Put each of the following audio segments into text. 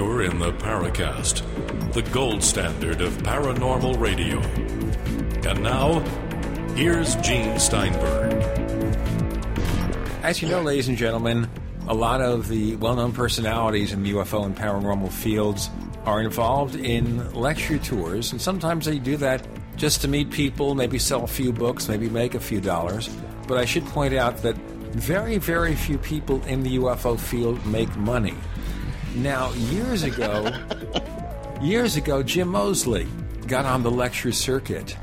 You're in the Paracast, the gold standard of paranormal radio. And now, here's Gene Steinberg. As you know, ladies and gentlemen, a lot of the well known personalities in the UFO and paranormal fields are involved in lecture tours, and sometimes they do that just to meet people, maybe sell a few books, maybe make a few dollars. But I should point out that very, very few people in the UFO field make money. Now, years ago, years ago, Jim Moseley got on the lecture circuit.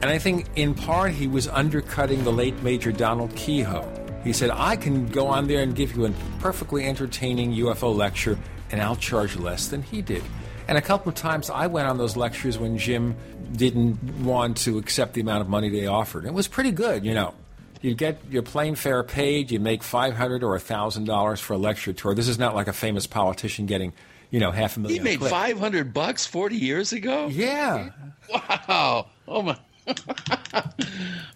And I think in part he was undercutting the late Major Donald Keyhoe. He said, I can go on there and give you a perfectly entertaining UFO lecture, and I'll charge less than he did. And a couple of times I went on those lectures when Jim didn't want to accept the amount of money they offered. It was pretty good, you know you get your plane fare paid, you make five hundred or thousand dollars for a lecture tour. This is not like a famous politician getting, you know, half a million. He made five hundred bucks forty years ago. Yeah. Wow. Oh my.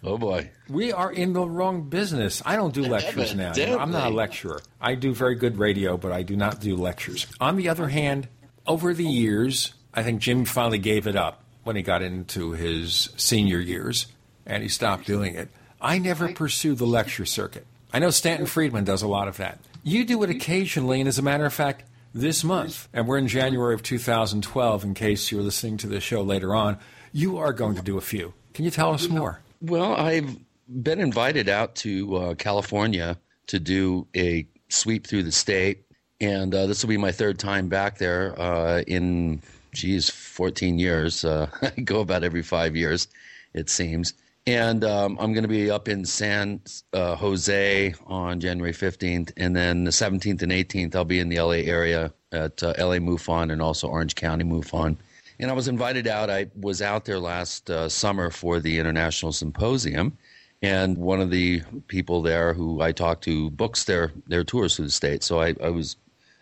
oh boy. We are in the wrong business. I don't do lectures now. You know, I'm not a lecturer. I do very good radio, but I do not do lectures. On the other hand, over the years, I think Jim finally gave it up when he got into his senior years and he stopped doing it. I never pursue the lecture circuit. I know Stanton Friedman does a lot of that. You do it occasionally, and as a matter of fact, this month, and we're in January of 2012, in case you're listening to the show later on, you are going to do a few. Can you tell us more? Well, I've been invited out to uh, California to do a sweep through the state, and uh, this will be my third time back there uh, in, geez, 14 years. Uh, I go about every five years, it seems. And um, I'm going to be up in San uh, Jose on January 15th. And then the 17th and 18th, I'll be in the LA area at uh, LA MUFON and also Orange County MUFON. And I was invited out. I was out there last uh, summer for the International Symposium. And one of the people there who I talked to books their, their tours through the state. So I, I was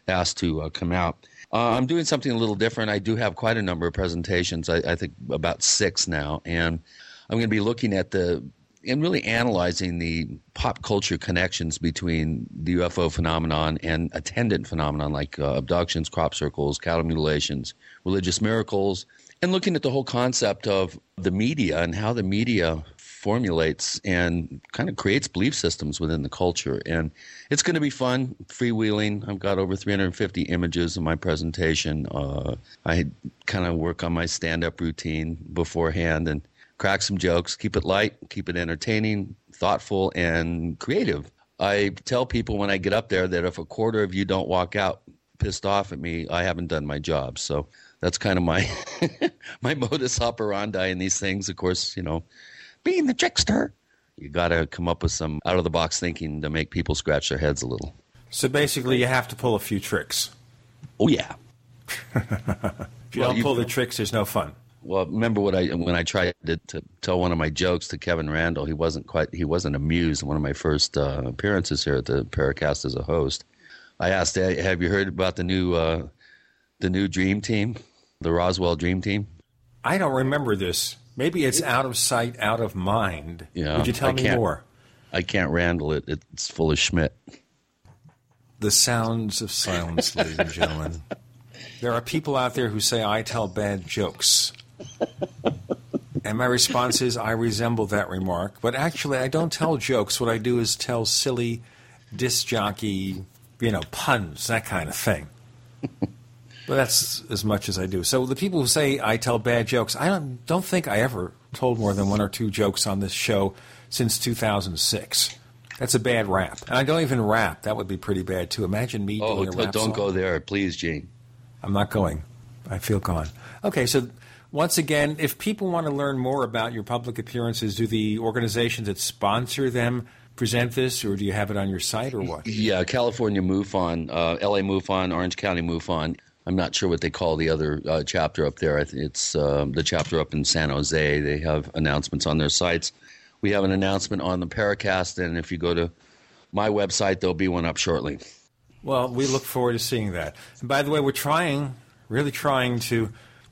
asked to uh, come out. Uh, I'm doing something a little different. I do have quite a number of presentations, I, I think about six now. And I'm going to be looking at the and really analyzing the pop culture connections between the UFO phenomenon and attendant phenomenon like uh, abductions, crop circles, cattle mutilations, religious miracles, and looking at the whole concept of the media and how the media formulates and kind of creates belief systems within the culture. And it's going to be fun, freewheeling. I've got over 350 images in my presentation. Uh, I kind of work on my stand up routine beforehand and crack some jokes, keep it light, keep it entertaining, thoughtful, and creative. I tell people when I get up there that if a quarter of you don't walk out pissed off at me, I haven't done my job. So that's kind of my my modus operandi in these things. Of course, you know, being the trickster, you got to come up with some out of the box thinking to make people scratch their heads a little. So basically, you have to pull a few tricks. Oh yeah. if you well, don't pull the tricks, there's no fun. Well, remember what I when I tried to, to, tell one of my jokes to Kevin Randle, he wasn't quite he wasn't amused. One of my first uh, appearances here at the Paracast as a host, I asked, "Have you heard about the new uh, the new Dream Team, the Roswell Dream Team?" I don't remember this. Maybe it's out of sight, out of mind. Yeah, Would you tell I me more? I can't Randle it. It's full of Schmitt. The sounds of silence, ladies and gentlemen. There are people out there who say I tell bad jokes and my response is, I resemble that remark. But actually, I don't tell jokes. What I do is tell silly, disc jockey, you know, puns, that kind of thing. but that's as much as I do. So the people who say I tell bad jokes, I don't, don't think I ever told more than one or two jokes on this show since 2006. That's a bad rap. And I don't even rap. That would be pretty bad, too. Imagine me oh, doing a rap don't song. go there, please, Gene. I'm not going. I feel gone. Okay, so once again, if people want to learn more about your public appearances, do the organizations that sponsor them present this, or do you have it on your site, or what? Yeah, California MUFON, uh, LA MUFON, Orange County MUFON. I'm not sure what they call the other uh, chapter up there. It's uh, the chapter up in San Jose. They have announcements on their sites. We have an announcement on the Paracast, and if you go to my website, there'll be one up shortly. Well, we look forward to seeing that. And by the way, we're trying, really trying to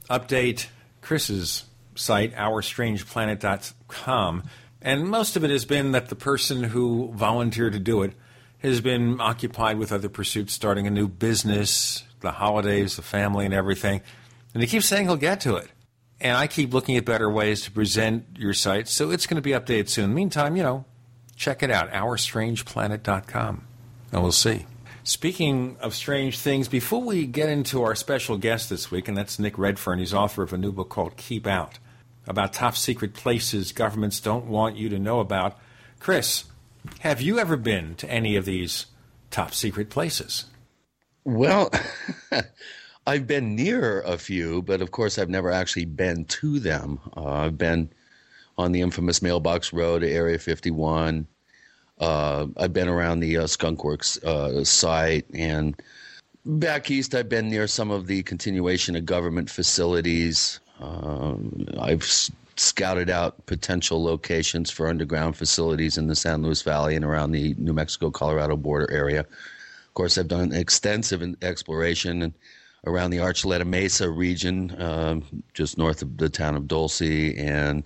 update Chris's site, OurStrangePlanet.com, and most of it has been that the person who volunteered to do it has been occupied with other pursuits, starting a new business, the holidays, the family, and everything. And he keeps saying he'll get to it. And I keep looking at better ways to present your site, so it's going to be updated soon. Meantime, you know, check it out, OurStrangePlanet.com, and we'll see. Speaking of strange things, before we get into our special guest this week, and that's Nick Redfern, he's author of a new book called Keep Out about top secret places governments don't want you to know about. Chris, have you ever been to any of these top secret places? Well, I've been near a few, but of course, I've never actually been to them. Uh, I've been on the infamous Mailbox Road, Area 51. Uh, I've been around the uh, Skunkworks uh, site, and back east, I've been near some of the continuation of government facilities. Um, I've scouted out potential locations for underground facilities in the San Luis Valley and around the New Mexico Colorado border area. Of course, I've done extensive exploration around the Archuleta Mesa region, um, just north of the town of Dulce, and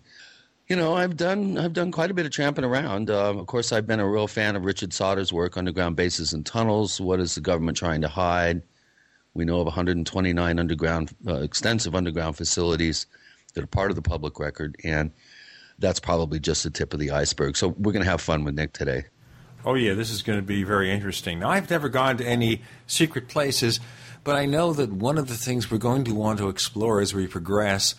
you know, I've done I've done quite a bit of tramping around. Uh, of course, I've been a real fan of Richard Sauder's work, underground bases and tunnels. What is the government trying to hide? We know of 129 underground, uh, extensive underground facilities that are part of the public record, and that's probably just the tip of the iceberg. So we're going to have fun with Nick today. Oh yeah, this is going to be very interesting. Now, I've never gone to any secret places, but I know that one of the things we're going to want to explore as we progress,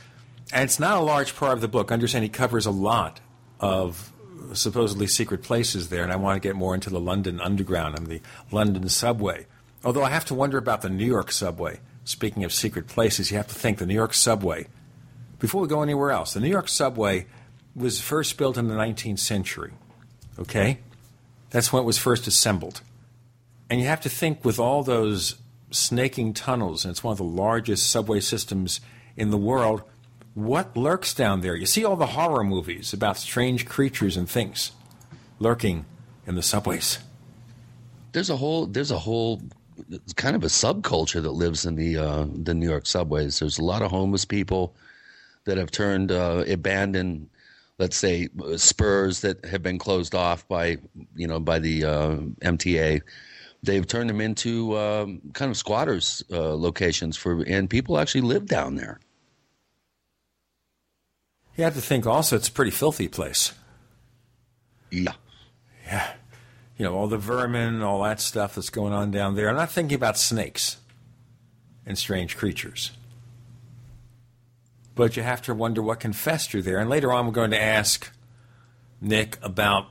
and it's not a large part of the book. I understand he covers a lot of supposedly secret places there, and I want to get more into the London Underground and the London subway. Although I have to wonder about the New York subway. Speaking of secret places, you have to think the New York subway. Before we go anywhere else, the New York subway was first built in the 19th century. Okay? That's when it was first assembled. And you have to think with all those snaking tunnels, and it's one of the largest subway systems in the world, what lurks down there? You see all the horror movies about strange creatures and things lurking in the subways. There's a whole there's a whole kind of a subculture that lives in the uh, the New York subways. There's a lot of homeless people that have turned uh, abandoned, let's say, spurs that have been closed off by you know by the uh, MTA. They've turned them into um, kind of squatters uh, locations for, and people actually live down there. You have to think also it's a pretty filthy place. Yeah. Yeah you know, all the vermin, all that stuff that's going on down there. I'm not thinking about snakes and strange creatures. But you have to wonder what can fester there. And later on, we're going to ask Nick about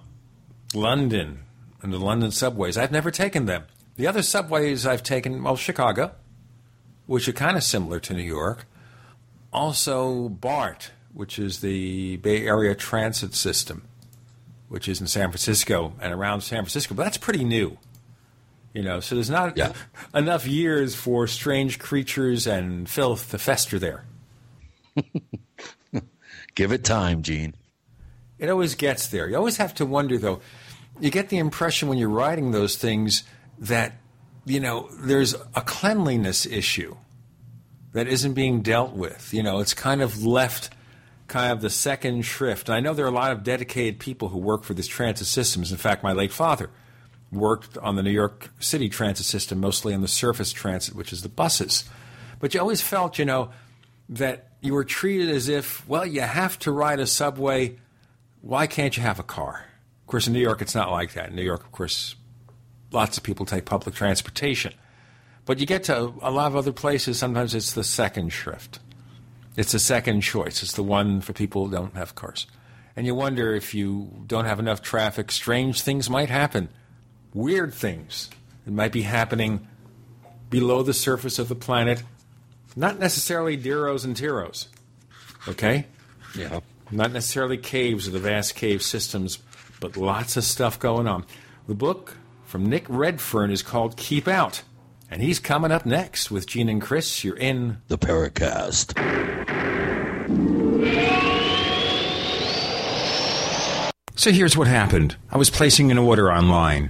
London and the London subways. I've never taken them. The other subways I've taken, well, Chicago, which are kind of similar to New York. Also, BART, which is the Bay Area Transit System which is in San Francisco and around San Francisco, but that's pretty new. You know, so there's not yeah. enough years for strange creatures and filth to fester there. Give it time, Gene. It always gets there. You always have to wonder, though. You get the impression when you're writing those things that, you know, there's a cleanliness issue that isn't being dealt with. You know, it's kind of left kind of the second shrift. And I know there are a lot of dedicated people who work for these transit systems. In fact, my late father worked on the New York City transit system, mostly on the surface transit, which is the buses. But you always felt, you know, that you were treated as if, well, you have to ride a subway. Why can't you have a car? Of course, in New York, it's not like that. In New York, of course, lots of people take public transportation. But you get to a lot of other places, sometimes it's the second shrift. It's a second choice. It's the one for people who don't have cars. And you wonder if you don't have enough traffic, strange things might happen. Weird things that might be happening below the surface of the planet. Not necessarily Deros and Teros. Okay? Yeah. Not necessarily caves or the vast cave systems, but lots of stuff going on. The book from Nick Redfern is called Keep Out. And he's coming up next with Gene and Chris. You're in the Paracast. So here's what happened. I was placing an order online.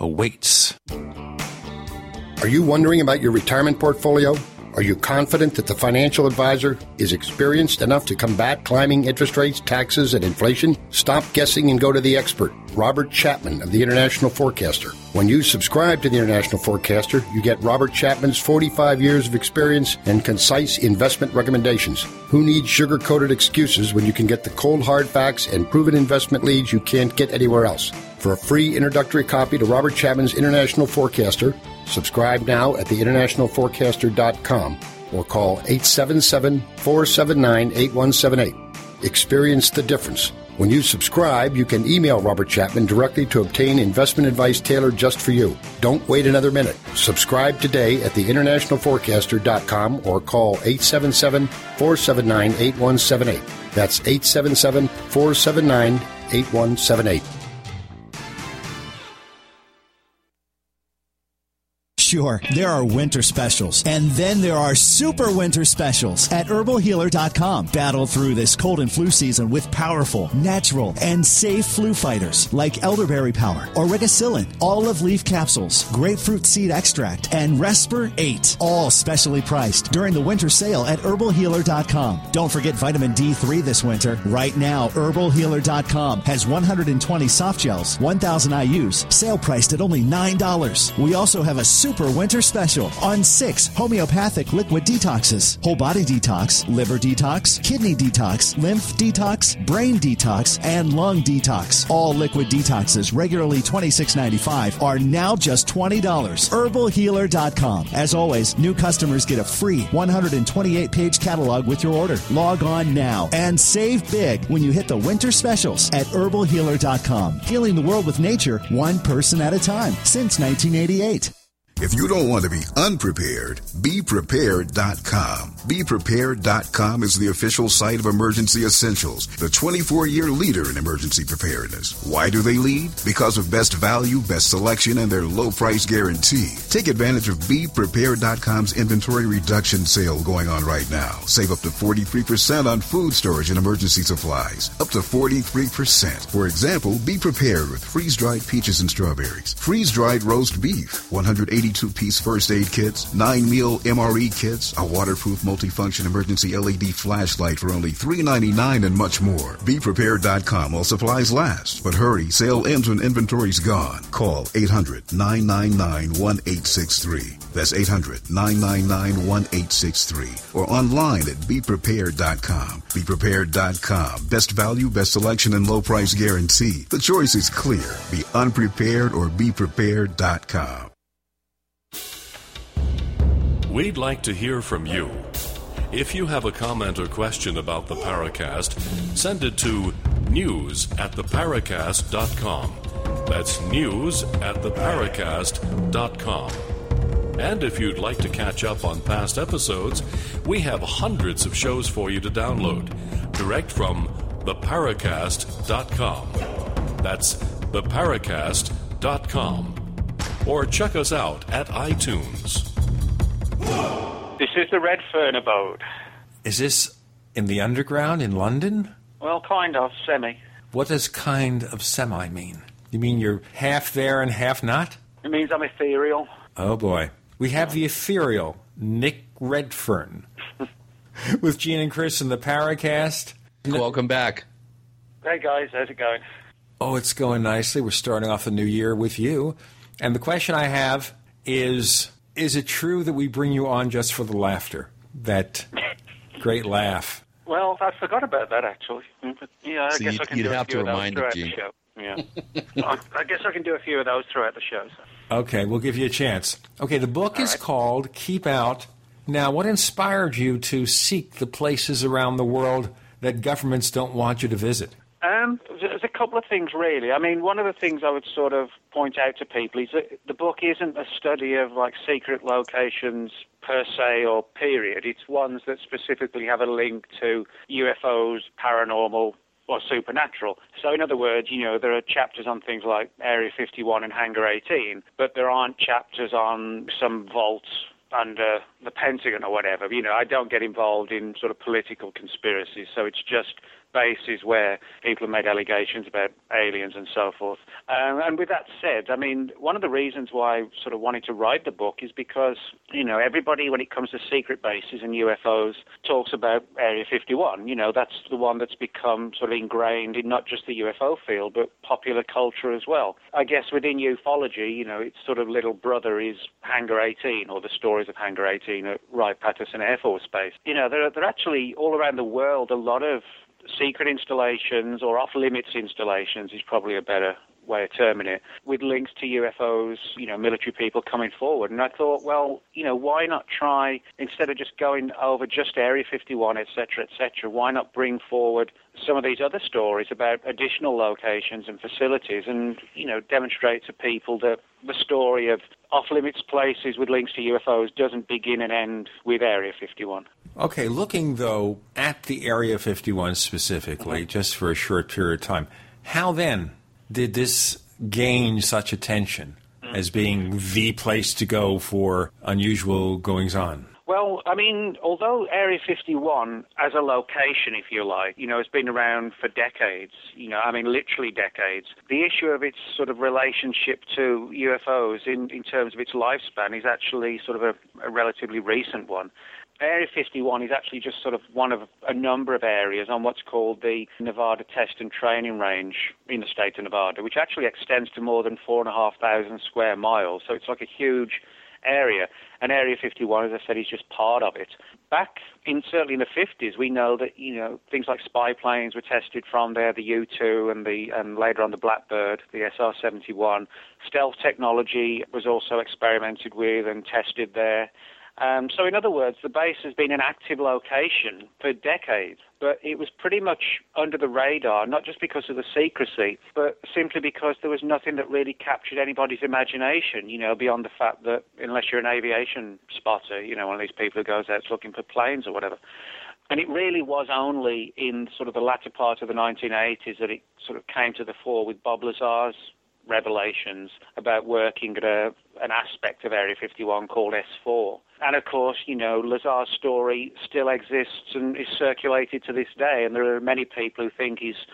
awaits. Are you wondering about your retirement portfolio? Are you confident that the financial advisor is experienced enough to combat climbing interest rates, taxes, and inflation? Stop guessing and go to the expert, Robert Chapman of the International Forecaster. When you subscribe to the International Forecaster, you get Robert Chapman's 45 years of experience and concise investment recommendations. Who needs sugar coated excuses when you can get the cold hard facts and proven investment leads you can't get anywhere else? For a free introductory copy to Robert Chapman's International Forecaster, subscribe now at theinternationalforecaster.com or call 877 479 8178. Experience the difference. When you subscribe, you can email Robert Chapman directly to obtain investment advice tailored just for you. Don't wait another minute. Subscribe today at theinternationalforecaster.com or call 877 479 8178. That's 877 479 8178. Sure, there are winter specials, and then there are super winter specials at herbalhealer.com. Battle through this cold and flu season with powerful, natural, and safe flu fighters like elderberry power, oregacillin, olive leaf capsules, grapefruit seed extract, and Resper 8, all specially priced during the winter sale at herbalhealer.com. Don't forget vitamin D3 this winter. Right now, herbalhealer.com has 120 soft gels, 1000 IUs, sale priced at only $9. We also have a super winter special on six homeopathic liquid detoxes whole body detox, liver detox, kidney detox, lymph detox, brain detox, and lung detox. All liquid detoxes, regularly $26.95, are now just $20. Herbalhealer.com. As always, new customers get a free 128 page catalog with your order. Log on now and save big when you hit the winter specials at herbalhealer.com. Healing the world with nature, one person at a time, since 1988. If you don't want to be unprepared, BePrepared.com. BePrepared.com is the official site of Emergency Essentials, the 24 year leader in emergency preparedness. Why do they lead? Because of best value, best selection, and their low price guarantee. Take advantage of BePrepared.com's inventory reduction sale going on right now. Save up to 43% on food storage and emergency supplies. Up to 43%. For example, be prepared with freeze dried peaches and strawberries, freeze dried roast beef, 182 piece first aid kits, 9 meal MRE kits, a waterproof multifunction emergency LED flashlight for only $3.99 and much more. BePrepared.com while supplies last. But hurry, sale ends when inventory's gone. Call 800 999 1863. That's 800 999 1863. Or online at BePrepared.com. BePrepared.com. Best value, best selection, and low price guarantee. The choice is clear. Be unprepared or BePrepared.com. We'd like to hear from you. If you have a comment or question about the Paracast, send it to news at theparacast.com. That's news at theparacast.com. And if you'd like to catch up on past episodes, we have hundreds of shows for you to download direct from theparacast.com. That's theparacast.com. Or check us out at iTunes. This is the Red Fern abode. Is this in the underground in London? Well, kind of, semi. What does kind of semi mean? You mean you're half there and half not? It means I'm ethereal. Oh boy. We have the ethereal Nick Redfern with Gene and Chris in the Paracast. Welcome back. Hey guys, how's it going? Oh, it's going nicely. We're starting off the new year with you. And the question I have is is it true that we bring you on just for the laughter? That great laugh. Well, I forgot about that actually. Mm, but, yeah, I So guess you'd- I can you'd do a few to of those remind him, throughout Gene. the show. Yeah, I, I guess I can do a few of those throughout the show. So. Okay, we'll give you a chance. Okay, the book is right. called Keep Out. Now, what inspired you to seek the places around the world that governments don't want you to visit? Um, there's a couple of things, really. I mean, one of the things I would sort of point out to people is that the book isn't a study of like secret locations per se or period. It's ones that specifically have a link to UFOs, paranormal, or supernatural. So, in other words, you know, there are chapters on things like Area 51 and Hangar 18, but there aren't chapters on some vaults under the Pentagon or whatever. You know, I don't get involved in sort of political conspiracies, so it's just bases where people have made allegations about aliens and so forth. Um, and with that said, I mean, one of the reasons why I sort of wanted to write the book is because, you know, everybody, when it comes to secret bases and UFOs, talks about Area 51. You know, that's the one that's become sort of ingrained in not just the UFO field, but popular culture as well. I guess within ufology, you know, its sort of little brother is Hangar 18 or the stories of Hangar 18 at Wright-Patterson Air Force Base. You know, there are, there are actually all around the world a lot of secret installations or off limits installations is probably a better way of terming it, with links to UFOs, you know, military people coming forward. And I thought, well, you know, why not try, instead of just going over just Area 51, et cetera, et cetera, why not bring forward some of these other stories about additional locations and facilities and, you know, demonstrate to people that the story of off-limits places with links to UFOs doesn't begin and end with Area 51. Okay, looking though at the Area 51 specifically, mm-hmm. just for a short period of time, how then did this gain such attention mm. as being the place to go for unusual goings on? Well, I mean, although Area 51 as a location, if you like, you know, has been around for decades, you know, I mean, literally decades, the issue of its sort of relationship to UFOs in, in terms of its lifespan is actually sort of a, a relatively recent one. Area 51 is actually just sort of one of a number of areas on what's called the Nevada Test and Training Range in the state of Nevada, which actually extends to more than 4,500 square miles. So it's like a huge area. And Area 51, as I said, is just part of it. Back in certainly in the 50s, we know that you know things like spy planes were tested from there, the U-2 and the and later on the Blackbird, the SR-71. Stealth technology was also experimented with and tested there. Um, so, in other words, the base has been an active location for decades, but it was pretty much under the radar, not just because of the secrecy, but simply because there was nothing that really captured anybody's imagination, you know, beyond the fact that unless you're an aviation spotter, you know, one of these people who goes out looking for planes or whatever. And it really was only in sort of the latter part of the 1980s that it sort of came to the fore with Bob Lazar's revelations about working at a, an aspect of Area 51 called S4. And of course, you know, Lazar's story still exists and is circulated to this day. And there are many people who think he's,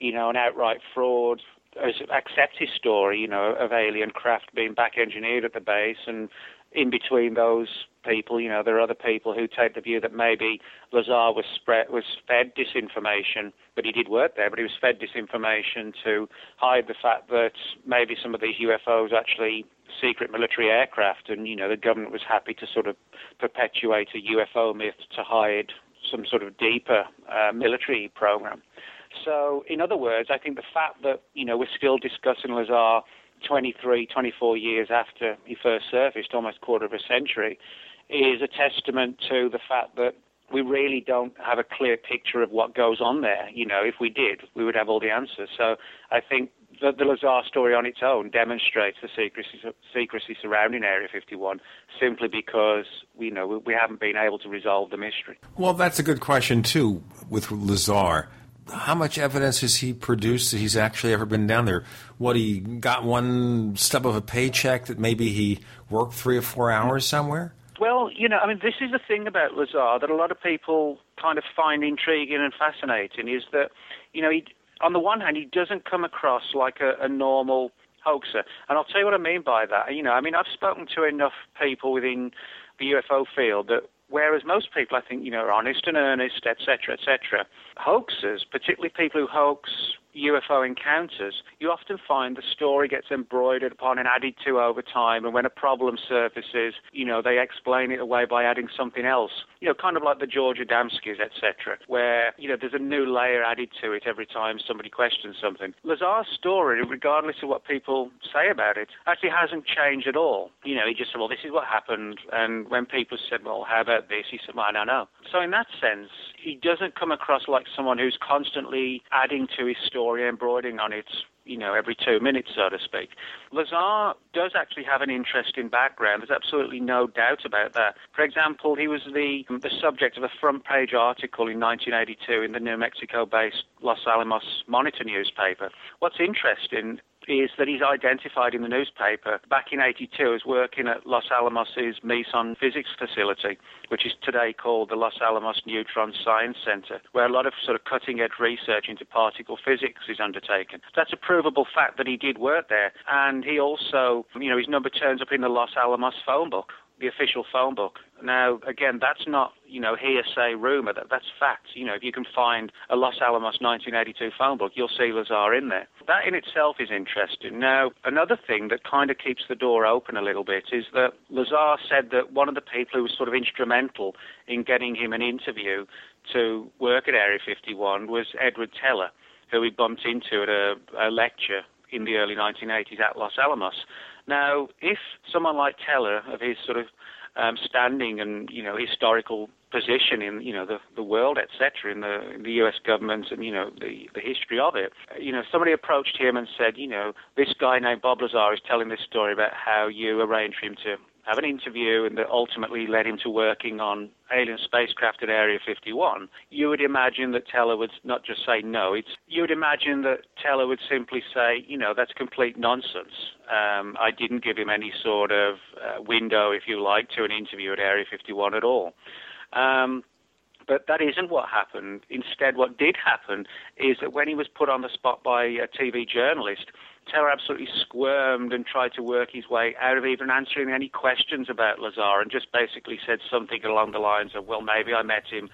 you know, an outright fraud, accept his story, you know, of alien craft being back engineered at the base. And in between those people, you know, there are other people who take the view that maybe Lazar was spread, was fed disinformation, but he did work there, but he was fed disinformation to hide the fact that maybe some of these UFOs actually secret military aircraft, and you know, the government was happy to sort of perpetuate a UFO myth to hide some sort of deeper uh, military program. So, in other words, I think the fact that you know we're still discussing Lazar 23, 24 years after he first surfaced, almost quarter of a century, is a testament to the fact that we really don't have a clear picture of what goes on there. You know, if we did, we would have all the answers. So I think the, the Lazar story on its own demonstrates the secrecy, secrecy surrounding Area 51 simply because, you know, we, we haven't been able to resolve the mystery. Well, that's a good question, too, with Lazar. How much evidence has he produced that he's actually ever been down there? What, he got one stub of a paycheck that maybe he worked three or four hours somewhere? Well, you know, I mean, this is the thing about Lazar that a lot of people kind of find intriguing and fascinating is that, you know, he, on the one hand, he doesn't come across like a, a normal hoaxer. And I'll tell you what I mean by that. You know, I mean, I've spoken to enough people within the UFO field that whereas most people, I think, you know, are honest and earnest, etc., etc., hoaxers, particularly people who hoax UFO encounters, you often find the story gets embroidered upon and added to over time. And when a problem surfaces, you know, they explain it away by adding something else. You know, kind of like the George Adamskis, etc., where, you know, there's a new layer added to it every time somebody questions something. Lazar's story, regardless of what people say about it, actually hasn't changed at all. You know, he just said, well, this is what happened. And when people said, well, how about this? He said, well, I don't know. So in that sense, he doesn't come across like someone who's constantly adding to his story, embroidering on it, you know, every two minutes, so to speak. Lazar does actually have an interesting background. There's absolutely no doubt about that. For example, he was the the subject of a front page article in 1982 in the New Mexico-based Los Alamos Monitor newspaper. What's interesting is that he's identified in the newspaper back in 82 as working at Los Alamos' Meson Physics Facility, which is today called the Los Alamos Neutron Science Center, where a lot of sort of cutting edge research into particle physics is undertaken. That's a provable fact that he did work there. And he also, you know, his number turns up in the Los Alamos phone book the official phone book. Now, again, that's not, you know, hearsay rumor. That, that's fact. You know, if you can find a Los Alamos 1982 phone book, you'll see Lazar in there. That in itself is interesting. Now, another thing that kind of keeps the door open a little bit is that Lazar said that one of the people who was sort of instrumental in getting him an interview to work at Area 51 was Edward Teller, who he bumped into at a, a lecture in the early 1980s at Los Alamos. Now, if someone like Teller, of his sort of um, standing and you know historical position in you know the the world, etc., in the in the U.S. government and you know the the history of it, you know somebody approached him and said, you know, this guy named Bob Lazar is telling this story about how you arranged for him to have an interview and that ultimately led him to working on alien spacecraft at Area 51, you would imagine that Teller would not just say no. It's, you would imagine that Teller would simply say, you know, that's complete nonsense. Um, I didn't give him any sort of uh, window, if you like, to an interview at Area 51 at all. Um, but that isn't what happened. Instead, what did happen is that when he was put on the spot by a TV journalist, Teller absolutely squirmed and tried to work his way out of even answering any questions about Lazar and just basically said something along the lines of, well, maybe I met him.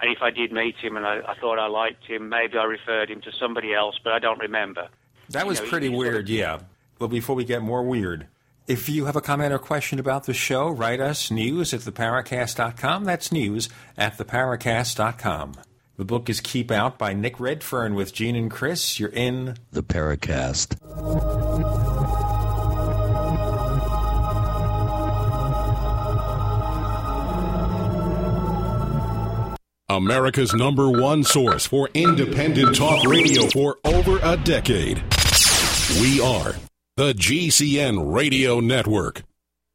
And if I did meet him and I, I thought I liked him, maybe I referred him to somebody else, but I don't remember. That was you know, pretty weird, of, yeah. Well, before we get more weird, if you have a comment or question about the show, write us news at theparacast.com. That's news at theparacast.com. The book is Keep Out by Nick Redfern with Gene and Chris. You're in the Paracast. America's number one source for independent talk radio for over a decade. We are the GCN Radio Network.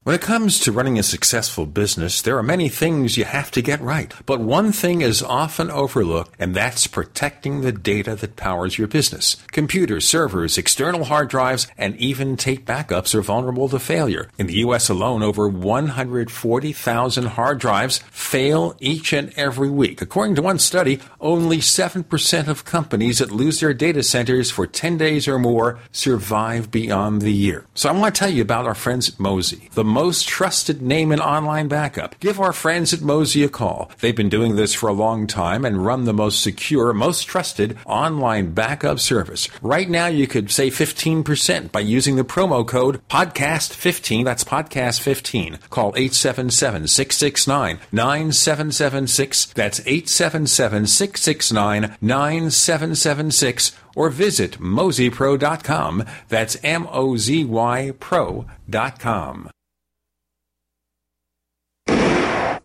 When it comes to running a successful business, there are many things you have to get right. But one thing is often overlooked, and that's protecting the data that powers your business. Computers, servers, external hard drives, and even tape backups are vulnerable to failure. In the U.S. alone, over 140,000 hard drives fail each and every week. According to one study, only 7% of companies that lose their data centers for 10 days or more survive beyond the year. So I want to tell you about our friends at Mozy. The most trusted name in online backup. Give our friends at Mozy a call. They've been doing this for a long time and run the most secure, most trusted online backup service. Right now, you could save 15% by using the promo code PODCAST15. That's PODCAST15. Call 877 669 9776. That's 877 669 9776 or visit mozypro.com. That's M O Z Y pro.com.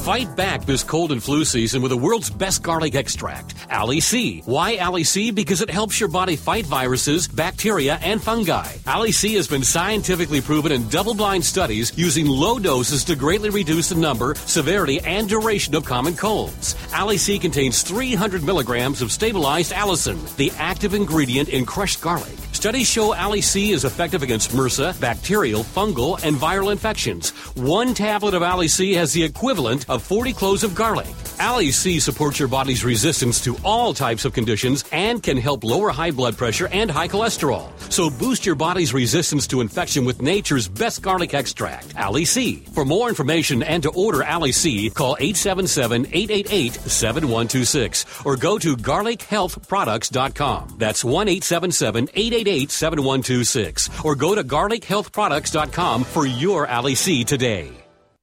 Fight back this cold and flu season with the world's best garlic extract, Ali C. Why Ali C? Because it helps your body fight viruses, bacteria, and fungi. Ali C has been scientifically proven in double blind studies using low doses to greatly reduce the number, severity, and duration of common colds. Ali C contains 300 milligrams of stabilized allicin, the active ingredient in crushed garlic. Studies show Ali C is effective against MRSA, bacterial, fungal, and viral infections. One tablet of Ali C has the equivalent of 40 cloves of garlic. Ali C supports your body's resistance to all types of conditions and can help lower high blood pressure and high cholesterol. So boost your body's resistance to infection with nature's best garlic extract, Ali C. For more information and to order Ali C, call 877-888-7126 or go to garlichealthproducts.com. That's 1-877-888-7126 or go to garlichealthproducts.com for your Ali C today.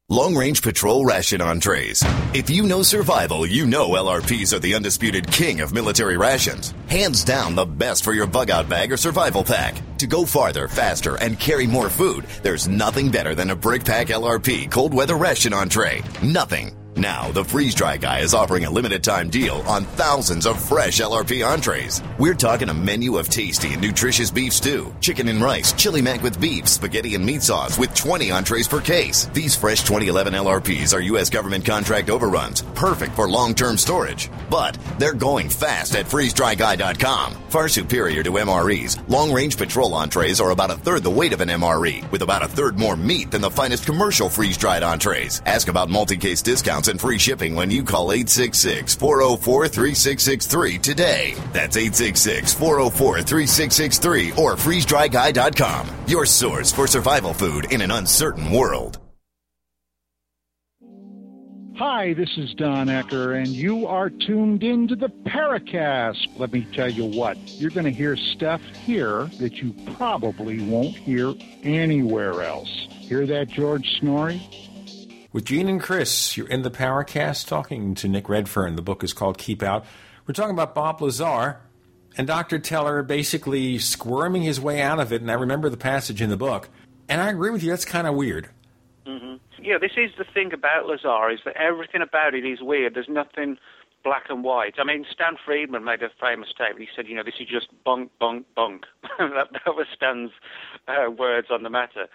Long Range Patrol Ration Entrees. If you know survival, you know LRPs are the undisputed king of military rations. Hands down the best for your bug out bag or survival pack. To go farther, faster, and carry more food, there's nothing better than a Brick Pack LRP cold weather ration entree. Nothing. Now, the Freeze Dry Guy is offering a limited time deal on thousands of fresh LRP entrees. We're talking a menu of tasty and nutritious beef stew, chicken and rice, chili mac with beef, spaghetti and meat sauce with 20 entrees per case. These fresh 2011 LRPs are U.S. government contract overruns, perfect for long term storage. But they're going fast at freezedryguy.com. Far superior to MREs, long range patrol entrees are about a third the weight of an MRE, with about a third more meat than the finest commercial freeze dried entrees. Ask about multi case discounts and free shipping when you call 866 404 3663 today. That's 866 404 3663 or freezedryguy.com. Your source for survival food in an uncertain world. Hi, this is Don Ecker, and you are tuned into the Paracast. Let me tell you what, you're going to hear stuff here that you probably won't hear anywhere else. Hear that, George Snorri? With Gene and Chris, you're in the Paracast talking to Nick Redfern. The book is called Keep Out. We're talking about Bob Lazar and Dr. Teller basically squirming his way out of it. And I remember the passage in the book. And I agree with you, that's kind of weird. Mm-hmm. Yeah, this is the thing about Lazar is that everything about it is weird. There's nothing black and white. I mean, Stan Friedman made a famous statement. He said, you know, this is just bunk, bunk, bunk. that, that was Stan's uh, words on the matter.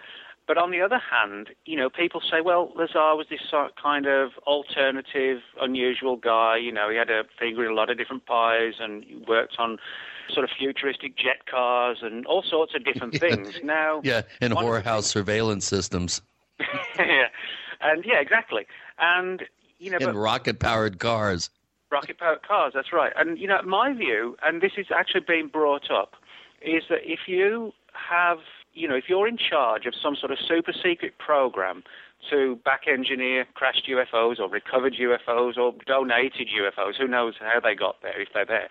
But on the other hand, you know, people say, well, Lazar was this sort of kind of alternative, unusual guy. You know, he had a finger in a lot of different pies and he worked on sort of futuristic jet cars and all sorts of different things. now, yeah, and whorehouse surveillance systems. yeah, and yeah, exactly. And you know, and rocket-powered cars. Rocket-powered cars. That's right. And you know, my view, and this is actually being brought up, is that if you have you know, if you're in charge of some sort of super secret program to back engineer crashed UFOs or recovered UFOs or donated UFOs, who knows how they got there if they're there.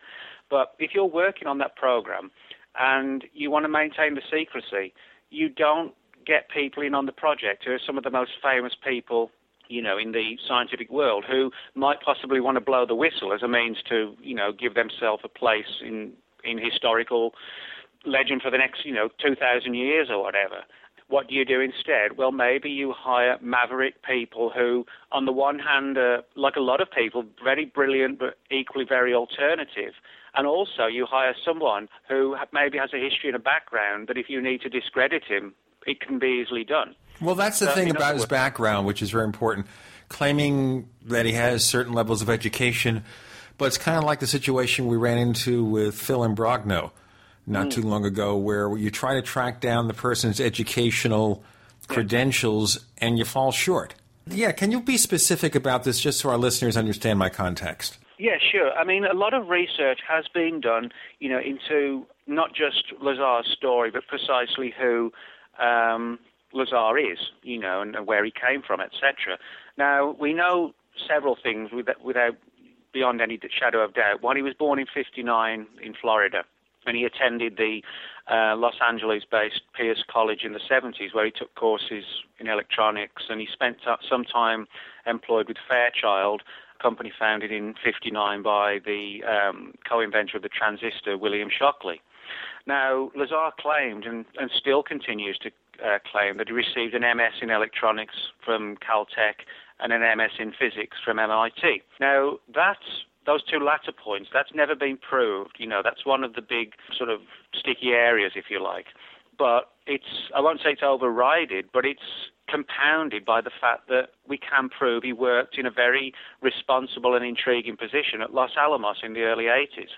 But if you're working on that program and you want to maintain the secrecy, you don't get people in on the project who are some of the most famous people you know, in the scientific world who might possibly want to blow the whistle as a means to, you know, give themselves a place in in historical legend for the next, you know, 2,000 years or whatever. What do you do instead? Well, maybe you hire maverick people who, on the one hand, are, like a lot of people, very brilliant but equally very alternative. And also, you hire someone who maybe has a history and a background that if you need to discredit him, it can be easily done. Well, that's the So, thing about his background, which is very important. Claiming that he has certain levels of education, but it's kind of like the situation we ran into with Phil Imbrogno not Mm. too long ago, where you try to track down the person's educational credentials and you fall short. Yeah, can you be specific about this just so our listeners understand my context? Yeah, sure. I mean, a lot of research has been done, you know, into not just Lazar's story, but precisely who um, Lazar is, you know, and, and where he came from, etc. Now we know several things without, without beyond any shadow of doubt. One, he was born in '59 in Florida, and he attended the uh, Los Angeles-based Pierce College in the 70s, where he took courses in electronics, and he spent some time employed with Fairchild, a company founded in '59 by the um, co-inventor of the transistor, William Shockley. Now, Lazar claimed, and, and still continues to uh, claim, that he received an MS in electronics from Caltech and an MS in physics from MIT. Now, that's those two latter points, that's never been proved. You know, that's one of the big sort of sticky areas, if you like. But it's, I won't say it's overridden, but it's compounded by the fact that we can prove he worked in a very responsible and intriguing position at Los Alamos in the early 80s.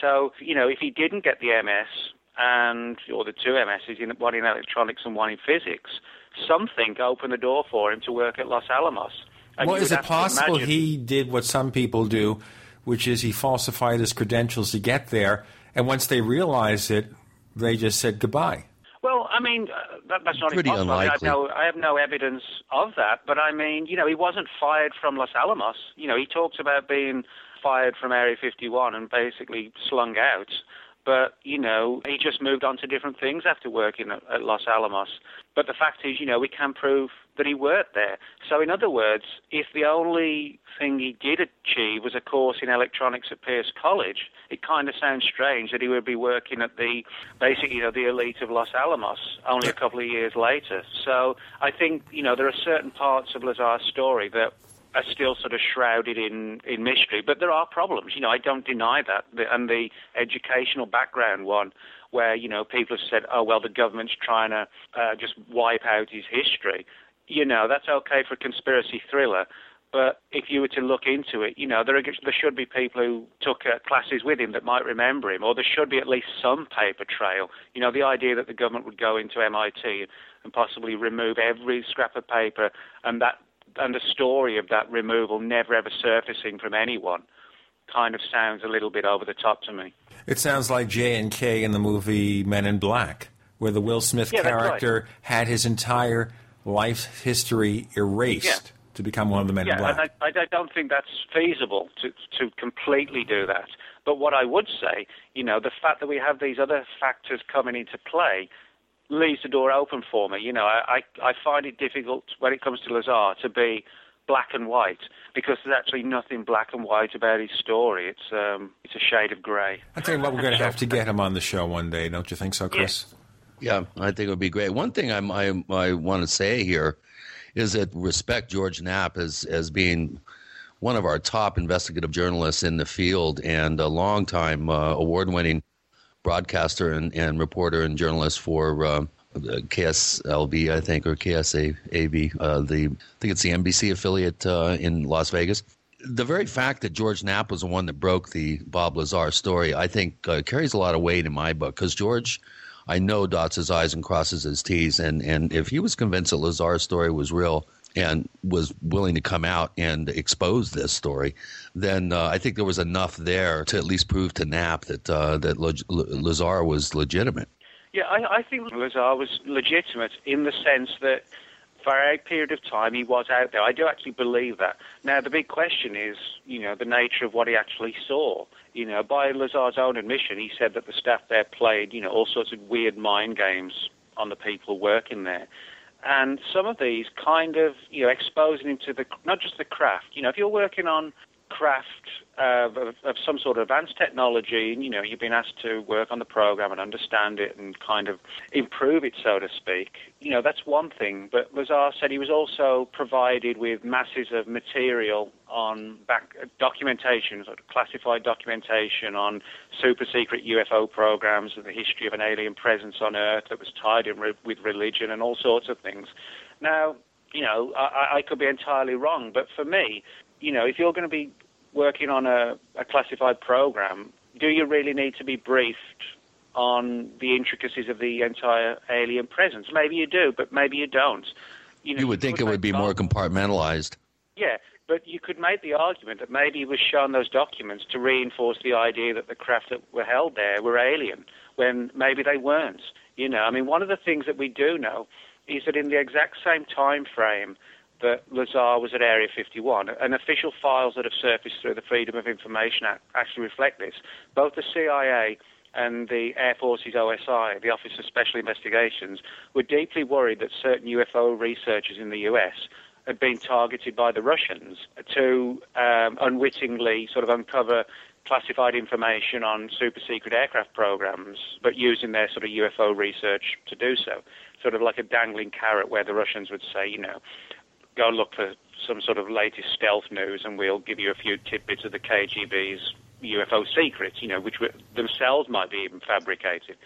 So, you know, if he didn't get the MS and or the two MSs, one in electronics and one in physics, something opened the door for him to work at Los Alamos. And well, is it possible he did what some people do, which is he falsified his credentials to get there, and once they realized it, they just said goodbye? Well, I mean, uh, that, that's not Pretty impossible. Unlikely. I, have no, I have no evidence of that, but I mean, you know, he wasn't fired from Los Alamos. You know, he talks about being fired from Area 51 and basically slung out. But, you know, he just moved on to different things after working at, at Los Alamos. But the fact is, you know, we can prove that he worked there. So, in other words, if the only thing he did achieve was a course in electronics at Pierce College, it kind of sounds strange that he would be working at the, basically, you know, the elite of Los Alamos only a couple of years later. So, I think, you know, there are certain parts of Lazar's story that are still sort of shrouded in, in mystery. But there are problems. You know, I don't deny that. And the educational background one, where, you know, people have said, oh, well, the government's trying to uh, just wipe out his history. You know, that's okay for a conspiracy thriller. But if you were to look into it, you know, there, are, there should be people who took uh, classes with him that might remember him, or there should be at least some paper trail. You know, the idea that the government would go into MIT and possibly remove every scrap of paper and that and the story of that removal never ever surfacing from anyone kind of sounds a little bit over the top to me. It sounds like J and K in the movie Men in Black, where the Will Smith yeah, character right. had his entire life history erased yeah. to become one of the Men yeah, in Black. and I, I don't think that's feasible to to completely do that. But what I would say, you know, the fact that we have these other factors coming into play leaves the door open for me. You know, I, I find it difficult when it comes to Lazar to be black and white because there's actually nothing black and white about his story. It's um, it's a shade of grey. I tell you what, we're going to have to get him on the show one day, don't you think so, Chris? Yeah, I think it would be great. One thing I'm, I I want to say here is that respect George Knapp as as being one of our top investigative journalists in the field and a long-time uh, award-winning broadcaster and, and reporter and journalist for uh, KSLB, I think, or KSAB. Uh, the I think it's the NBC affiliate uh, in Las Vegas. The very fact that George Knapp was the one that broke the Bob Lazar story, I think, uh, carries a lot of weight in my book because George. I know dots his I's and crosses his T's, and, and if he was convinced that Lazar's story was real, and was willing to come out and expose this story, then uh, I think there was enough there to at least prove to Knapp that uh, that Lazar was legitimate. Yeah, I, I think Lazar was legitimate in the sense that for a period of time he was out there. I do actually believe that. Now the big question is, you know, the nature of what he actually saw. You know, by Lazar's own admission, he said that the staff there played, you know, all sorts of weird mind games on the people working there and some of these kind of you know exposing him to the not just the craft. You know, if you're working on craft uh, of, of, some sort of advanced technology, and you know you've been asked to work on the program and understand it and kind of improve it, so to speak. You know that's one thing. But Lazar said he was also provided with masses of material on back documentation, sort of classified documentation on super secret UFO programs and the history of an alien presence on Earth that was tied in re- with religion and all sorts of things. Now, you know, I, I could be entirely wrong, but for me, you know, if you're going to be working on a, a classified program, do you really need to be briefed on the intricacies of the entire alien presence? Maybe you do, but maybe you don't. You, know, you would think it would be more compartmentalized. Yeah, but you could make the argument that maybe he was shown those documents to reinforce the idea that the craft that were held there were alien, when maybe they weren't. You know, I mean, one of the things that we do know is that in the exact same time frame that Lazar was at Area 51, and official files that have surfaced through the Freedom of Information Act actually reflect this. Both the CIA and the Air Force's OSI, the Office of Special Investigations, were deeply worried that certain UFO researchers in the US had been targeted by the Russians to um, unwittingly sort of uncover classified information on super secret aircraft programs, but using their sort of UFO research to do so. Sort of like a dangling carrot where the Russians would say, you know, go look for some sort of latest stealth news and we'll give you a few tidbits of the KGB's UFO secrets, you know, which themselves might be even fabricated.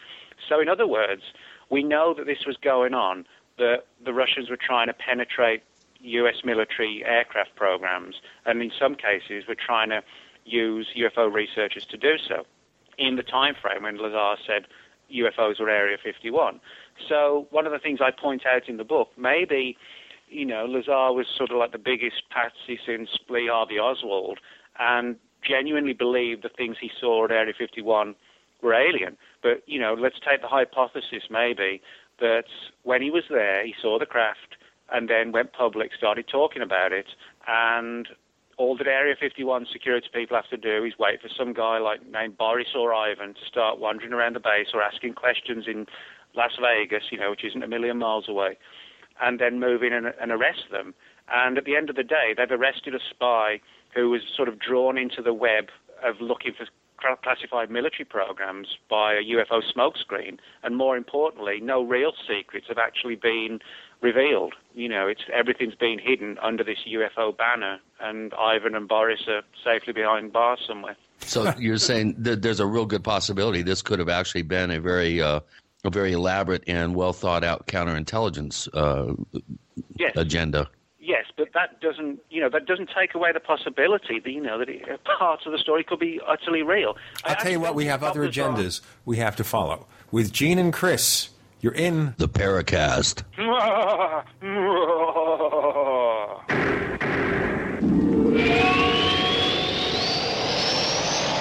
So, in other words, we know that this was going on, that the Russians were trying to penetrate U.S. military aircraft programs, and in some cases, were trying to use UFO researchers to do so in the time frame when Lazar said UFOs were Area 51. So, one of the things I point out in the book, maybe, you know, Lazar was sort of like the biggest patsy since Lee Harvey Oswald, and genuinely believed the things he saw at Area 51 were alien. But, you know, let's take the hypothesis maybe that when he was there, he saw the craft and then went public, started talking about it, and all that Area 51 security people have to do is wait for some guy like named Boris or Ivan to start wandering around the base or asking questions in Las Vegas, you know, which isn't a million miles away, and then move in and, and arrest them. And at the end of the day, they've arrested a spy who was sort of drawn into the web of looking for classified military programs by a UFO smokescreen, and more importantly, no real secrets have actually been revealed. You know, it's everything's been hidden under this UFO banner, and Ivan and Boris are safely behind bars somewhere. So you're saying that there's a real good possibility this could have actually been a very uh, a very elaborate and well thought out counterintelligence uh, yes. agenda. Yes, but that doesn't, you know, that doesn't take away the possibility that you know that it, parts of the story could be utterly real. I'll tell you what, we have other agendas we have to follow. With Gene and Chris, you're in the Paracast.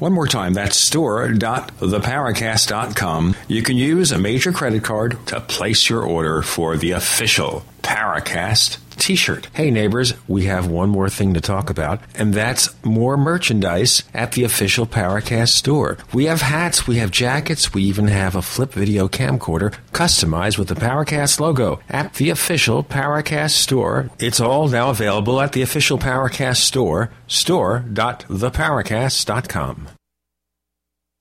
One more time, that's store.theparacast.com. You can use a major credit card to place your order for the official Paracast t-shirt. Hey neighbors, we have one more thing to talk about, and that's more merchandise at the official Paracast store. We have hats, we have jackets, we even have a flip video camcorder customized with the Paracast logo at the official Paracast store. It's all now available at the official Paracast store, store.theparacast.com.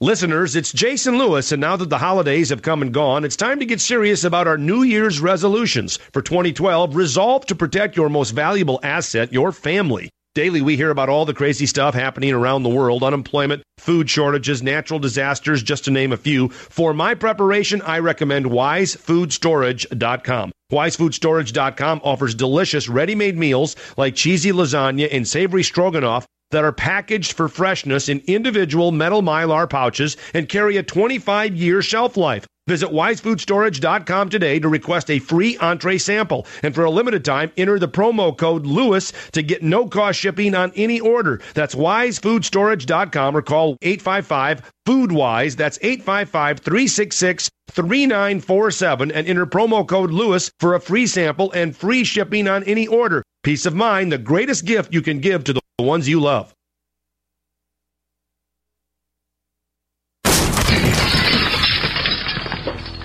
Listeners, it's Jason Lewis, and now that the holidays have come and gone, it's time to get serious about our New Year's resolutions. For 2012, resolve to protect your most valuable asset, your family. Daily, we hear about all the crazy stuff happening around the world unemployment, food shortages, natural disasters, just to name a few. For my preparation, I recommend wisefoodstorage.com. Wisefoodstorage.com offers delicious ready made meals like cheesy lasagna and savory stroganoff that are packaged for freshness in individual metal mylar pouches and carry a 25 year shelf life. Visit wisefoodstorage.com today to request a free entree sample. And for a limited time, enter the promo code LEWIS to get no cost shipping on any order. That's wisefoodstorage.com or call 855 FoodWise. That's 855 366 3947 and enter promo code LEWIS for a free sample and free shipping on any order. Peace of mind, the greatest gift you can give to the ones you love.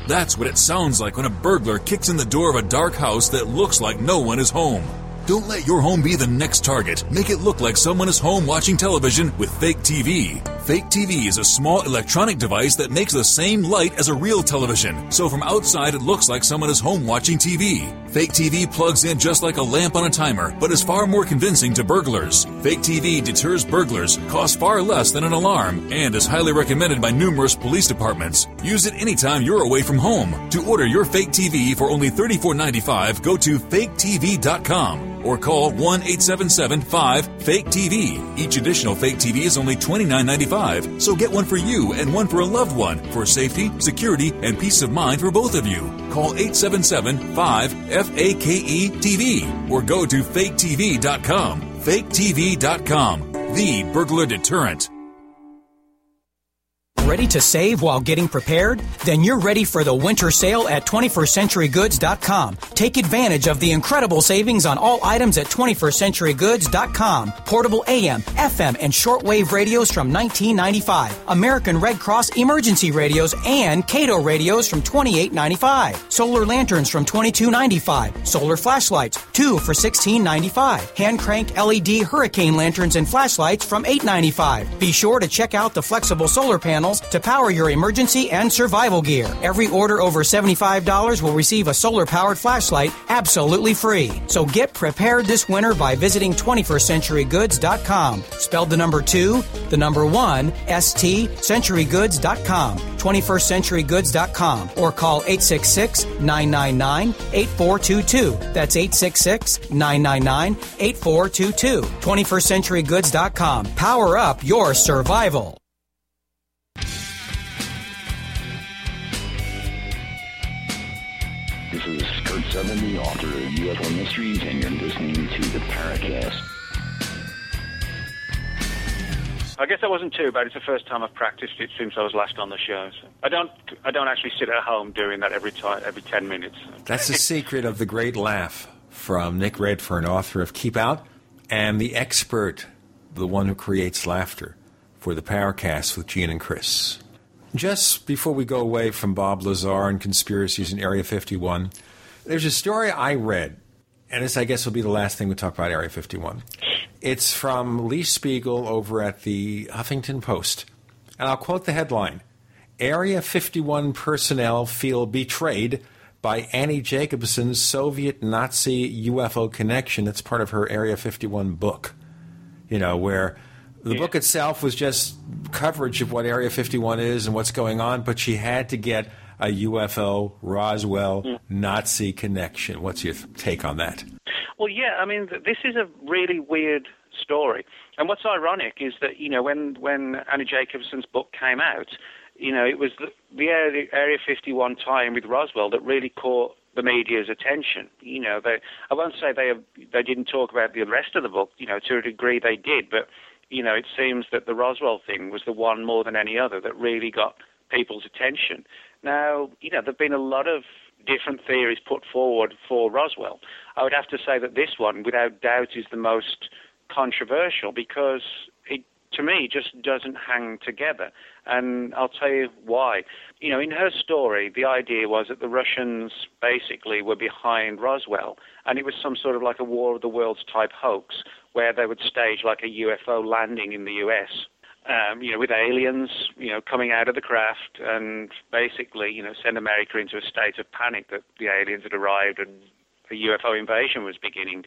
That's what it sounds like when a burglar kicks in the door of a dark house that looks like no one is home. Don't let your home be the next target. Make it look like someone is home watching television with fake TV. Fake TV is a small electronic device that makes the same light as a real television, so from outside it looks like someone is home watching TV. Fake TV plugs in just like a lamp on a timer, but is far more convincing to burglars. Fake TV deters burglars, costs far less than an alarm, and is highly recommended by numerous police departments. Use it anytime you're away from home. To order your fake TV for only $34.95, go to faketv.com or call 1 877 5 Fake TV. Each additional fake TV is only $29.95, so get one for you and one for a loved one for safety, security, and peace of mind for both of you. Call 877 5 FAKE TV or go to faketv.com. Faketv.com, the burglar deterrent. Ready to save while getting prepared? Then you're ready for the winter sale at 21stCenturyGoods.com. Take advantage of the incredible savings on all items at 21stCenturyGoods.com. Portable AM, FM, and shortwave radios from 1995. American Red Cross emergency radios and Kaito radios from 28.95. Solar lanterns from 22.95. Solar flashlights, two for 16.95. Hand crank LED hurricane lanterns and flashlights from 8.95. Be sure to check out the flexible solar panels to power your emergency and survival gear. Every order over $75 will receive a solar powered flashlight absolutely free. So get prepared this winter by visiting 21stCenturyGoods.com. Spelled the number 2, the number 1, ST, centurygoods.com. 21stCenturyGoods.com or call 866 999 8422. That's 866 999 8422. 21stCenturyGoods.com. Power up your survival. Is Kurt Southern, the author of UFO Mysteries, and you're listening to the Paracast. I guess that wasn't too bad. It's the first time I've practiced it since I was last on the show. So I don't, I don't actually sit at home doing that every time, every ten minutes. That's the secret of the great laugh from Nick Redfern, author of Keep Out, and the expert, the one who creates laughter for the Paracast with Gene and Chris. Just before we go away from Bob Lazar and conspiracies in Area 51, there's a story I read, and this, I guess, will be the last thing we talk about Area 51. It's from Lee Spiegel over at the Huffington Post. And I'll quote the headline Area 51 personnel feel betrayed by Annie Jacobsen's Soviet Nazi UFO connection. That's part of her Area 51 book. You know, where the book itself was just coverage of what Area 51 is and what's going on, but she had to get a UFO Roswell Nazi connection. What's your take on that? Well, yeah, I mean, this is a really weird story. And what's ironic is that, you know, when, when Annie Jacobsen's book came out, you know, it was the, the Area, Area 51 tie-in with Roswell that really caught the media's attention. You know, they, I won't say they, they didn't talk about the rest of the book, you know, to a degree they did, but, you know, it seems that the Roswell thing was the one more than any other that really got people's attention. Now, you know, there have been a lot of different theories put forward for Roswell. I would have to say that this one, without doubt, is the most controversial because it, to me, just doesn't hang together. And I'll tell you why. You know, in her story, the idea was that the Russians basically were behind Roswell, and it was some sort of like a War of the Worlds type hoax where they would stage like a UFO landing in the US um, you know, with aliens, you know, coming out of the craft and basically, you know, send America into a state of panic that the aliens had arrived and a UFO invasion was beginning.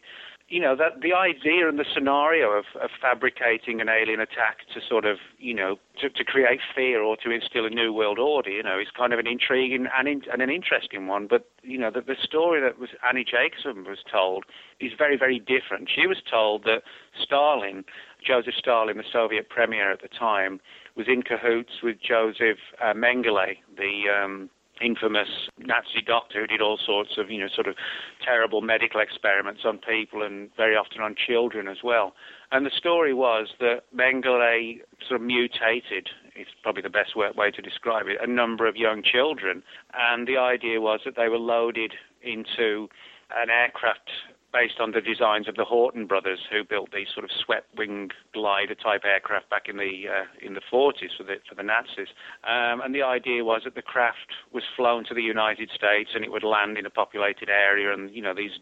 You know, that the idea and the scenario of, of fabricating an alien attack to sort of, you know, to, to create fear or to instill a new world order, you know, is kind of an intriguing and, in, and an interesting one. But, you know, the, the story that was Annie Jacobsen was told is very, very different. She was told that Stalin Joseph Stalin, the Soviet premier at the time, was in cahoots with Joseph uh, Mengele, the um, infamous Nazi doctor who did all sorts of, you know, sort of terrible medical experiments on people and very often on children as well. And the story was that Mengele sort of mutated, it's probably the best way to describe it, a number of young children. And the idea was that they were loaded into an aircraft based on the designs of the Horten brothers, who built these sort of swept-wing glider type aircraft back in the uh, in the 40s for the for the Nazis. Um, and the idea was that the craft was flown to the United States and it would land in a populated area, and you know these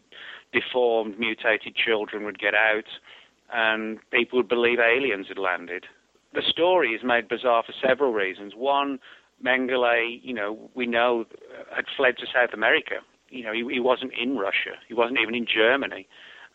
deformed, mutated children would get out, and people would believe aliens had landed. the story is made bizarre for several reasons. One, Mengele, you know, we know had fled to South America. You know, he, he wasn't in Russia. He wasn't even in Germany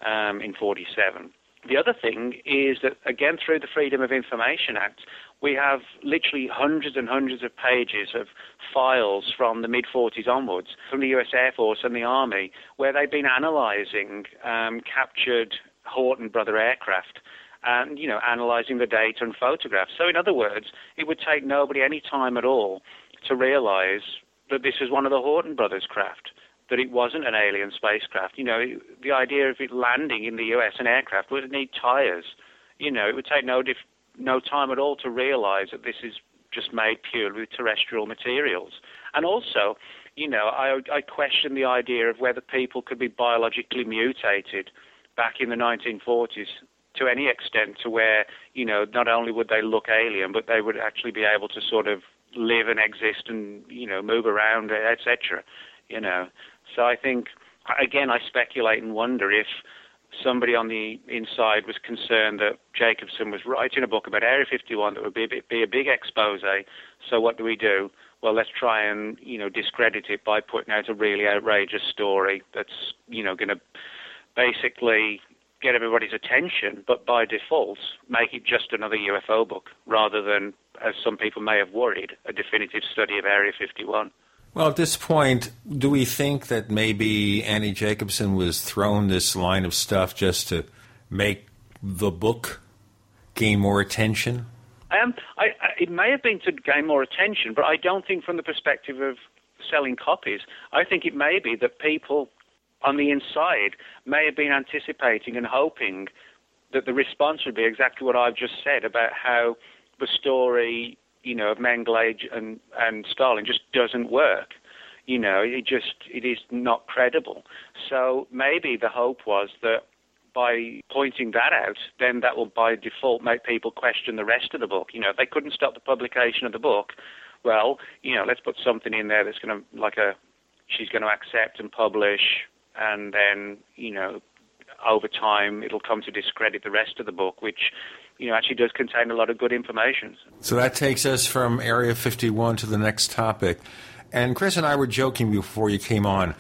um, in 47. The other thing is that, again, through the Freedom of Information Act, we have literally hundreds and hundreds of pages of files from the mid 40s onwards from the US Air Force and the Army where they've been analyzing um, captured Horten brother aircraft and, you know, analyzing the data and photographs. So, in other words, it would take nobody any time at all to realize that this was one of the Horten brothers' craft that it wasn't an alien spacecraft. You know, the idea of it landing in the US, an aircraft, would need tires. You know, it would take no no time at all to realize that this is just made purely with terrestrial materials. And also, you know, I, I question the idea of whether people could be biologically mutated back in the 1940s to any extent to where, you know, not only would they look alien, but they would actually be able to sort of live and exist and, you know, move around, etc. You know, so I think, again, I speculate and wonder if somebody on the inside was concerned that Jacobsen was writing a book about Area 51 that would be a, be a big expose. So what do we do? Well, let's try and you know discredit it by putting out a really outrageous story that's you know going to basically get everybody's attention, but by default make it just another UFO book rather than, as some people may have worried, a definitive study of Area 51. Well, at this point, do we think that maybe Annie Jacobsen was thrown this line of stuff just to make the book gain more attention? Um, I, I, it may have been to gain more attention, but I don't think from the perspective of selling copies. I think it may be that people on the inside may have been anticipating and hoping that the response would be exactly what I've just said about how the story you know, of Mengele and, and Stalin just doesn't work. You know, it just, it is not credible. So maybe the hope was that by pointing that out, then that will by default make people question the rest of the book. You know, if they couldn't stop the publication of the book, well, you know, let's put something in there that's going to, like a, she's going to accept and publish, and then, you know, over time it'll come to discredit the rest of the book, which you know, actually does contain a lot of good information. So that takes us from Area 51 to the next topic. And Chris and I were joking before you came on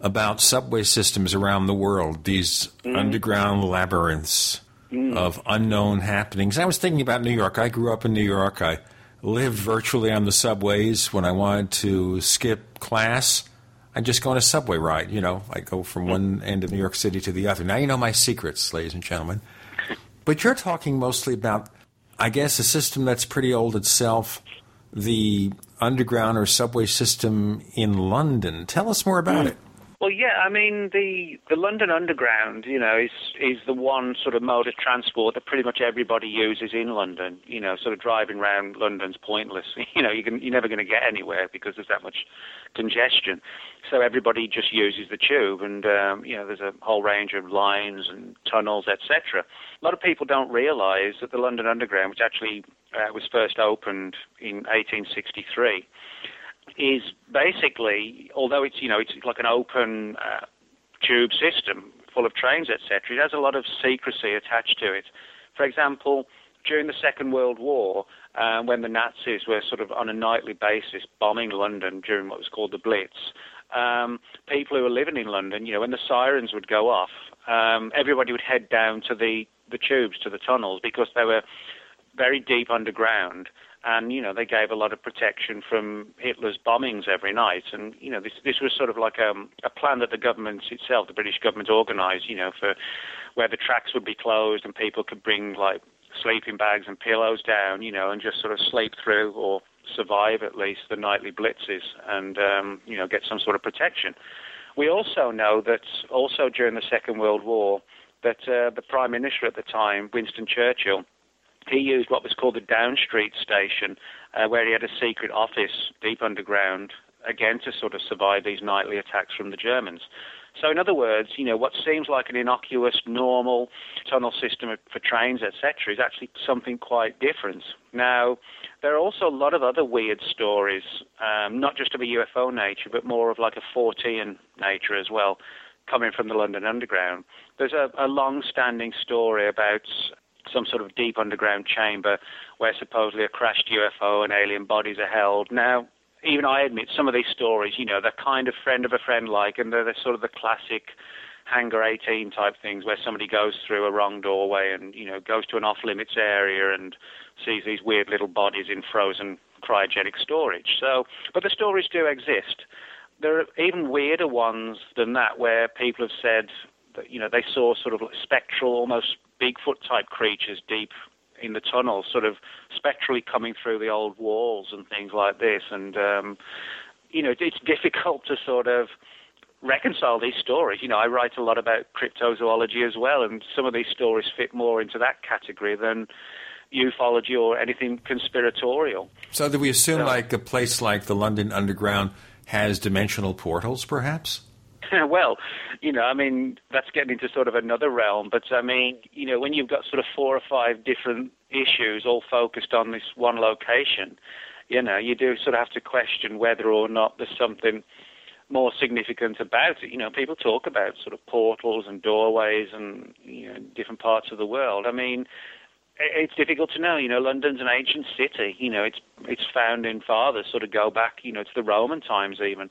about subway systems around the world, these mm. underground labyrinths mm. of unknown happenings. I was thinking about New York. I grew up in New York. I lived virtually on the subways when I wanted to skip class. I just go on a subway ride. You know, I go from one end of New York City to the other. Now you know my secrets, ladies and gentlemen. But you're talking mostly about, I guess, a system that's pretty old itself, the underground or subway system in London. Tell us more about mm. it. Well, yeah, I mean the the London Underground, you know, is is the one sort of mode of transport that pretty much everybody uses in London. You know, sort of driving around London's pointless. You know, you can you're never going to get anywhere because there's that much congestion. So everybody just uses the tube, and um, you know, there's a whole range of lines and tunnels, etc. A lot of people don't realise that the London Underground, which actually uh, was first opened in 1863 is basically, although it's you know it's like an open uh, tube system full of trains, etc., it has a lot of secrecy attached to it. For example, during the Second World War, uh, when the Nazis were sort of on a nightly basis bombing London during what was called the Blitz, um, people who were living in London, you know, when the sirens would go off, um, everybody would head down to the, the tubes, to the tunnels, because they were very deep underground and you know they gave a lot of protection from Hitler's bombings every night, and you know this this was sort of like a, um, a plan that the government itself, the British government, organised, you know, for where the tracks would be closed and people could bring like sleeping bags and pillows down, you know, and just sort of sleep through or survive at least the nightly blitzes and um, you know get some sort of protection. We also know that also during the Second World War that uh, the Prime Minister at the time, Winston Churchill he used what was called the Down Street station, uh, where he had a secret office deep underground, again to sort of survive these nightly attacks from the Germans. So, in other words, you know, what seems like an innocuous, normal tunnel system for trains, etc., is actually something quite different. Now, there are also a lot of other weird stories, um, not just of a UFO nature, but more of like a Fortean nature as well, coming from the London Underground. There's a, a long-standing story about some sort of deep underground chamber where supposedly a crashed UFO and alien bodies are held. Now, even I admit some of these stories, you know, they're kind of friend of a friend like, and they're, they're sort of the classic Hangar 18 type things where somebody goes through a wrong doorway and, you know, goes to an off limits area and sees these weird little bodies in frozen cryogenic storage. So, but the stories do exist. There are even weirder ones than that where people have said that, you know, they saw sort of spectral, almost Bigfoot type creatures deep in the tunnels, sort of spectrally coming through the old walls and things like this. And, um, you know, it's difficult to sort of reconcile these stories. You know, I write a lot about cryptozoology as well, and some of these stories fit more into that category than ufology or anything conspiratorial. So, do we assume so, like a place like the London Underground has dimensional portals, perhaps? well, you know, I mean, that's getting into sort of another realm. But I mean, you know, when you've got sort of four or five different issues all focused on this one location, you know, you do sort of have to question whether or not there's something more significant about it. You know, people talk about sort of portals and doorways and you know different parts of the world. I mean, it's difficult to know. You know, London's an ancient city. You know, its its founding fathers sort of go back. You know, to the Roman times even.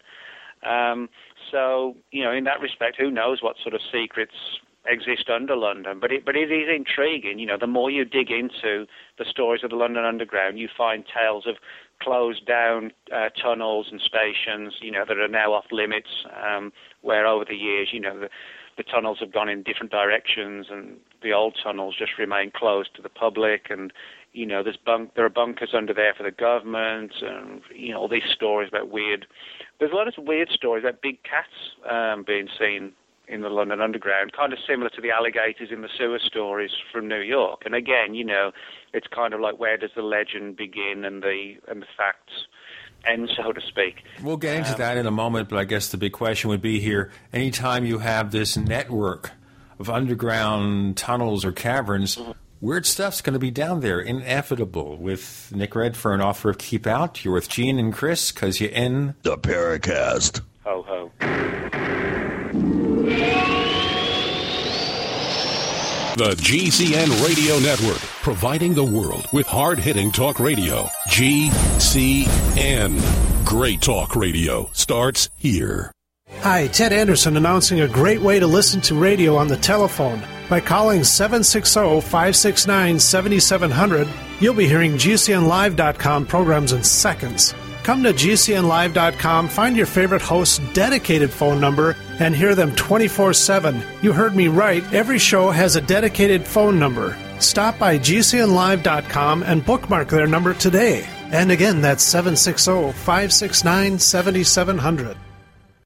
Um, so you know, in that respect, who knows what sort of secrets exist under London? But it but it is intriguing. You know, the more you dig into the stories of the London Underground, you find tales of closed down uh, tunnels and stations, you know, that are now off limits, um, where over the years, you know, the, the tunnels have gone in different directions and the old tunnels just remain closed to the public and you know there's bunk there are bunkers under there for the government and you know all these stories about weird there's a lot of weird stories about big cats um, being seen in the London Underground, kind of similar to the alligators in the sewer stories from New York. And again, you know, it's kind of like where does the legend begin and the and the facts end, so to speak. We'll get into um, that in a moment, but I guess the big question would be here: anytime you have this network of underground tunnels or caverns. Weird stuff's going to be down there, inevitable. With Nick Redfern, author of Keep Out, you're with Gene and Chris because you're in the Paracast. Ho ho. The GCN Radio Network, providing the world with hard hitting talk radio. GCN. Great talk radio starts here. Hi, Ted Anderson announcing a great way to listen to radio on the telephone. By calling 760 569 7700, you'll be hearing GCNlive.com programs in seconds. Come to GCNlive.com, find your favorite host's dedicated phone number, and hear them 24 7. You heard me right, every show has a dedicated phone number. Stop by GCNlive.com and bookmark their number today. And again, that's 760 569 7700.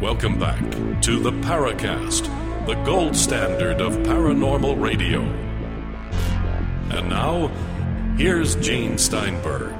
Welcome back to the Paracast, the gold standard of paranormal radio. And now, here's Gene Steinberg.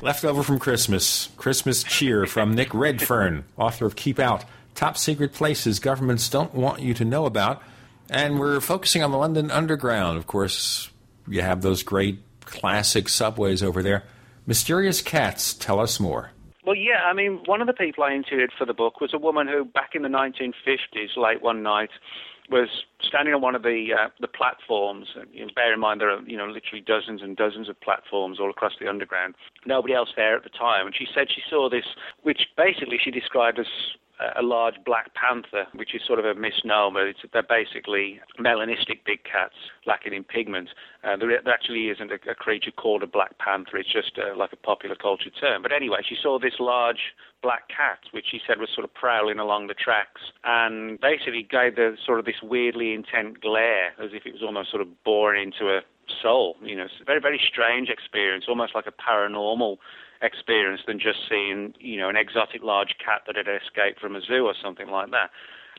Leftover from Christmas, Christmas cheer from Nick Redfern, author of Keep Out, Top Secret Places Governments Don't Want You to Know About. And we're focusing on the London Underground. Of course, you have those great classic subways over there. Mysterious Cats, tell us more. Well, yeah, I mean, one of the people I interviewed for the book was a woman who, back in the 1950s, late one night, was standing on one of the uh, the platforms. You know, bear in mind there are you know literally dozens and dozens of platforms all across the underground. Nobody else there at the time, and she said she saw this, which basically she described as a large black panther, which is sort of a misnomer. It's, they're basically melanistic big cats lacking in pigment. Uh, there, there, actually isn't a, a, creature called a black panther. It's just uh, like a popular culture term. But anyway, she saw this large black cat, which she said was sort of prowling along the tracks, and basically gave the sort of this weirdly intent glare, as if it was almost sort of boring into a soul. You know, it's a very very strange experience, almost like a paranormal experience than just seeing, you know, an exotic large cat that had escaped from a zoo or something like that.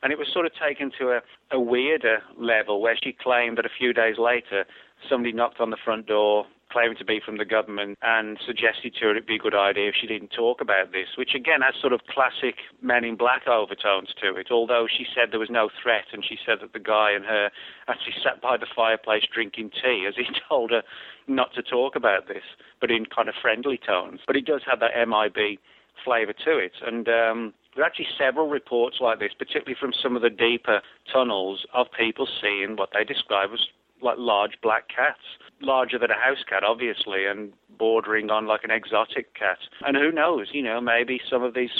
And it was sort of taken to a, a weirder level where she claimed that a few days later somebody knocked on the front door claiming to be from the government and suggested to her it'd be a good idea if she didn't talk about this, which again has sort of classic Men in Black overtones to it. Although she said there was no threat and she said that the guy and her actually sat by the fireplace drinking tea as he told her not to talk about this, but in kind of friendly tones. But it does have that MIB flavour to it. And um, there are actually several reports like this, particularly from some of the deeper tunnels of people seeing what they describe as like large black cats, larger than a house cat, obviously, and bordering on like an exotic cat. And who knows, you know, maybe some of these.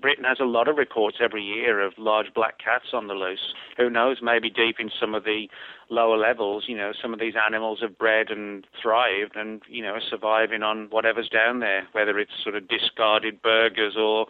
Britain has a lot of reports every year of large black cats on the loose. Who knows, maybe deep in some of the lower levels, you know, some of these animals have bred and thrived and, you know, are surviving on whatever's down there, whether it's sort of discarded burgers or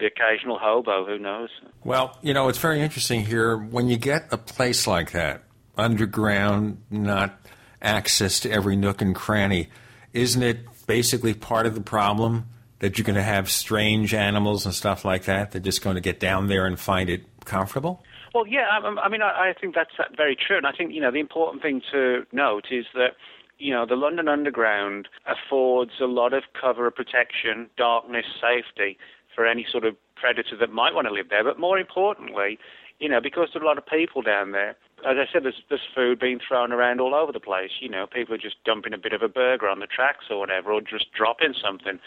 the occasional hobo, who knows. Well, you know, it's very interesting here. When you get a place like that, underground, not access to every nook and cranny. Isn't it basically part of the problem that you're going to have strange animals and stuff like that? They're just going to get down there and find it comfortable? Well, yeah, I, I mean, I, I think that's uh, very true. And I think, you know, the important thing to note is that you know, the London Underground affords a lot of cover, protection, darkness, safety for any sort of predator that might want to live there. But more importantly, you know, because there are a lot of people down there, as I said, there's, there's food being thrown around all over the place. You know, people are just dumping a bit of a burger on the tracks or whatever, or just dropping something.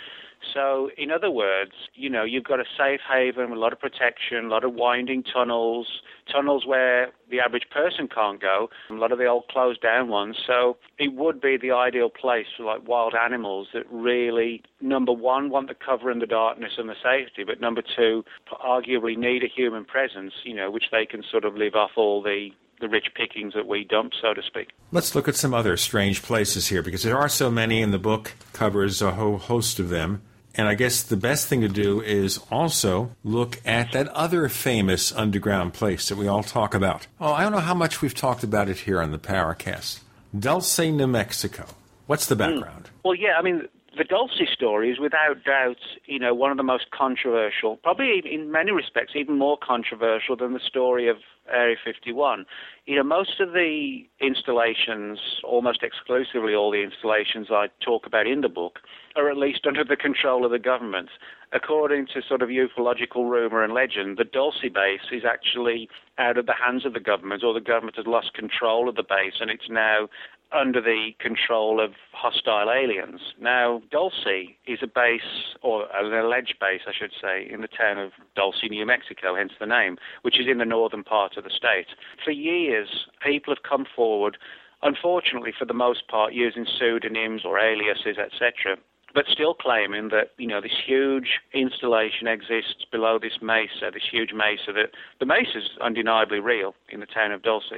So, in other words, you know, you've got a safe haven, a lot of protection, a lot of winding tunnels, tunnels where the average person can't go, a lot of the old closed down ones. So, it would be the ideal place for like wild animals that really, number one, want the cover and the darkness and the safety, but number two, arguably need a human presence, you know, which they can sort of live off all the the rich pickings that we dump, so to speak. Let's look at some other strange places here because there are so many, and the book covers a whole host of them. And I guess the best thing to do is also look at that other famous underground place that we all talk about. Oh, I don't know how much we've talked about it here on the Paracast. Dulce, New Mexico. What's the background? Mm. Well, yeah, I mean, the Dulce story is without doubt, you know, one of the most controversial, probably in many respects even more controversial than the story of Area 51. You know, most of the installations, almost exclusively all the installations I talk about in the book, are at least under the control of the government. According to sort of ufological rumor and legend, the Dulce base is actually out of the hands of the government, or the government has lost control of the base, and it's now under the control of hostile aliens. Now, Dulce is a base, or an alleged base, I should say, in the town of Dulce, New Mexico, hence the name, which is in the northern part of the state. For years, people have come forward, unfortunately for the most part, using pseudonyms or aliases, etc., but still claiming that you know this huge installation exists below this mesa, this huge mesa. That the mesa is undeniably real in the town of Dulce,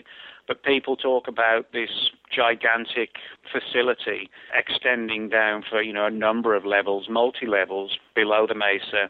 but people talk about this gigantic facility extending down for you know a number of levels, multi levels below the mesa.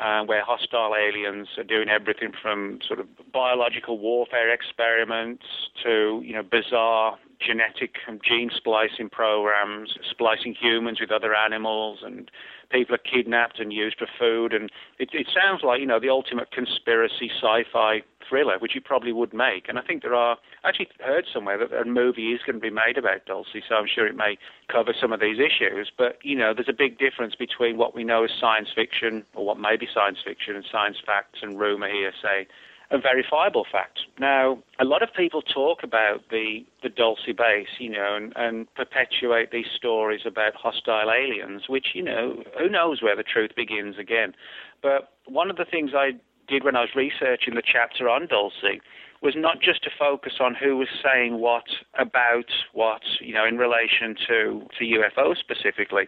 Uh, where hostile aliens are doing everything from sort of biological warfare experiments to you know bizarre genetic and gene splicing programs, splicing humans with other animals, and people are kidnapped and used for food. And it, it sounds like, you know, the ultimate conspiracy sci fi thriller, which you probably would make. And I think there are, I actually heard somewhere that a movie is going to be made about Dulce, so I'm sure it may cover some of these issues. But, you know, there's a big difference between what we know as science fiction, or what may be science fiction, and science facts and rumor hearsay a verifiable fact. Now, a lot of people talk about the, the Dulce base, you know, and, and perpetuate these stories about hostile aliens, which, you know, who knows where the truth begins again. But one of the things I did when I was researching the chapter on Dulce was not just to focus on who was saying what about what, you know, in relation to, to UFO specifically,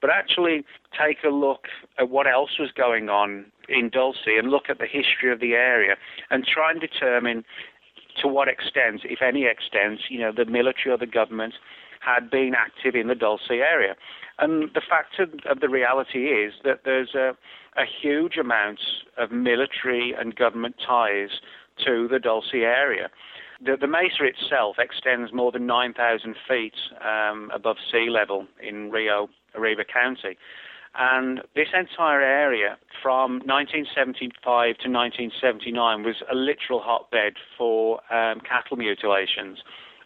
but actually take a look at what else was going on in Dulce and look at the history of the area and try and determine to what extent, if any extent, you know, the military or the government had been active in the Dulce area. And the fact of, of the reality is that there's a, a huge amount of military and government ties to the Dulce area. The, the mesa itself extends more than 9,000 feet um, above sea level in Rio Arriba County. And this entire area from 1975 to 1979 was a literal hotbed for um, cattle mutilations.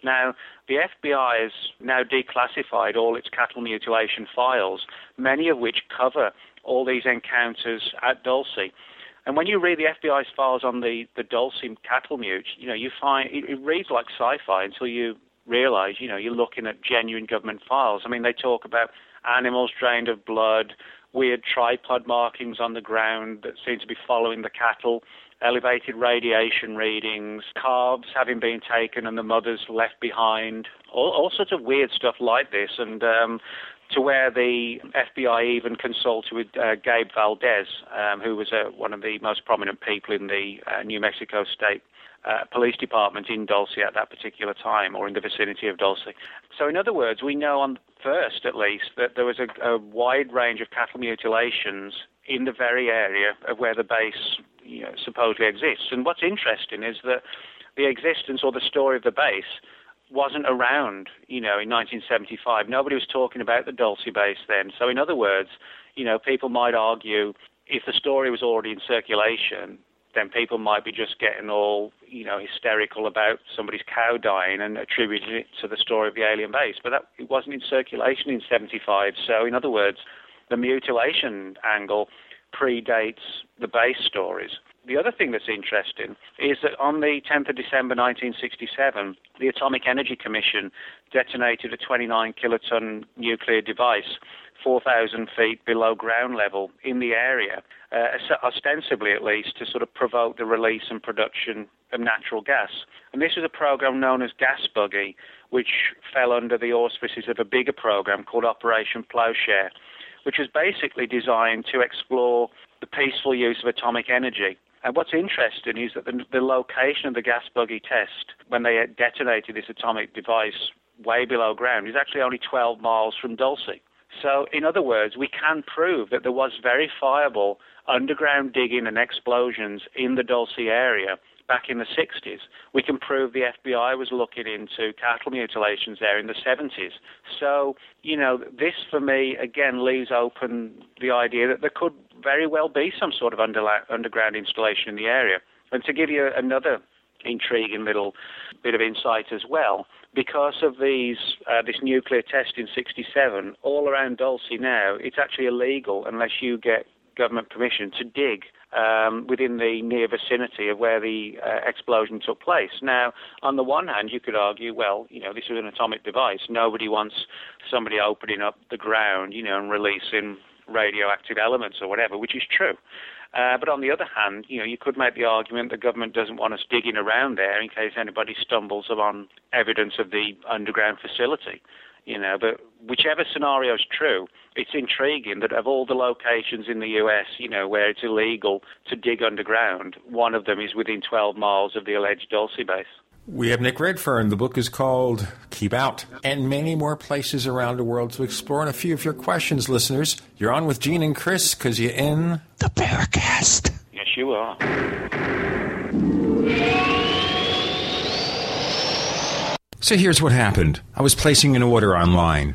Now, the FBI has now declassified all its cattle mutilation files, many of which cover all these encounters at Dulce. And when you read the FBI's files on the, the Dulce cattle mute, you know, you find it, it reads like sci-fi until you realize, you know, you're looking at genuine government files. I mean, they talk about animals drained of blood, weird tripod markings on the ground that seem to be following the cattle, elevated radiation readings, calves having been taken and the mothers left behind, all, all sorts of weird stuff like this. And um, to where the FBI even consulted with uh, Gabe Valdez, um, who was uh, one of the most prominent people in the uh, New Mexico State uh, police department in Dulce at that particular time, or in the vicinity of Dulce. So, in other words, we know on first, at least, that there was a, a wide range of cattle mutilations in the very area of where the base you know, supposedly exists. And what's interesting is that the existence or the story of the base wasn't around, you know, in 1975. Nobody was talking about the Dulce base then. So, in other words, you know, people might argue if the story was already in circulation, then people might be just getting all, you know, hysterical about somebody's cow dying and attributing it to the story of the alien base. But that, it wasn't in circulation in 75. So, in other words, the mutilation angle predates the base stories. The other thing that's interesting is that on the 10th of December 1967, the Atomic Energy Commission detonated a 29 kiloton nuclear device 4,000 feet below ground level in the area, uh, ostensibly at least, to sort of provoke the release and production of natural gas. And this was a program known as Gas Buggy, which fell under the auspices of a bigger program called Operation Plowshare, which was basically designed to explore the peaceful use of atomic energy. And what's interesting is that the, the location of the gas buggy test, when they detonated this atomic device way below ground, is actually only 12 miles from Dulce. So, in other words, we can prove that there was verifiable underground digging and explosions in the Dulce area back in the 60s. We can prove the FBI was looking into cattle mutilations there in the 70s. So, you know, this for me, again, leaves open the idea that there could very well be some sort of underground installation in the area. And to give you another intriguing little bit of insight as well. Because of these uh, this nuclear test in '67, all around Dulce now, it's actually illegal unless you get government permission to dig um, within the near vicinity of where the uh, explosion took place. Now, on the one hand, you could argue, well, you know, this is an atomic device. Nobody wants somebody opening up the ground, you know, and releasing radioactive elements or whatever, which is true. Uh, but on the other hand, you know, you could make the argument the government doesn't want us digging around there in case anybody stumbles upon evidence of the underground facility. You know, but whichever scenario is true, it's intriguing that of all the locations in the US, you know, where it's illegal to dig underground, one of them is within 12 miles of the alleged Dulce base. We have Nick Redfern. The book is called Keep Out, and many more places around the world to explore. And a few of your questions, listeners. You're on with Gene and Chris because you're in the Paracast. Yes, you are. So here's what happened I was placing an order online.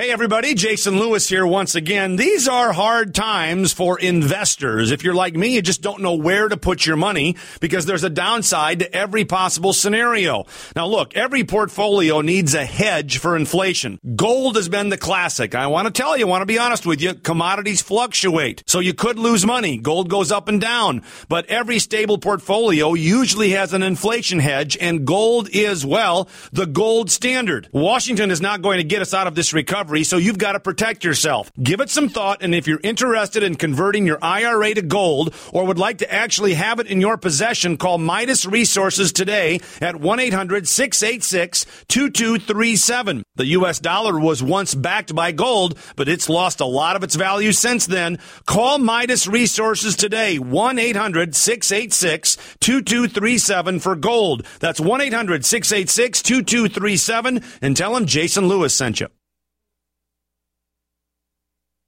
Hey, everybody. Jason Lewis here once again. These are hard times for investors. If you're like me, you just don't know where to put your money because there's a downside to every possible scenario. Now, look, every portfolio needs a hedge for inflation. Gold has been the classic. I want to tell you, I want to be honest with you, commodities fluctuate. So you could lose money. Gold goes up and down. But every stable portfolio usually has an inflation hedge, and gold is, well, the gold standard. Washington is not going to get us out of this recovery so you've got to protect yourself. Give it some thought, and if you're interested in converting your IRA to gold or would like to actually have it in your possession, call Midas Resources today at 1 800 686 2237. The U.S. dollar was once backed by gold, but it's lost a lot of its value since then. Call Midas Resources today, 1 800 686 2237 for gold. That's 1 800 686 2237 and tell them Jason Lewis sent you.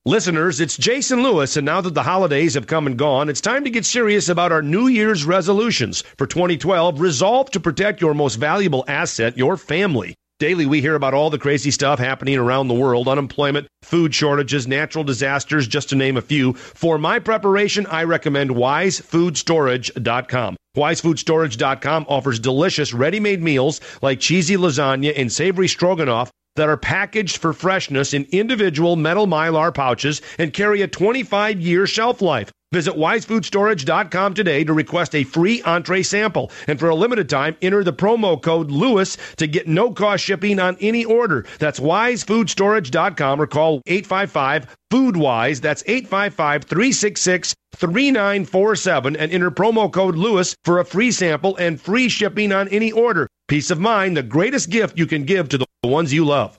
Listeners, it's Jason Lewis, and now that the holidays have come and gone, it's time to get serious about our New Year's resolutions. For 2012, resolve to protect your most valuable asset, your family. Daily, we hear about all the crazy stuff happening around the world unemployment, food shortages, natural disasters, just to name a few. For my preparation, I recommend wisefoodstorage.com. WiseFoodStorage.com offers delicious ready made meals like cheesy lasagna and savory stroganoff that are packaged for freshness in individual metal mylar pouches and carry a 25 year shelf life. Visit wisefoodstorage.com today to request a free entree sample. And for a limited time, enter the promo code LEWIS to get no cost shipping on any order. That's wisefoodstorage.com or call 855 FoodWise. That's 855 366 3947 and enter promo code LEWIS for a free sample and free shipping on any order. Peace of mind, the greatest gift you can give to the ones you love.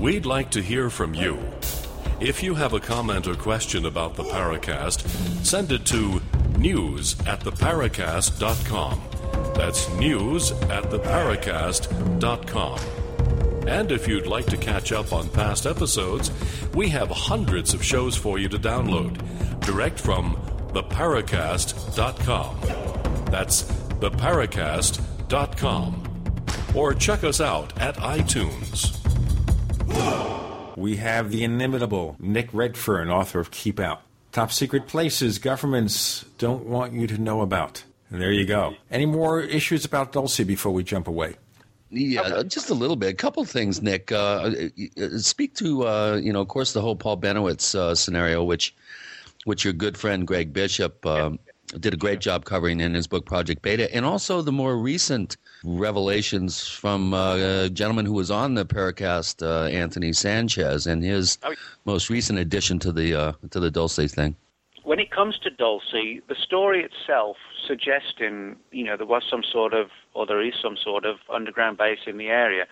We'd like to hear from you. If you have a comment or question about the Paracast, send it to news at theparacast.com. That's news at theparacast.com. And if you'd like to catch up on past episodes, we have hundreds of shows for you to download direct from theparacast.com. That's theparacast.com. Or check us out at iTunes. We have the inimitable Nick Redfern, author of Keep Out. Top secret places governments don't want you to know about. And there you go. Any more issues about Dulce before we jump away? Yeah, just a little bit. A couple things, Nick. Uh, speak to, uh, you know, of course, the whole Paul Bennewitz uh, scenario, which, which your good friend Greg Bishop um, did a great job covering in his book Project Beta, and also the more recent revelations from uh, a gentleman who was on the Paracast, uh, Anthony Sanchez, and his Oh, most recent addition to the uh, to the Dulce thing. when it comes to Dulce, the story itself suggesting, you know, there was some sort of, or there is some sort of underground base in the area,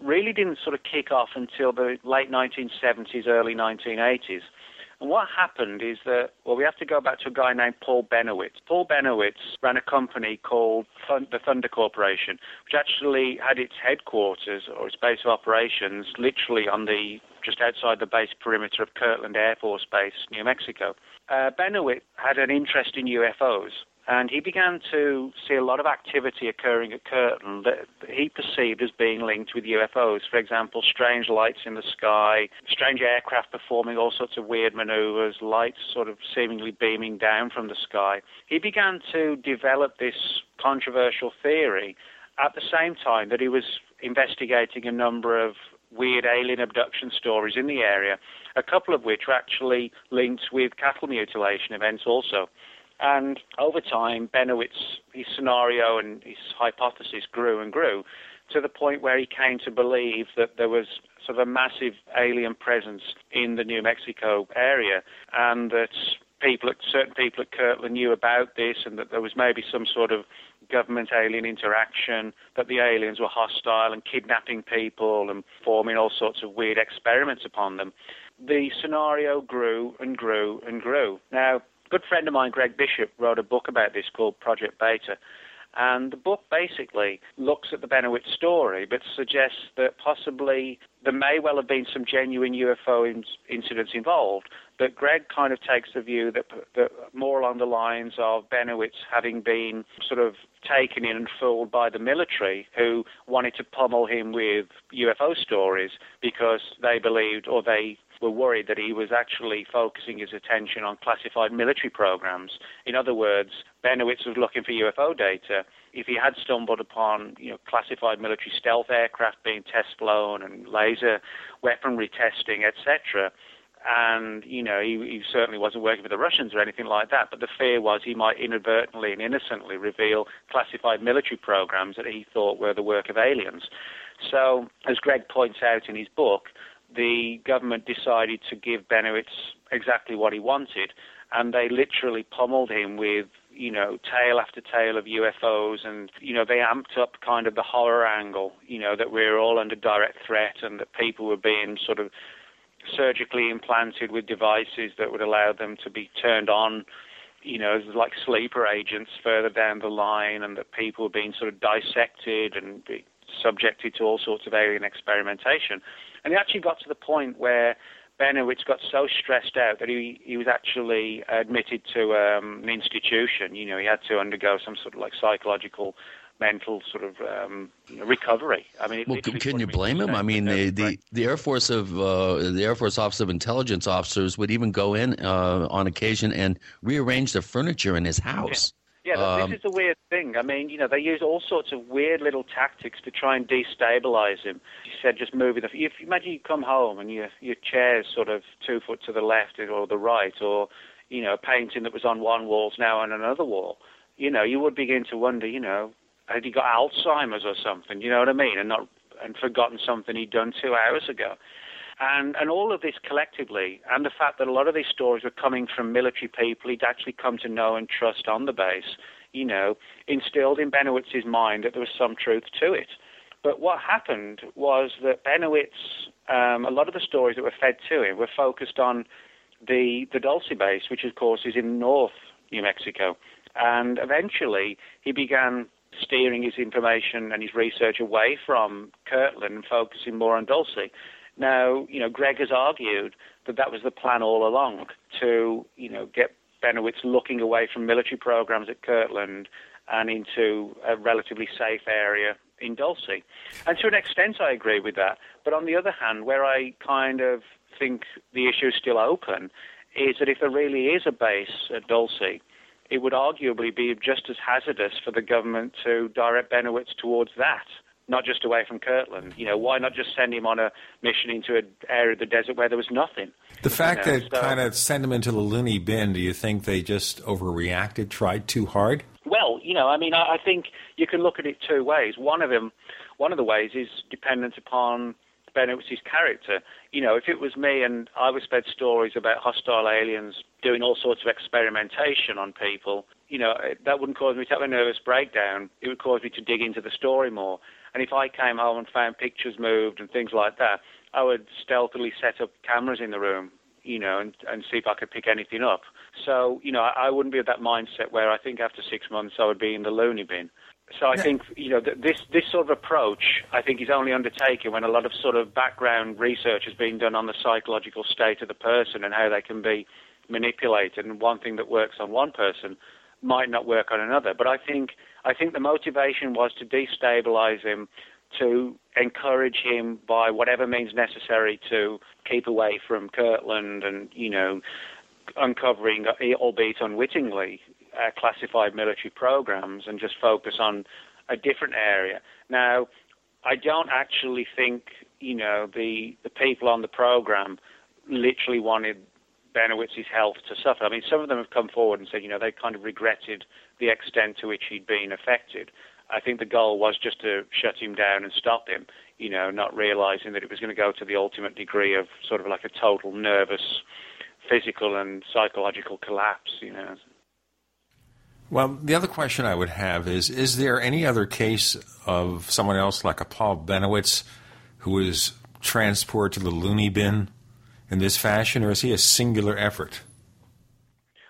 really didn't sort of kick off until the late 1970s, early 1980s. And what happened is that, well, we have to go back to a guy named Paul Bennewitz. Paul Bennewitz ran a company called Thun- the Thunder Corporation, which actually had its headquarters or its base of operations literally on the just outside the base perimeter of Kirtland Air Force Base, New Mexico. Uh, Bennewitz had an interest in UFOs, and he began to see a lot of activity occurring at Kirtland that he perceived as being linked with UFOs. For example, strange lights in the sky, strange aircraft performing all sorts of weird maneuvers, lights sort of seemingly beaming down from the sky. He began to develop this controversial theory at the same time that he was investigating a number of weird alien abduction stories in the area, a couple of which were actually linked with cattle mutilation events also. And over time, Bennewitz, his scenario and his hypothesis grew and grew to the point where he came to believe that there was sort of a massive alien presence in the New Mexico area and that people, certain people at Kirtland knew about this and that there was maybe some sort of government alien interaction, that the aliens were hostile and kidnapping people and forming all sorts of weird experiments upon them. The scenario grew and grew and grew. Now, good friend of mine, Greg Bishop, wrote a book about this called Project Beta. And the book basically looks at the Bennewitz story, but suggests that possibly there may well have been some genuine UFO in- incidents involved. But Greg kind of takes the view that, that more along the lines of Bennewitz having been sort of taken in and fooled by the military who wanted to pummel him with UFO stories because they believed or they were worried that he was actually focusing his attention on classified military programs. In other words, Bennewitz was looking for UFO data. If he had stumbled upon, you know, classified military stealth aircraft being test flown and laser weaponry testing, etc., and you know he, he, certainly wasn't working for the Russians or anything like that. But the fear was he might inadvertently and innocently reveal classified military programs that he thought were the work of aliens. So, as Greg points out in his book, the government decided to give Bennewitz exactly what he wanted, and they literally pummeled him with you know tale after tale of UFOs, and you know they amped up kind of the horror angle, you know that we're all under direct threat and that people were being sort of surgically implanted with devices that would allow them to be turned on, you know, like sleeper agents further down the line, and that people were being sort of dissected and subjected to all sorts of alien experimentation. And it actually got to the point where Bennewitz got so stressed out that he he was actually admitted to um, an institution. You know, he had to undergo some sort of like psychological mental sort of um, recovery. I mean, well, can you blame him? I mean, the, the, the Air Force of uh, the Air Force Office of Intelligence officers would even go in uh, on occasion and rearrange the furniture in his house. Yeah. Yeah, um, this is a weird thing. I mean, you know, they use all sorts of weird little tactics to try and destabilize him. He said just moving the. If imagine you come home and your your chair's sort of two foot to the left or the right, or you know, a painting that was on one wall's now on another wall. You know, you would begin to wonder. You know, had he got Alzheimer's or something? You know what I mean? And not and forgotten something he'd done two hours ago. And and all of this collectively, and the fact that a lot of these stories were coming from military people he'd actually come to know and trust on the base, you know, instilled in Bennewitz's mind that there was some truth to it. But what happened was that Bennewitz, um, a lot of the stories that were fed to him were focused on the the Dulce base, which of course is in North New Mexico. And eventually, he began steering his information and his research away from Kirtland and focusing more on Dulce. Now, you know, Greg has argued that that was the plan all along to, you know, get Bennewitz looking away from military programs at Kirtland and into a relatively safe area in Dulce. And to an extent, I agree with that. But on the other hand, where I kind of think the issue is still open is that if there really is a base at Dulce, it would arguably be just as hazardous for the government to direct Bennewitz towards that, not just away from Kirtland. You know, why not just send him on a mission into an area of the desert where there was nothing? The fact you know, that so, kind of sent him into the loony bin, do you think they just overreacted, tried too hard? Well, you know, I mean, I, I think you can look at it two ways. One of them, one of the ways is dependent upon Bennewitz's character. You know, if it was me and I was fed stories about hostile aliens doing all sorts of experimentation on people, you know, that wouldn't cause me to have a nervous breakdown. It would cause me to dig into the story more. And if I came home and found pictures moved and things like that, I would stealthily set up cameras in the room, you know, and, and see if I could pick anything up. So, you know, I, I wouldn't be of that mindset where I think after six months I would be in the loony bin. So I think you know this this sort of approach I think is only undertaken when a lot of sort of background research has been done on the psychological state of the person and how they can be manipulated. And one thing that works on one person might not work on another. But I think I think the motivation was to destabilize him, to encourage him by whatever means necessary to keep away from Kirtland and you know uncovering, albeit unwittingly, uh, classified military programs and just focus on a different area. Now, I don't actually think you know the the people on the program literally wanted Bennewitz's health to suffer. I mean, some of them have come forward and said, you know, they kind of regretted the extent to which he'd been affected. I think the goal was just to shut him down and stop him, you know, not realizing that it was going to go to the ultimate degree of sort of like a total nervous, physical, and psychological collapse, you know. Well, the other question I would have is Is there any other case of someone else like a Paul Bennewitz who was transported to the loony bin in this fashion, or is he a singular effort?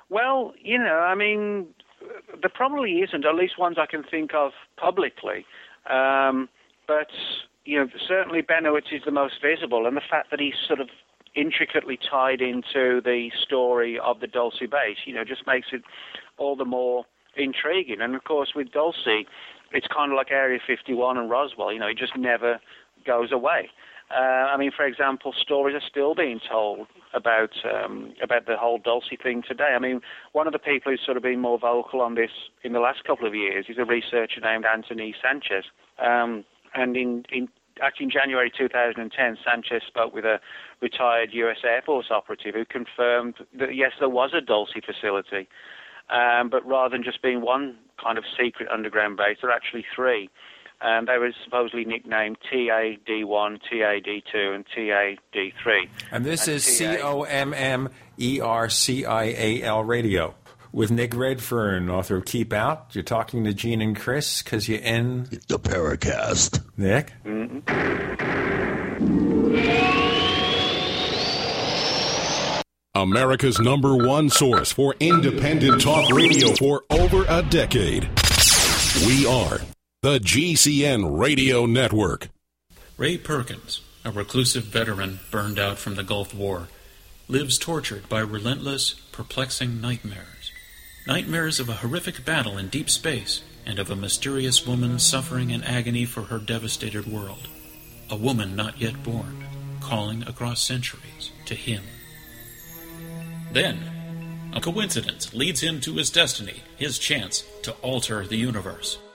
Well, you know, I mean, there probably isn't, at least ones I can think of publicly. Um, but, you know, certainly Bennewitz is the most visible, and the fact that he's sort of intricately tied into the story of the Dulce base, you know, just makes it all the more intriguing. And of course, with Dulce, it's kind of like Area 51 and Roswell, you know, it just never goes away. Uh, I mean, for example, stories are still being told about um, about the whole Dulce thing today. I mean, one of the people who's sort of been more vocal on this in the last couple of years is a researcher named Anthony Sanchez. Um, and in, in actually in January 2010, Sanchez spoke with a retired U.S. Air Force operative who confirmed that yes, there was a Dulce facility, um, but rather than just being one kind of secret underground base, there are actually three and they were supposedly nicknamed TAD1, TAD2, and TAD3. And this and is C O M M E R C I A L radio with Nick Redfern, author of Keep Out. You're talking to Gene and Chris because you're in the Paracast. Nick? Mm-hmm. America's number one source for independent talk radio for over a decade. We are the GCN Radio Network. Ray Perkins, a reclusive veteran burned out from the Gulf War, lives tortured by relentless, perplexing nightmares. Nightmares of a horrific battle in deep space and of a mysterious woman suffering in agony for her devastated world. A woman not yet born, calling across centuries to him. Then, a coincidence leads him to his destiny, his chance to alter the universe.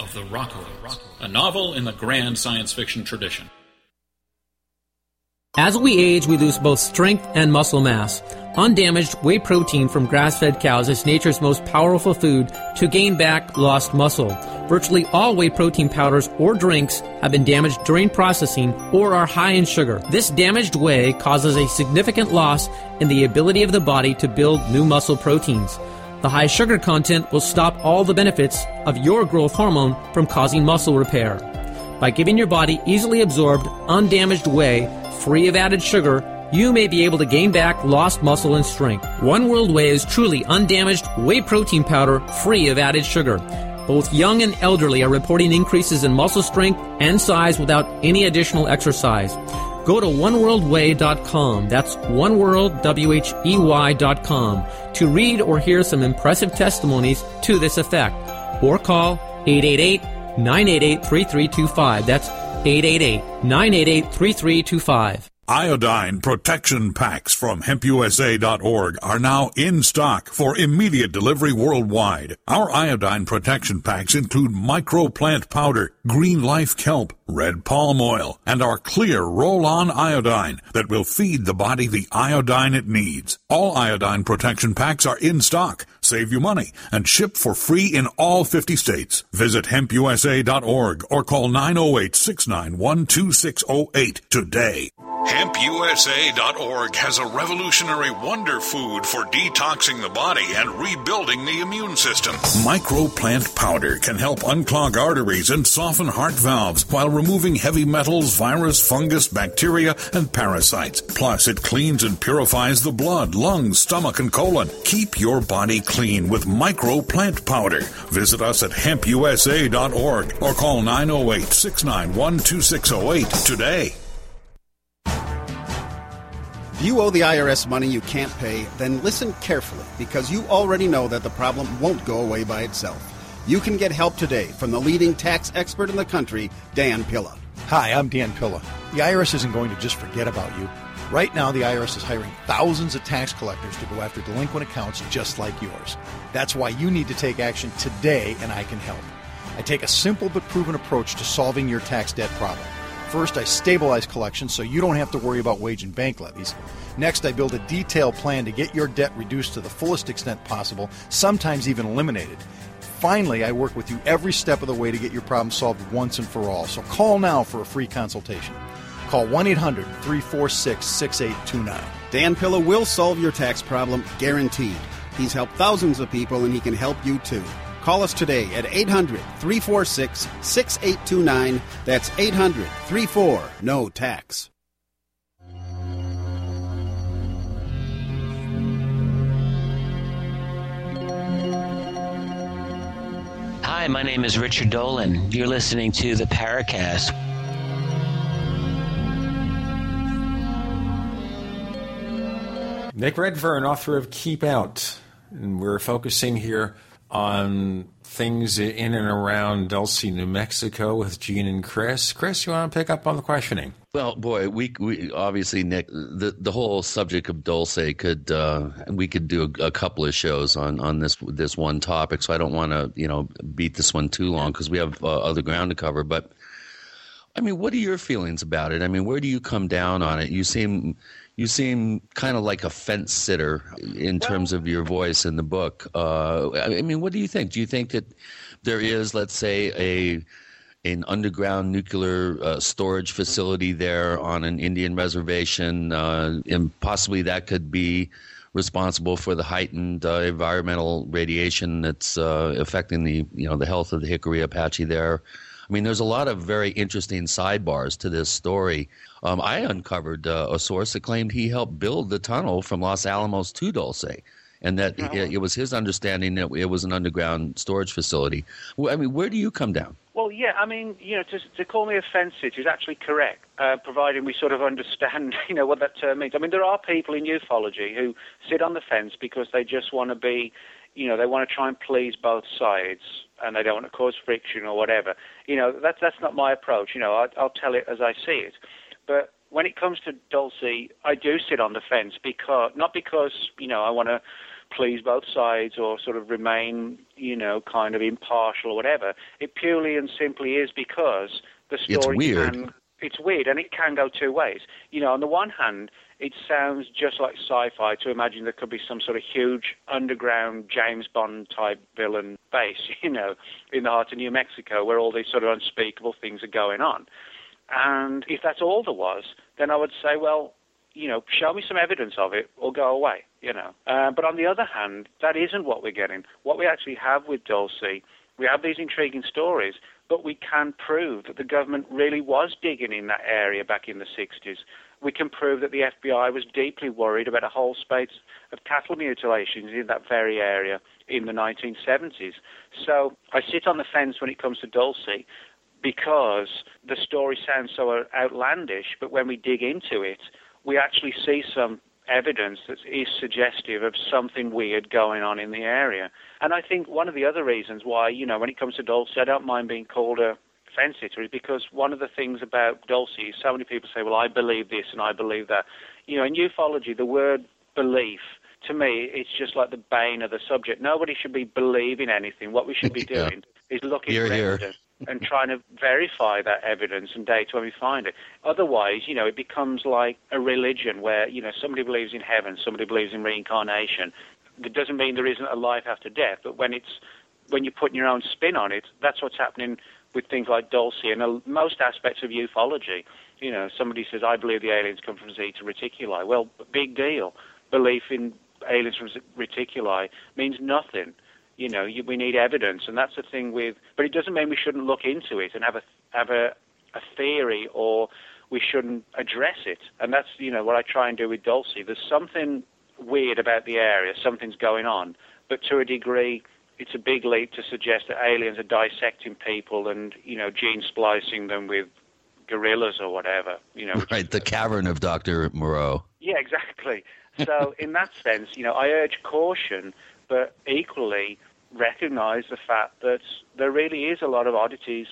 Of the Rockoids, a novel in the grand science fiction tradition. As we age, we lose both strength and muscle mass. Undamaged whey protein from grass fed cows is nature's most powerful food to gain back lost muscle. Virtually all whey protein powders or drinks have been damaged during processing or are high in sugar. This damaged whey causes a significant loss in the ability of the body to build new muscle proteins. The high sugar content will stop all the benefits of your growth hormone from causing muscle repair. By giving your body easily absorbed, undamaged whey, free of added sugar, you may be able to gain back lost muscle and strength. One World Whey is truly undamaged whey protein powder free of added sugar. Both young and elderly are reporting increases in muscle strength and size without any additional exercise. Go to oneworldwhey.com. That's oneworldwhey.com to read or hear some impressive testimonies to this effect. Or call 888 988 3325. That's 888 988 3325. Iodine protection packs from hempusa.org are now in stock for immediate delivery worldwide. Our iodine protection packs include microplant powder, green life kelp, red palm oil, and our clear roll-on iodine that will feed the body the iodine it needs. All iodine protection packs are in stock, save you money, and ship for free in all 50 states. Visit hempusa.org or call 908 691 2608 today. HempUSA.org has a revolutionary wonder food for detoxing the body and rebuilding the immune system. Microplant powder can help unclog arteries and soften heart valves while removing heavy metals, virus, fungus, bacteria, and parasites. Plus, it cleans and purifies the blood, lungs, stomach, and colon. Keep your body clean with micro plant powder. Visit us at hempusa.org or call 908 691 2608 today. If you owe the IRS money you can't pay, then listen carefully because you already know that the problem won't go away by itself. You can get help today from the leading tax expert in the country, Dan Pilla. Hi, I'm Dan Pilla. The IRS isn't going to just forget about you. Right now, the IRS is hiring thousands of tax collectors to go after delinquent accounts just like yours. That's why you need to take action today, and I can help. I take a simple but proven approach to solving your tax debt problem. First, I stabilize collections so you don't have to worry about wage and bank levies. Next, I build a detailed plan to get your debt reduced to the fullest extent possible, sometimes even eliminated. Finally, I work with you every step of the way to get your problem solved once and for all. So call now for a free consultation. Call 1 800 346 6829. Dan Pilla will solve your tax problem, guaranteed. He's helped thousands of people and he can help you too. Call us today at 800 346 6829. That's 800 34 No Tax. Hi, my name is Richard Dolan. You're listening to the Paracast. Nick Redfern, author of Keep Out. And we're focusing here on things in and around Dulce, New Mexico with Gene and Chris. Chris, you want to pick up on the questioning? Well, boy, we we obviously Nick the the whole subject of Dulce could uh, we could do a, a, couple of shows on on this this one topic. So I don't want to you know beat this one too long because we have uh, other ground to cover. But I mean, what are your feelings about it? I mean, where do you come down on it? You seem you seem kind of like a fence sitter in terms of your voice in the book. Uh, I mean, what do you think? Do you think that there is, let's say, a an underground nuclear uh, storage facility there on an Indian reservation, uh, and possibly that could be responsible for the heightened uh, environmental radiation that's uh, affecting the you know the health of the Jicarilla Apache there. I mean, there's a lot of very interesting sidebars to this story. Um, I uncovered uh, a source that claimed he helped build the tunnel from Los Alamos to Dulce, and that it, it, was his understanding that it was an underground storage facility. I mean, where do you come down? Well, yeah, I mean, you know, to, to call me a fence sitter is actually correct, uh, providing we sort of understand, you know, what that term means. I mean, there are people in ufology who sit on the fence because they just want to be, you know, they want to try and please both sides and they don't want to cause friction or whatever. You know, that's that's not my approach. You know, I, I'll tell it as I see it. But when it comes to Dulce, I do sit on the fence because not because you know I want to please both sides or sort of remain you know kind of impartial or whatever. It purely and simply is because the story it's weird. can it's weird and it can go two ways. You know, on the one hand, it sounds just like sci-fi to imagine there could be some sort of huge underground James Bond type villain base, you know, in the heart of New Mexico where all these sort of unspeakable things are going on. And if that's all there was, then I would say, well, you know, show me some evidence of it or go away, you know. Uh, but on the other hand, that isn't what we're getting. What we actually have with Dulce, we have these intriguing stories, but we can prove that the government really was digging in that area back in the 60s we can prove that the FBI was deeply worried about a whole spate of cattle mutilations in that very area in the 1970s. So I sit on the fence when it comes to Dulce because the story sounds so outlandish, but when we dig into it, we actually see some evidence that is suggestive of something weird going on in the area. And I think one of the other reasons why, you know, when it comes to Dulce, I don't mind being called a fence sitter is because one of the things about Dulce is so many people say, well, I believe this and I believe that. You know, in ufology, the word belief, to me, it's just like the bane of the subject. Nobody should be believing anything. What we should be doing yeah. is looking here, for evidence and trying to verify that evidence and data when we find it. Otherwise, you know, it becomes like a religion where, you know, somebody believes in heaven, somebody believes in reincarnation. It doesn't mean there isn't a life after death, but when it's when you're putting your own spin on it, that's what's happening with things like Dulce and uh, most aspects of ufology. You know, somebody says, I believe the aliens come from Zeta Reticuli. Well, big deal. Belief in aliens from Reticuli means nothing. You know, you, we need evidence, and that's the thing with. But it doesn't mean we shouldn't look into it and have a have a, a theory, or we shouldn't address it. And that's you know what I try and do with Dulce. There's something weird about the area. Something's going on, but to a degree, it's a big leap to suggest that aliens are dissecting people and you know gene splicing them with gorillas or whatever. You know, right? The cavern of Doctor Moreau. Yeah, exactly. So in that sense, you know, I urge caution, but equally recognize the fact that there really is a lot of oddities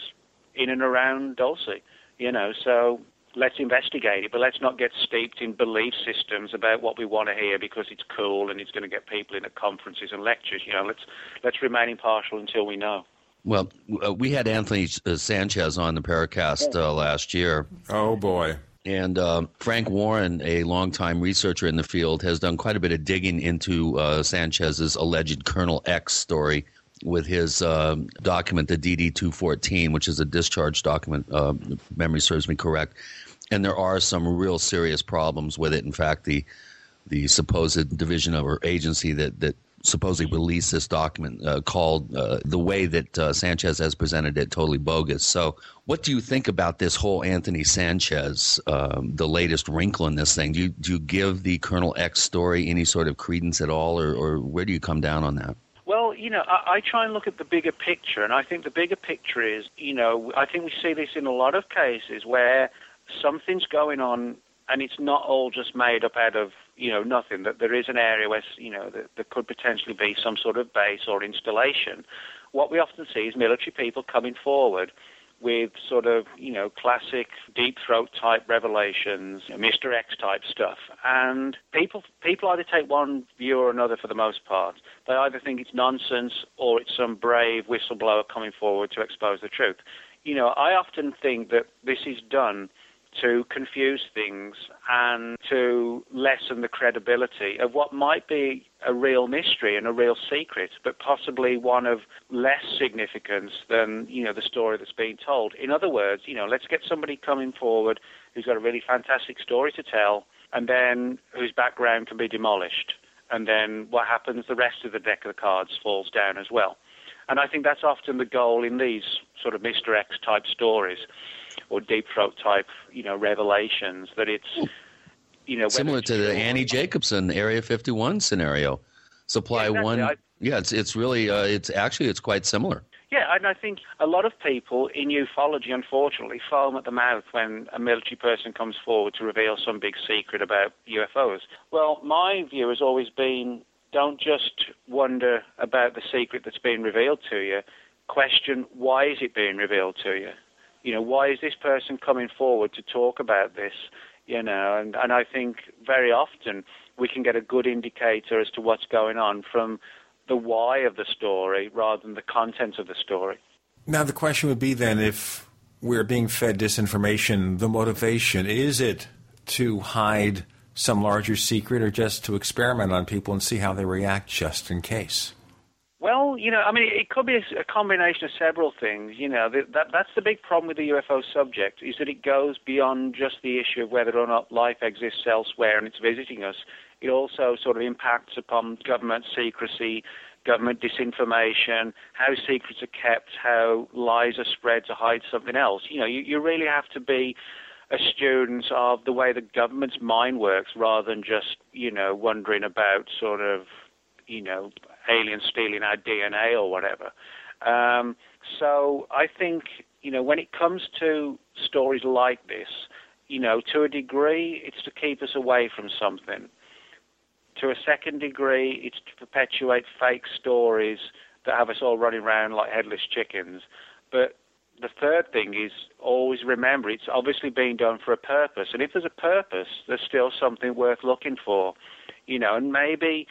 in and around Dulce. You know, so let's investigate it, but let's not get steeped in belief systems about what we want to hear because it's cool and it's going to get people in at conferences and lectures. You know, let's let's remain impartial until we know. Well, uh, we had Anthony uh, Sanchez on the Paracast uh, last year. Oh boy. And uh, Frank Warren, a longtime researcher in the field, has done quite a bit of digging into uh, Sanchez's alleged Colonel X story with his uh, document, the DD 214, which is a discharge document, uh, memory serves me correct. And there are some real serious problems with it. In fact, the the supposed division of or agency that, that supposedly released this document uh, called uh, the way that uh, Sanchez has presented it totally bogus. So, what do you think about this whole Anthony Sanchez, um, the latest wrinkle in this thing? Do you, do you give the Colonel X story any sort of credence at all, or, or where do you come down on that? Well, you know, I, I try and look at the bigger picture, and I think the bigger picture is, you know, I think we see this in a lot of cases where something's going on and it's not all just made up out of you know nothing. That there is an area where you know that there could potentially be some sort of base or installation. What we often see is military people coming forward with sort of you know classic deep throat type revelations, Mr. X type stuff, and people people either take one view or another for the most part. They either think it's nonsense or it's some brave whistleblower coming forward to expose the truth. You know, I often think that this is done to confuse things and to lessen the credibility of what might be a real mystery and a real secret, but possibly one of less significance than, you know, the story that's being told. In other words, you know, let's get somebody coming forward who's got a really fantastic story to tell and then whose background can be demolished. And then what happens, the rest of the deck of the cards falls down as well. And I think that's often the goal in these sort of Mr. X type stories or deep throat type, you know, revelations. That it's, you know, similar to the Annie Jacobsen Area 51 scenario. Supply yeah, exactly. one. I, yeah, it's it's really uh, it's actually it's quite similar. Yeah, and I think a lot of people in ufology, unfortunately, foam at the mouth when a military person comes forward to reveal some big secret about UFOs. Well, my view has always been don't just wonder about the secret that's being revealed to you. Question why is it being revealed to you? You know, why is this person coming forward to talk about this? You know, and, and I think very often we can get a good indicator as to what's going on from the why of the story rather than the content of the story. Now, the question would be then if we're being fed disinformation, the motivation is it to hide some larger secret or just to experiment on people and see how they react just in case? Well, you know, I mean, it could be a, combination of several things. You know, that that's the big problem with the UFO subject is that it goes beyond just the issue of whether or not life exists elsewhere and it's visiting us. It also sort of impacts upon government secrecy, government disinformation, how secrets are kept, how lies are spread to hide something else. You know, you, you really have to be a student of the way the government's mind works rather than just, you know, wondering about sort of, you know, aliens stealing our DNA or whatever. Um, so I think, you know, when it comes to stories like this, you know, to a degree, it's to keep us away from something. To a second degree, it's to perpetuate fake stories that have us all running around like headless chickens. But the third thing is always remember it's obviously being done for a purpose. And if there's a purpose, there's still something worth looking for. You know, and maybe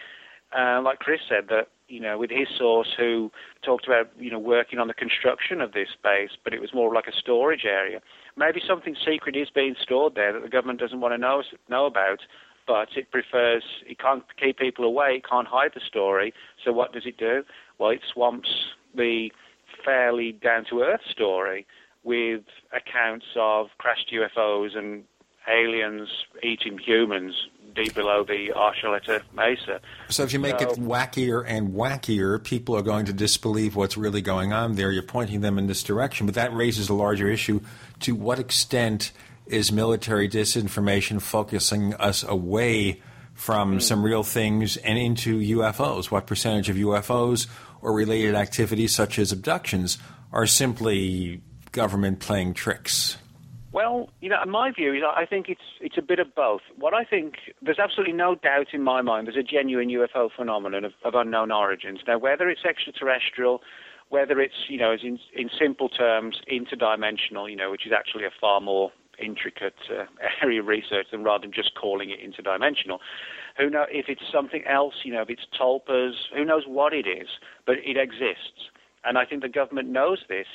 uh, like Chris said, that you know, with his source who talked about you know working on the construction of this base, but it was more like a storage area. Maybe something secret is being stored there that the government doesn't want to know know about, but it prefers it can't keep people away, it can't hide the story. So what does it do? Well, it swamps the fairly down to earth story with accounts of crashed UFOs and aliens eating humans deep below the Archuleta Mesa. So if you make So- it wackier and wackier, people are going to disbelieve what's really going on there. You're pointing them in this direction, but that raises a larger issue. To what extent is military disinformation focusing us away from hmm. some real things and into UFOs? What percentage of UFOs or related activities, such as abductions, are simply government playing tricks? Well, you know, my view is I think it's it's a bit of both. What I think there's absolutely no doubt in my mind there's a genuine UFO phenomenon of, of unknown origins. Now, whether it's extraterrestrial, whether it's you know, in in simple terms, interdimensional, you know, which is actually a far more intricate uh, area of research than rather than just calling it interdimensional. Who know if it's something else? You know, if it's tulpas, who knows what it is, but it exists. And I think the government knows this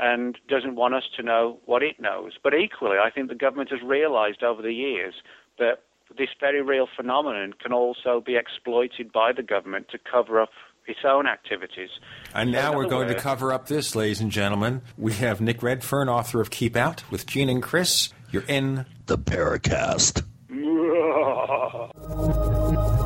and doesn't want us to know what it knows. But equally, I think the government has realized over the years that this very real phenomenon can also be exploited by the government to cover up its own activities. And now we're other going to cover up this, ladies and gentlemen. We have Nick Redfern, author of Keep Out, with Gene and Chris. You're in the Paracast.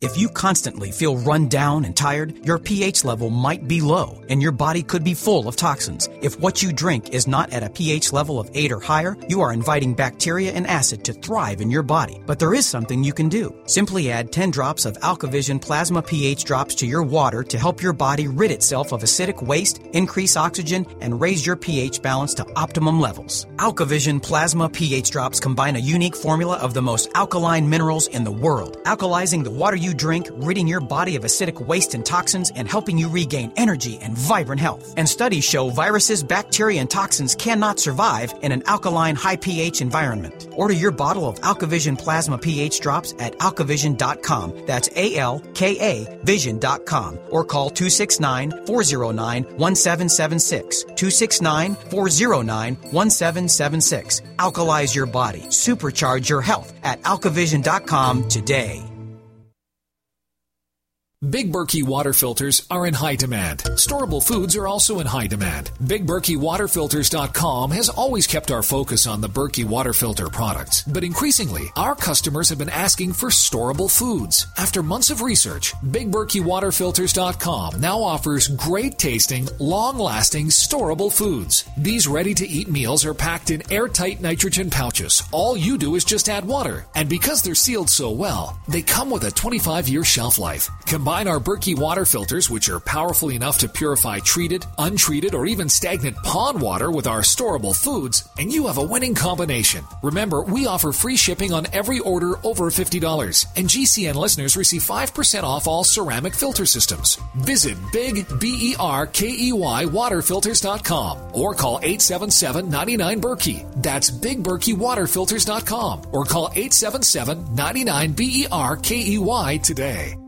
If you constantly feel run down and tired, your pH level might be low and your body could be full of toxins. If what you drink is not at a pH level of 8 or higher, you are inviting bacteria and acid to thrive in your body. But there is something you can do. Simply add 10 drops of AlkaVision plasma pH drops to your water to help your body rid itself of acidic waste, increase oxygen, and raise your pH balance to optimum levels. AlkaVision plasma pH drops combine a unique formula of the most alkaline minerals in the world, alkalizing the water you drink, ridding your body of acidic waste and toxins, and helping you regain energy and vibrant health. And studies show viruses, bacteria, and toxins cannot survive in an alkaline, high pH environment. Order your bottle of AlkaVision plasma pH drops at alkavision.com. That's A L K A vision.com. Or call 269 409 1776. 269 409 1776. Alkalize your body. Supercharge your health at alkavision.com today. Big Berkey water filters are in high demand. Storable foods are also in high demand. BigBerkeyWaterFilters.com has always kept our focus on the Berkey water filter products, but increasingly, our customers have been asking for storable foods. After months of research, BigBerkeyWaterFilters.com now offers great tasting, long lasting, storable foods. These ready to eat meals are packed in airtight nitrogen pouches. All you do is just add water, and because they're sealed so well, they come with a 25 year shelf life. Combine our Berkey water filters, which are powerful enough to purify treated, untreated, or even stagnant pond water with our storable foods, and you have a winning combination. Remember, we offer free shipping on every order over $50, and GCN listeners receive 5% off all ceramic filter systems. Visit Big B E R K E Y waterfilters.com or call 877 99 Berkey. That's BigBerkeyWaterFilters.com or call 877 99 B E R K E Y today.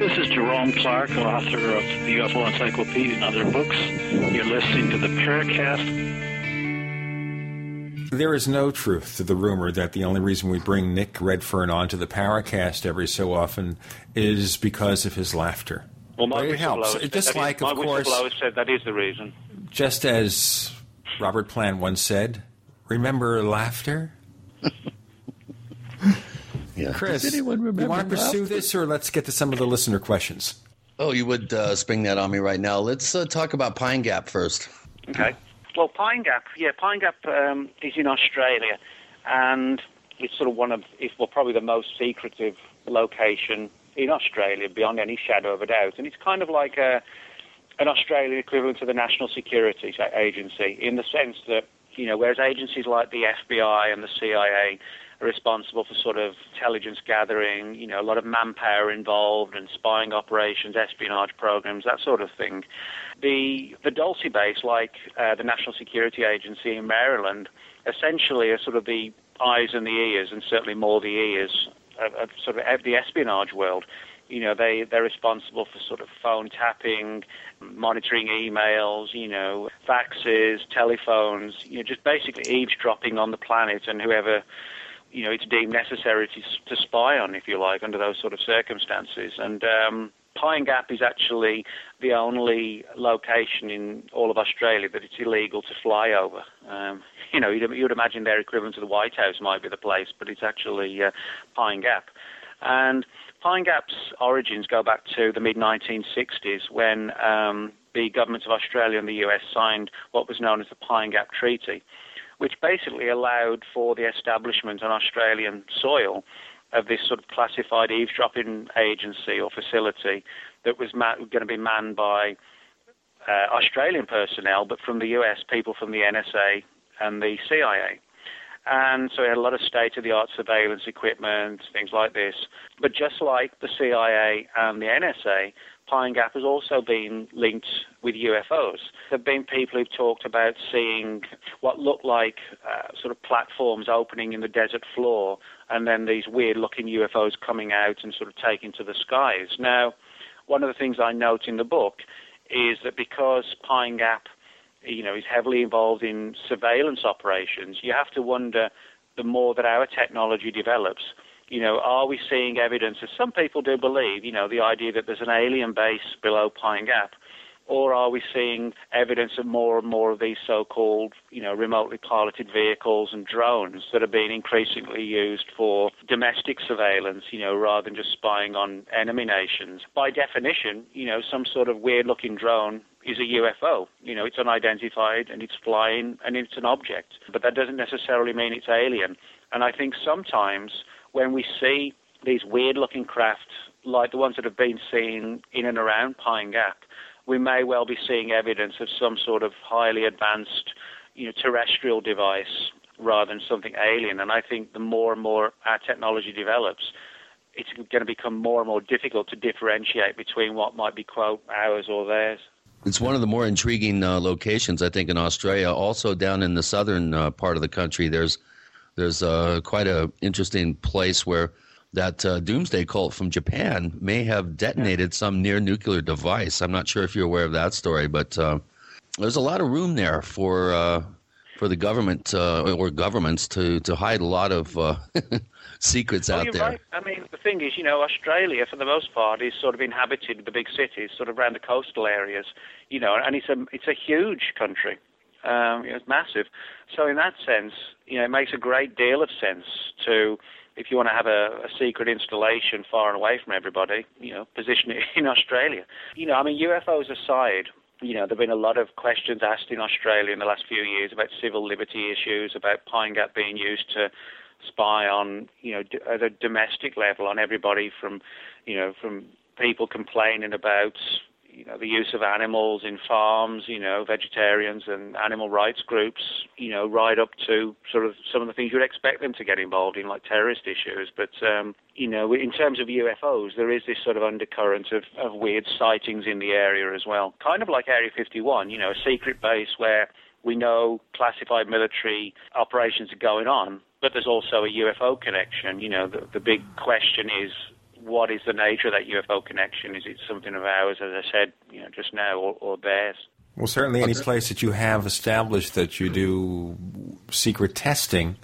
This is Jerome Clark, author of the UFO Encyclopedia and other books. You're listening to the Paracast. There is no truth to the rumor that the only reason we bring Nick Redfern onto the Paracast every so often is because of his laughter. Well, my it helps. Just like, my of course, said that is the reason. just as Robert Plant once said, remember laughter? Yeah. Chris, Does anyone you want to pursue this, or let's get to some of the listener questions? Oh, you would uh, spring that on me right now. Let's uh, talk about Pine Gap first. Okay. Well, Pine Gap, yeah, Pine Gap um, is in Australia, and it's sort of one of, it's well, probably the most secretive location in Australia, beyond any shadow of a doubt. And it's kind of like a, an Australian equivalent to the National Security Agency, in the sense that, you know, whereas agencies like the FBI and the CIA are responsible for sort of intelligence gathering, you know, a lot of manpower involved and spying operations, espionage programs, that sort of thing. The the Dulce base, like uh, the National Security Agency in Maryland, essentially are sort of the eyes and the ears, and certainly more the ears of, of sort of the espionage world. You know, they they're responsible for sort of phone tapping, monitoring emails, you know, faxes, telephones, you know, just basically eavesdropping on the planet and whoever you know, it's deemed necessary to, to spy on, if you like, under those sort of circumstances. And um, Pine Gap is actually the only location in all of Australia that it's illegal to fly over. Um, you know, you'd, you'd imagine their equivalent to the White House might be the place, but it's actually uh, Pine Gap. And Pine Gap's origins go back to the mid 1960s when um, the governments of Australia and the US signed what was known as the Pine Gap Treaty which basically allowed for the establishment on Australian soil of this sort of classified eavesdropping agency or facility that was ma- going to be manned by uh, Australian personnel, but from the US, people from the NSA and the CIA. And so we had a lot of state of the art surveillance equipment, things like this. But just like the CIA and the NSA, Pine Gap has also been linked with UFOs. There have been people who've talked about seeing what looked like uh, sort of platforms opening in the desert floor and then these weird looking UFOs coming out and sort of taking to the skies. Now, one of the things I note in the book is that because Pine Gap you know, is heavily involved in surveillance operations, you have to wonder the more that our technology develops, you know, are we seeing evidence, as some people do believe, you know, the idea that there's an alien base below Pine Gap, or are we seeing evidence of more and more of these so-called, you know, remotely piloted vehicles and drones that are being increasingly used for domestic surveillance, you know, rather than just spying on enemy nations? By definition, you know, some sort of weird-looking drone is a UFO. You know, it's unidentified and it's flying and it's an object, but that doesn't necessarily mean it's alien. And I think sometimes when we see these weird looking crafts like the ones that have been seen in and around Pine Gap, we may well be seeing evidence of some sort of highly advanced, you know, terrestrial device rather than something alien. And I think the more and more our technology develops, it's going to become more and more difficult to differentiate between what might be quote ours or theirs. It's one of the more intriguing uh, locations, I think, in Australia. Also, down in the southern uh, part of the country, there's there's uh, quite a interesting place where that uh, doomsday cult from Japan may have detonated some near nuclear device. I'm not sure if you're aware of that story, but uh, there's a lot of room there for uh, for the government uh, or governments to to hide a lot of uh, secrets Well, out there. right. I mean, the thing is, you know, Australia, for the most part, is sort of inhabited the big cities, sort of around the coastal areas, you know, and it's a it's a huge country. Um, know, it's massive. So in that sense, you know, it makes a great deal of sense to if you want to have a, a secret installation far and away from everybody, you know, position it in Australia. You know, I mean, UFOs aside, you know, there have been a lot of questions asked in Australia in the last few years about civil liberty issues, about Pine Gap being used to spy on, you know, at a domestic level on everybody from, you know, from people complaining about you know the use of animals in farms, you know, vegetarians and animal rights groups, you know, right up to sort of some of the things you'd expect them to get involved in, like terrorist issues. But um, you know, in terms of UFOs, there is this sort of undercurrent of, of weird sightings in the area as well, kind of like Area 51, you know, a secret base where we know classified military operations are going on, but there's also a UFO connection. You know, the, the big question is what is the nature of that UFO connection? Is it something of ours, as I said, you know, just now, or, or theirs? Well, certainly any place that you have established that you do secret testing,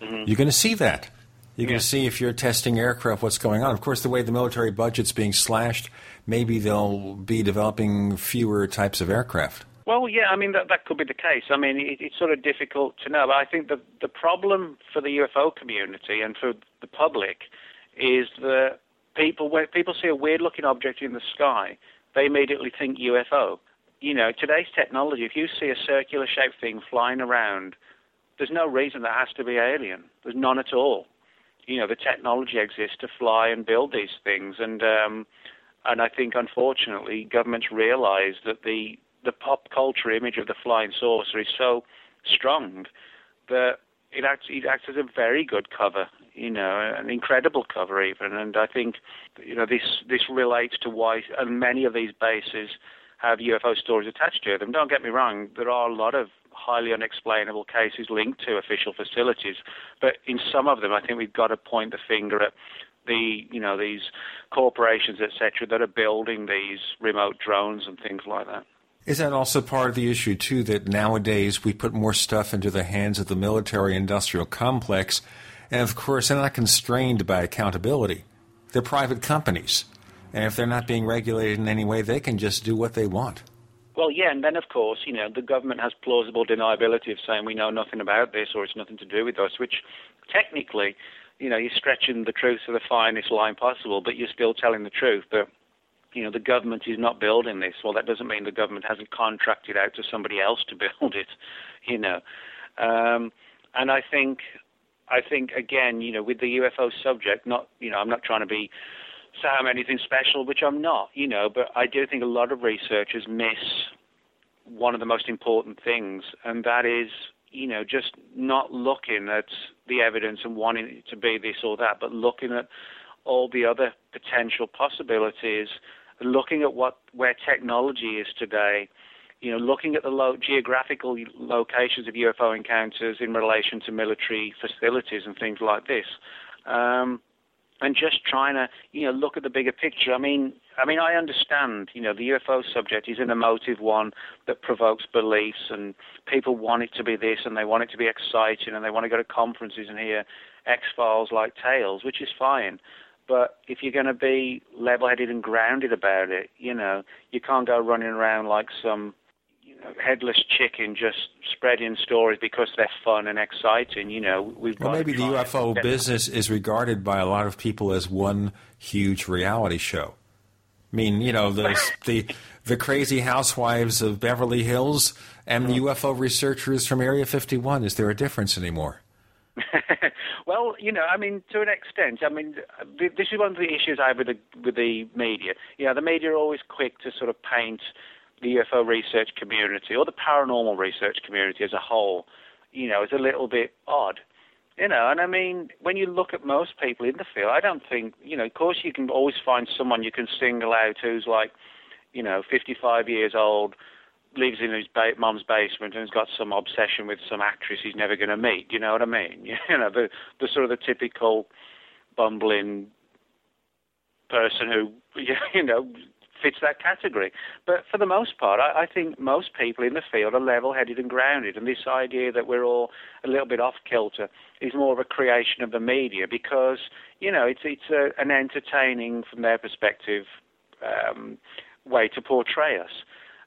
mm-hmm. you're going to see that. You're yeah. going to see if you're testing aircraft, what's going on. Of course, the way the military budget's being slashed, maybe they'll be developing fewer types of aircraft. Well, yeah, I mean that that could be the case. I mean, it, it's sort of difficult to know. But I think the the problem for the UFO community and for the public is that people when people see a weird looking object in the sky, they immediately think UFO. You know, today's technology, if you see a circular shaped thing flying around, there's no reason that has to be alien. There's none at all. You know, the technology exists to fly and build these things, and um, and I think unfortunately governments realise that the the pop culture image of the flying saucer is so strong that it acts it acts as a very good cover you know, an incredible cover even. And I think, you know, this this relates to why and many of these bases have UFO stories attached to them. Don't get me wrong, there are a lot of highly unexplainable cases linked to official facilities, but in some of them, I think we've got to point the finger at the you know these corporations etc that are building these remote drones and things like that. Is that also part of the issue too that nowadays we put more stuff into the hands of the military industrial complex and of course, they're not constrained by accountability. They're private companies. And if they're not being regulated in any way, they can just do what they want. Well, yeah, and then of course, you know, the government has plausible deniability of saying we know nothing about this or it's nothing to do with us, which technically, you know, you're stretching the truth to the finest line possible, but you're still telling the truth. But you know, the government is not building this. Well, that doesn't mean the government hasn't contracted out to somebody else to build it, you know. Um, and I think I think again, you know, with the UFO subject, not you know, I'm not trying to be say I'm anything special, which I'm not, you know, but I do think a lot of researchers miss one of the most important things, and that is, you know, just not looking at the evidence and wanting it to be this or that, but looking at all the other potential possibilities, looking at what where technology is today you know, looking at the lo- geographical locations of UFO encounters in relation to military facilities and things like this, um, and just trying to, you know, look at the bigger picture. I mean, I mean, I understand, you know, the UFO subject is an emotive one that provokes beliefs, and people want it to be this, and they want it to be exciting, and they want to go to conferences and hear X Files like tales, which is fine. But if you're going to be level-headed and grounded about it, you know, you can't go running around like some headless chicken just spreading stories because they're fun and exciting. You know, we've well, maybe the UFO business is regarded by a lot of people as one huge reality show. I mean, you know, the the the crazy housewives of Beverly Hills and the mm. UFO researchers from Area 51. Is there a difference anymore? well, you know, I mean, to an extent. I mean, this is one of the issues I have with the with the media. You know, the media are always quick to sort of paint the UFO research community or the paranormal research community as a whole, you know, as a little bit odd. You know, and I mean, when you look at most people in the field, I don't think, you know, of course you can always find someone you can single out who's like, you know, 55 years old, lives in his ba- mom's basement and has got some obsession with some actress he's never going to meet. You know what I mean? You know, the the sort of the typical bumbling person who, you know, fits that category. But for the most part, I, I think most people in the field are level-headed and grounded, and this idea that we're all a little bit off kilter is more of a creation of the media because you know it's it's a, an entertaining, from their perspective, um, way to portray us.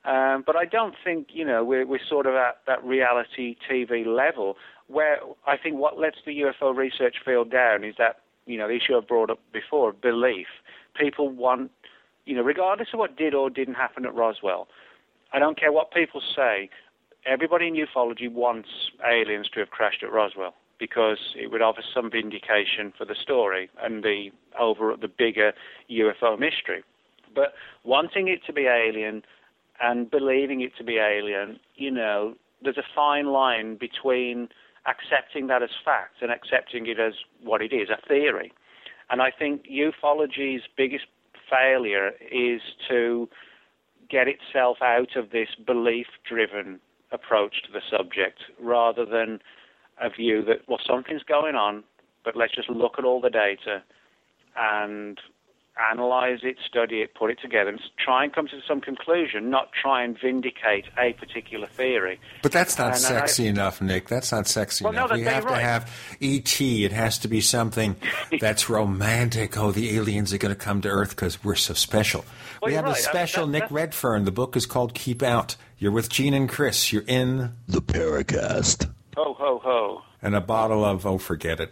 Um, but I don't think you know we're we're sort of at that reality TV level where I think what lets the UFO research field down is that you know, the issue I've brought up before, belief. People want, you know, regardless of what did or didn't happen at Roswell, I don't care what people say, everybody in ufology wants aliens to have crashed at Roswell because it would offer some vindication for the story and the over the bigger UFO mystery. But wanting it to be alien and believing it to be alien, you know, there's a fine line between accepting that as fact and accepting it as what it is, a theory. And I think ufology's biggest failure is to get itself out of this belief driven approach to the subject rather than a view that, well, something's going on, but let's just look at all the data and analyze it, study it, put it together, and try and come to some conclusion, not try and vindicate a particular theory. But that's not And sexy I- enough, Nick. That's not sexy Well, enough. that- we they're have to have E.T. It has to be something that's romantic. Oh, the aliens are going to come to Earth because we're so special. Well, we you're have a right. I mean, special that- Nick Redfern. The book is called Keep Out. You're with Gene and Chris. You're in the Paracast. Ho, ho, ho. And a bottle of, oh, forget it.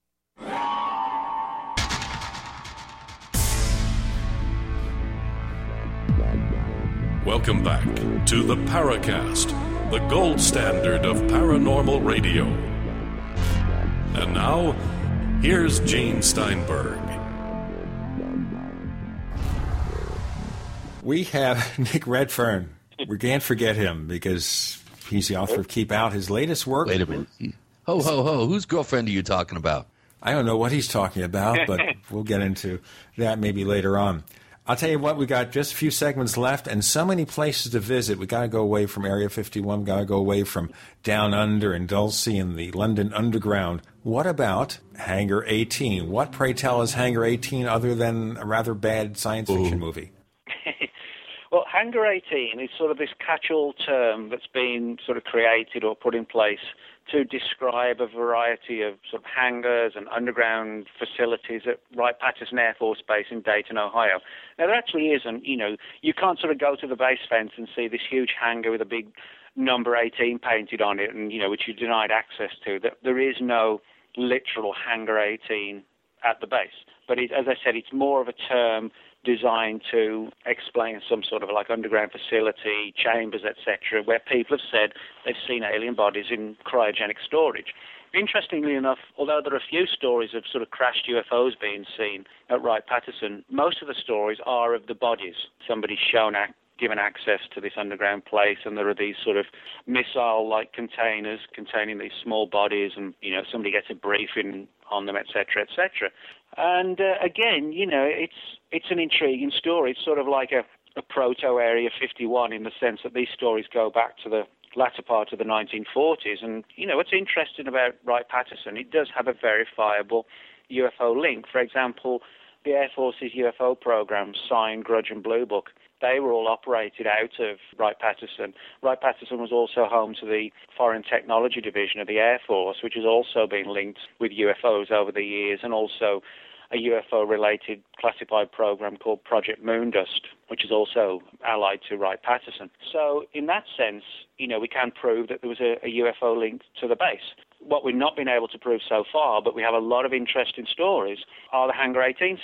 Welcome back to the Paracast, the gold standard of paranormal radio. And now, here's Gene Steinberg. We have Nick Redfern. We can't forget him because he's the author of Keep Out. His latest work. Wait a minute. Ho, ho, ho. Whose girlfriend are you talking about? I don't know what he's talking about, but we'll get into that maybe later on. I'll tell you what, we got just a few segments left and so many places to visit. We got to go away from Area 51, we got to go away from Down Under and Dulce and the London Underground. What about Hangar 18? What, pray tell, is Hangar 18 other than a rather bad science fiction movie? Well, Hangar 18 is sort of this catch-all term that's been sort of created or put in place to describe a variety of sort of hangars and underground facilities at Wright-Patterson Air Force Base in Dayton, Ohio. There actually isn't, you know, you can't sort of go to the base fence and see this huge hangar with a big number 18 painted on it and, you know, which you're denied access to. There is no literal Hangar 18 at the base. But it, as I said, it's more of a term designed to explain some sort of like underground facility, chambers, etc., where people have said they've seen alien bodies in cryogenic storage. Interestingly enough, although there are a few stories of sort of crashed UFOs being seen at Wright Patterson, most of the stories are of the bodies. Somebody's shown given access to this underground place, and there are these sort of missile-like containers containing these small bodies, and you know somebody gets a briefing on them, etc., etc. And uh, again, you know, it's it's an intriguing story. It's sort of like a, a proto Area 51 in the sense that these stories go back to the latter part of the 1940s. And you know, what's interesting about Wright Patterson, it does have a verifiable UFO link. For example, the Air Force's UFO program, Sign, Grudge, and Blue Book, they were all operated out of Wright Patterson. Wright Patterson was also home to the Foreign Technology Division of the Air Force, which has also been linked with UFOs over the years, and also a UFO related classified program called Project Moondust, which is also allied to Wright Patterson. So, in that sense, you know, we can prove that there was a, a UFO link to the base. what we've not been able to prove so far, but we have a lot of interesting stories, are the Hangar 18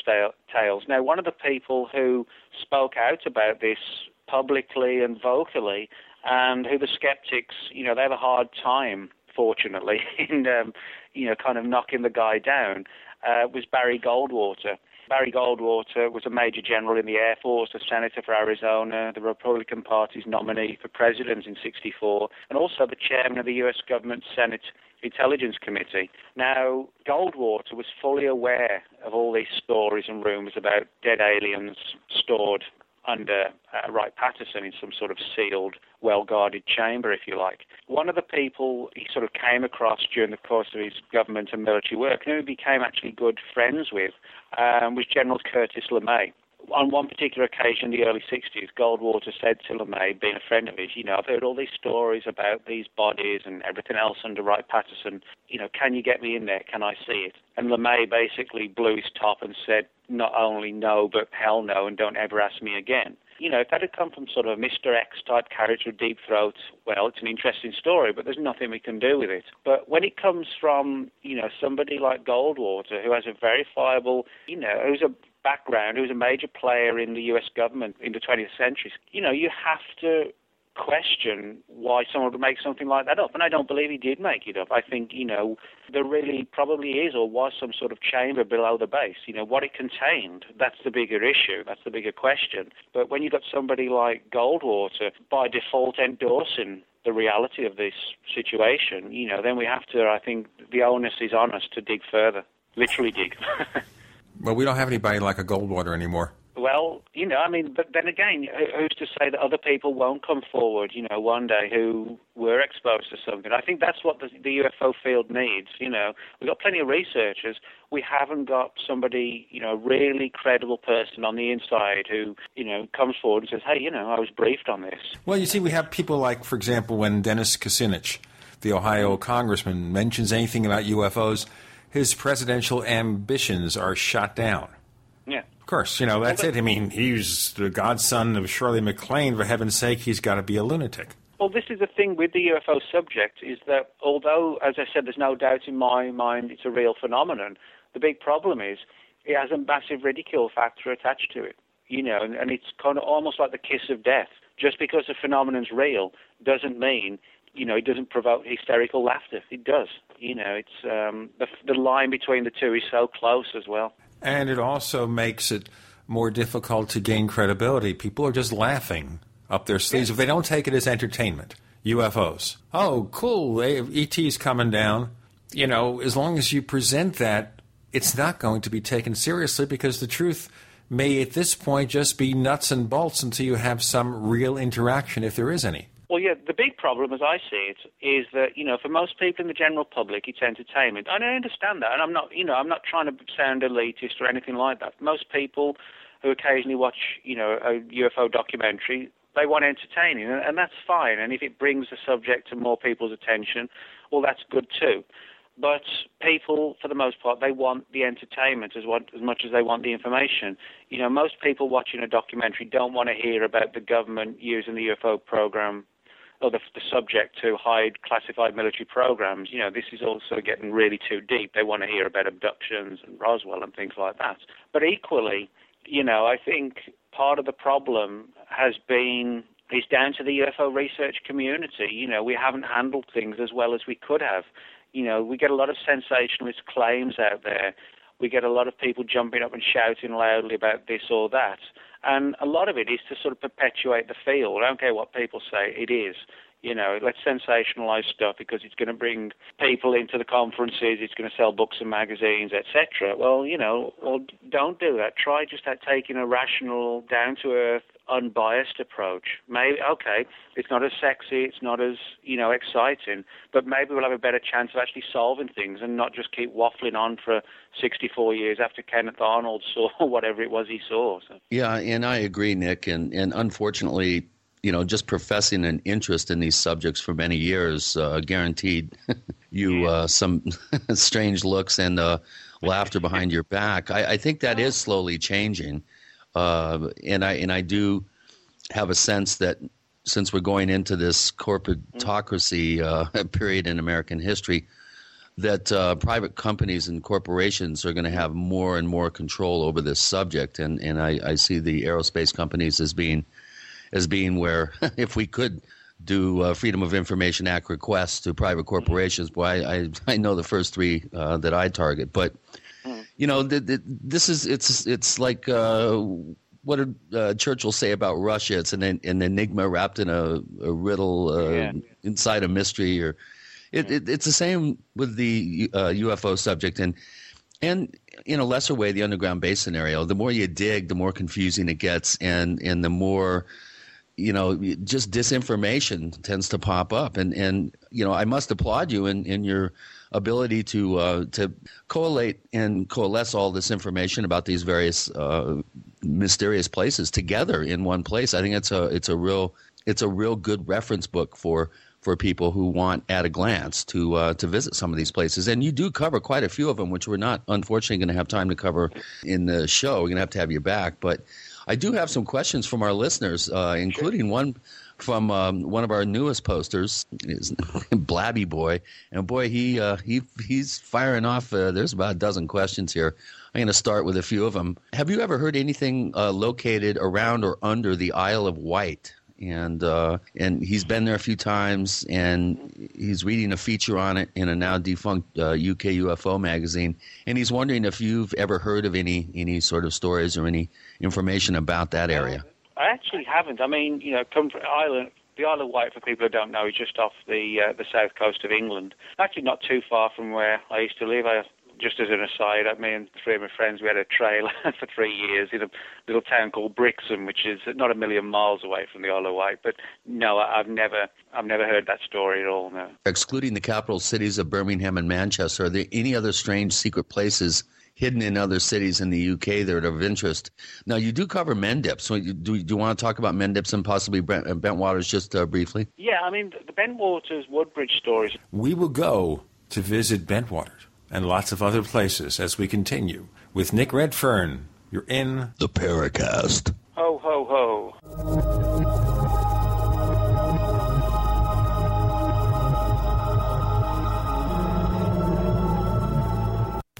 tales. Now, one of the people who spoke out about this publicly and vocally, and who the skeptics, you know, they have a hard time, fortunately, in, um, you know, kind of knocking the guy down, uh, was Barry Goldwater. Barry Goldwater was a major general in the Air Force, a senator for Arizona, the Republican Party's nominee for president in 64, and also the chairman of the U.S. government Senate Intelligence Committee. Now, Goldwater was fully aware of all these stories and rumors about dead aliens stored under uh, Wright Patterson in some sort of sealed, well guarded chamber, if you like. One of the people he sort of came across during the course of his government and military work, and who he became actually good friends with, um, was General Curtis LeMay on one particular occasion in the early 60s, Goldwater said to LeMay, being a friend of his, you know, I've heard all these stories about these bodies and everything else under Wright Patterson. You know, can you get me in there? Can I see it? And LeMay basically blew his top and said, not only no, but hell no, and don't ever ask me again. You know, if that had come from sort of a Mr. X type character, with Deep Throat, well, it's an interesting story, but there's nothing we can do with it. But when it comes from, you know, somebody like Goldwater, who has a verifiable, you know, who's a background, who was a major player in the U.S. government in the 20th century, you know, you have to question why someone would make something like that up. And I don't believe he did make it up. I think, you know, there really probably is or was some sort of chamber below the base. You know, what it contained, that's the bigger issue. That's the bigger question. But when you've got somebody like Goldwater by default endorsing the reality of this situation, you know, then we have to, I think the onus is on us to dig further. Literally dig. Well, we don't have anybody like a Goldwater anymore. Well, you know, I mean, but then again, who's to say that other people won't come forward, you know, one day who were exposed to something? I think that's what the, the UFO field needs. You know, we've got plenty of researchers. We haven't got somebody, you know, really credible person on the inside who, you know, comes forward and says, hey, you know, I was briefed on this. Well, you see, we have people like, for example, when Dennis Kucinich, the Ohio congressman, mentions anything about UFOs his presidential ambitions are shot down. Yeah. Of course, you know, that's well, it. I mean, he's the godson of Shirley MacLaine. For heaven's sake, he's got to be a lunatic. Well, this is the thing with the UFO subject is that although, as I said, there's no doubt in my mind it's a real phenomenon, the big problem is it has a massive ridicule factor attached to it. You know, and, and it's kind of almost like the kiss of death. Just because a phenomenon's real doesn't mean you know, it doesn't provoke hysterical laughter. It does. You know, it's um, the, the line between the two is so close as well. And it also makes it more difficult to gain credibility. People are just laughing up their sleeves if they don't take it as entertainment. UFOs. Oh, cool. They ET's coming down. You know, as long as you present that, it's not going to be taken seriously because the truth may at this point just be nuts and bolts until you have some real interaction, if there is any. Well, yeah, the big problem, as I see it, is that you know, for most people in the general public, it's entertainment, and I understand that, and I'm not, you know, I'm not trying to sound elitist or anything like that. Most people who occasionally watch, you know, a UFO documentary, they want entertaining, and, that's fine. And if it brings the subject to more people's attention, well, that's good too. But people, for the most part, they want the entertainment as, what, as much as they want the information. You know, most people watching a documentary don't want to hear about the government using the UFO program or the, the subject to hide classified military programs. You know, this is also getting really too deep. They want to hear about abductions and Roswell and things like that. But equally, you know, I think part of the problem has been is down to the UFO research community. You know, we haven't handled things as well as we could have. You know, we get a lot of sensationalist claims out there. We get a lot of people jumping up and shouting loudly about this or that. And a lot of it is to sort of perpetuate the field. I don't care what people say, it is. You know, let's sensationalize stuff because it's going to bring people into the conferences, it's going to sell books and magazines, etc. Well, you know, well, don't do that. Try just that taking a rational, down to earth, unbiased approach. Maybe okay, it's not as sexy, it's not as you know exciting, but maybe we'll have a better chance of actually solving things and not just keep waffling on for 64 years after Kenneth Arnold saw whatever it was he saw. So. Yeah, and I agree, Nick. And and unfortunately, you know, just professing an interest in these subjects for many years uh, guaranteed you uh, some strange looks and uh, laughter behind your back. I, I think that is slowly changing. Uh, and I and I do have a sense that since we're going into this corporatocracy uh, period in American history, that uh, private companies and corporations are going to have more and more control over this subject, and and I, I see the aerospace companies as being as being where if we could do uh, Freedom of Information Act requests to private corporations, boy, I I, I know the first three uh, that I target, but you know, this is it's it's like uh, what did uh, Churchill say about Russia? It's an, an enigma wrapped in a, a riddle uh, yeah. inside a mystery, or it, it, it's the same with the uh, UFO subject, and and in a lesser way, the underground base scenario. The more you dig, the more confusing it gets, and and the more you know, just disinformation tends to pop up, and and you know, I must applaud you in in your ability to uh, to collate and coalesce all this information about these various uh, mysterious places together in one place. I think it's a it's a real it's a real good reference book for for people who want at a glance to uh, to visit some of these places. And you do cover quite a few of them, which we're not unfortunately going to have time to cover in the show. We're going to have to have you back, but I do have some questions from our listeners, uh, including one from um, one of our newest posters, is Blabby Boy, and boy, he uh, he he's firing off. Uh, there's about a dozen questions here. I'm going to start with a few of them. Have you ever heard anything uh, located around or under the Isle of Wight? And uh, and he's been there a few times, and he's reading a feature on it in a now defunct UK uh, UFO magazine. And he's wondering if you've ever heard of any any sort of stories or any information about that area. I actually haven't. I mean, you know, come from Ireland. The Isle of Wight, for people who don't know, is just off the uh, the south coast of England. Actually, not too far from where I used to live. I, just as an aside, me and three of my friends, we had a trailer for three years in a little town called Brixham, which is not a million miles away from the Isle of Wight. But no, I've never, I've never heard that story at all. No. Excluding the capital cities of Birmingham and Manchester, are there any other strange secret places hidden in other cities in the UK that are of interest. Now, you do cover Mendips. so do, do you want to talk about Mendips and possibly Brent, uh, Bentwaters just uh, briefly? Yeah, I mean, the Bentwaters Woodbridge stories. We will go to visit Bentwaters and lots of other places as we continue with Nick Redfern. You're in the Paracast. Ho, ho, ho.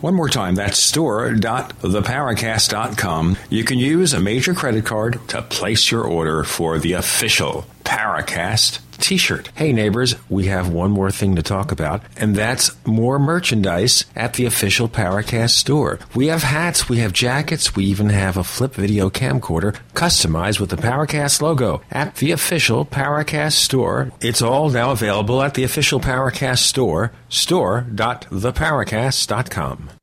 One more time, that's store.theparacast.com. You can use a major credit card to place your order for the official Paracast t shirt. Hey, neighbors, we have one more thing to talk about, and that's more merchandise at the official Paracast store. We have hats, we have jackets, we even have a flip video camcorder customized with the Paracast logo at the official Paracast store. It's all now available at the official Paracast store, store.theparacast.com.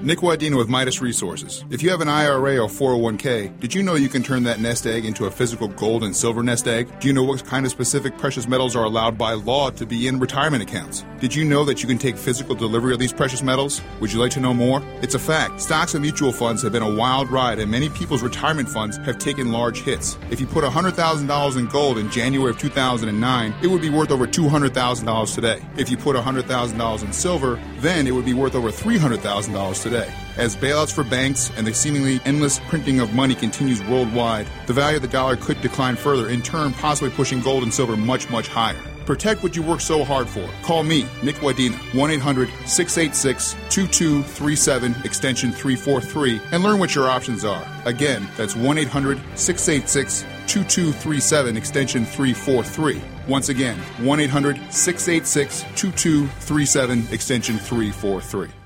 Nick Wadena with Midas Resources. If you have an IRA or 401k, did you know you can turn that nest egg into a physical gold and silver nest egg? Do you know what kind of specific precious metals are allowed by law to be in retirement accounts? Did you know that you can take physical delivery of these precious metals? Would you like to know more? It's a fact. Stocks and mutual funds have been a wild ride, and many people's retirement funds have taken large hits. If you put $100,000 in gold in January of 2009, it would be worth over $200,000 today. If you put $100,000 in silver, then it would be worth over $300,000 today. As bailouts for banks and the seemingly endless printing of money continues worldwide, the value of the dollar could decline further, in turn, possibly pushing gold and silver much, much higher. Protect what you work so hard for. Call me, Nick Wadena, 1 800 686 2237, extension 343, and learn what your options are. Again, that's 1 800 686 2237, extension 343. Once again, 1 800 686 2237, extension 343.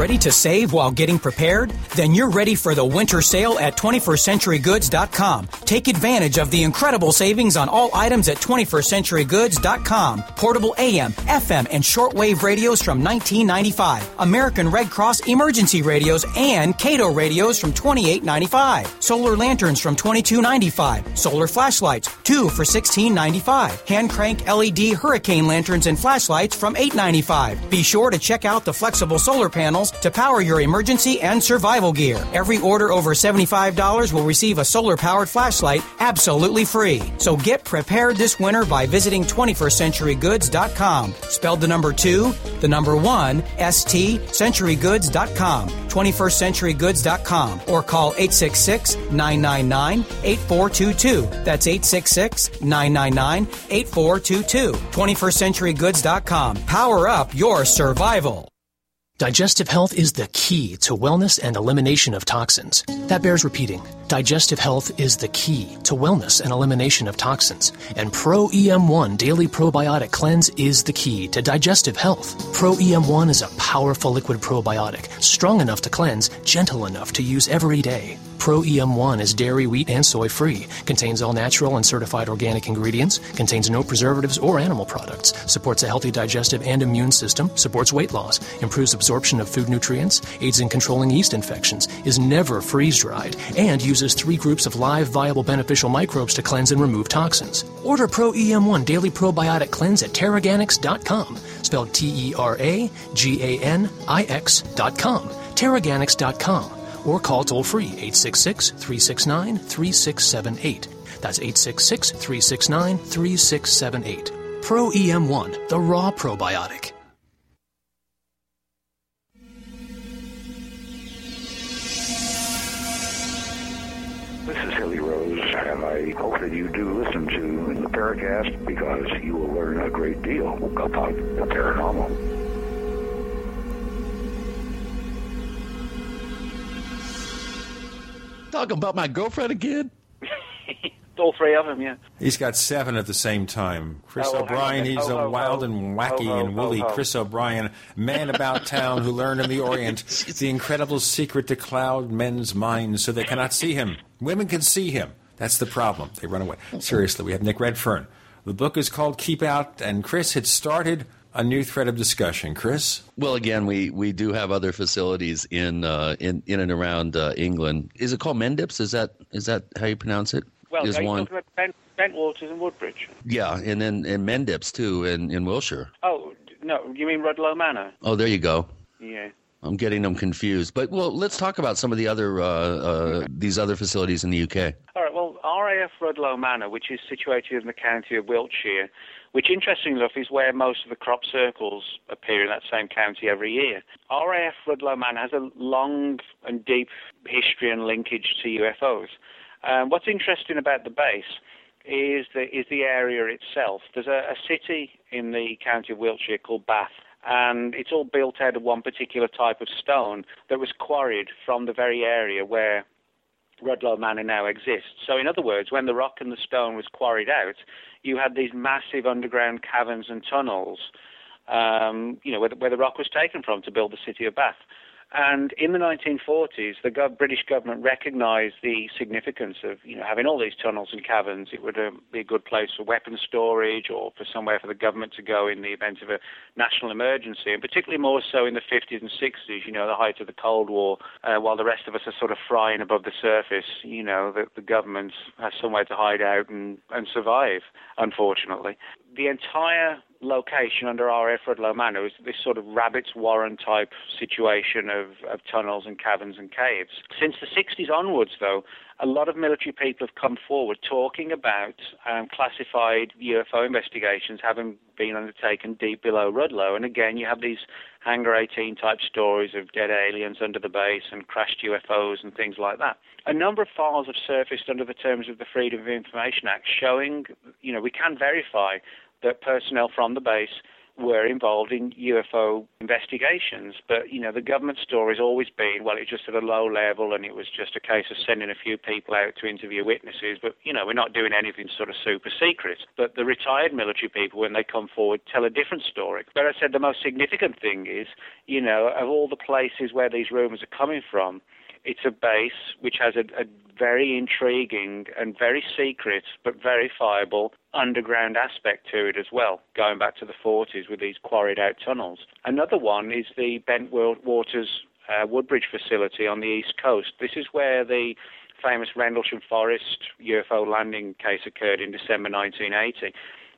Ready to save while getting prepared? Then you're ready for the winter sale at 21stCenturyGoods.com. Take advantage of the incredible savings on all items at 21stCenturyGoods.com. Portable AM, FM, and shortwave radios from 1995. American Red Cross emergency radios and Kaito radios from 28.95. Solar lanterns from 22.95. Solar flashlights, two for 16.95. Hand crank LED hurricane lanterns and flashlights from 8.95. Be sure to check out the flexible solar panels to power your emergency and survival gear. Every order over $75 will receive a solar powered flashlight absolutely free. So get prepared this winter by visiting 21stCenturyGoods.com. Spelled the number 2, the number 1, ST, centurygoods.com. 21stCenturyGoods.com or call 866 999 8422. That's 866 999 8422. 21stCenturyGoods.com. Power up your survival. Digestive health is the key to wellness and elimination of toxins. That bears repeating. Digestive health is the key to wellness and elimination of toxins. And Pro EM1 Daily Probiotic Cleanse is the key to digestive health. Pro EM1 is a powerful liquid probiotic, strong enough to cleanse, gentle enough to use every day. Pro EM1 is dairy, wheat, and soy free, contains all natural and certified organic ingredients, contains no preservatives or animal products, supports a healthy digestive and immune system, supports weight loss, improves absorption of food nutrients, aids in controlling yeast infections, is never freeze dried, and uses three groups of live, viable, beneficial microbes to cleanse and remove toxins. Order Pro EM1 Daily Probiotic Cleanse at Teraganix.com, spelled T E R A G A N I X.com. Teraganix.com or call toll free 866 369 3678. That's 866 369 3678. Pro EM1, the raw probiotic. This is Hilly Rose, and I hope that you do listen to the Paracast because you will learn a great deal about the paranormal. Talking about my girlfriend again? All three of them, yeah. He's got seven at the same time. Chris Oh, hang O'Brien, he's Ho, a ho, wild ho. and wacky Ho, ho, and ho, woolly ho. Chris O'Brien, man about town who learned in the Orient the incredible secret to cloud men's minds so they cannot see him. Women can see him. That's the problem. They run away. Seriously, we have Nick Redfern. The book is called Keep Out, and Chris had started a new thread of discussion. Chris? Well, again, we, we do have other facilities in uh, in in and around uh, England. Is it called Mendips? Is that is that how you pronounce it? Well, There's are one. talking about Bent, Bentwaters and Woodbridge? Yeah, and then and Mendips too in, in Wiltshire. Oh, no, you mean Rudloe Manor? Oh, there you go. Yeah. I'm getting them confused. But well, let's talk about some of the other uh, uh, these other facilities in the UK. All right, well, RAF Rudloe Manor, which is situated in the county of Wiltshire, which interestingly enough is where most of the crop circles appear in that same county every year. RAF Rudloe Manor has a long and deep history and linkage to UFOs. Um, what's interesting about the base is the, is the area itself. There's a, a city in the county of Wiltshire called Bath, and it's all built out of one particular type of stone that was quarried from the very area where Rudloe Manor now exists. So, in other words, when the rock and the stone was quarried out, you had these massive underground caverns and tunnels, um, you know, where the, where the rock was taken from to build the city of Bath. And in the 1940s, the gov- British government recognised the significance of, you know, having all these tunnels and caverns. It would uh, be a good place for weapons storage or for somewhere for the government to go in the event of a national emergency, and particularly more so in the 50s and 60s, you know, the height of the Cold War, uh, while the rest of us are sort of frying above the surface, you know, the, the government has somewhere to hide out and, and survive, unfortunately. The entire location under RAF Rudloe Manor is this sort of rabbit's warren type situation of, of tunnels and caverns and caves. Since the 60s onwards, though, a lot of military people have come forward talking about um, classified UFO investigations having been undertaken deep below Rudloe. And again, you have these Hangar 18 type stories of dead aliens under the base and crashed UFOs and things like that. A number of files have surfaced under the terms of the Freedom of Information Act showing, you know, we can verify that personnel from the base were involved in UFO investigations. But, you know, the government story's always been, well, it's just at a low level and it was just a case of sending a few people out to interview witnesses. But, you know, we're not doing anything sort of super secret. But the retired military people, when they come forward, tell a different story. But I said the most significant thing is, you know, of all the places where these rumors are coming from, it's a base which has a, a very intriguing and very secret but verifiable underground aspect to it as well, going back to the 40s with these quarried out tunnels. Another one is the Bentwaters uh, Woodbridge facility on the east coast. This is where the famous Rendlesham Forest UFO landing case occurred in December 1980.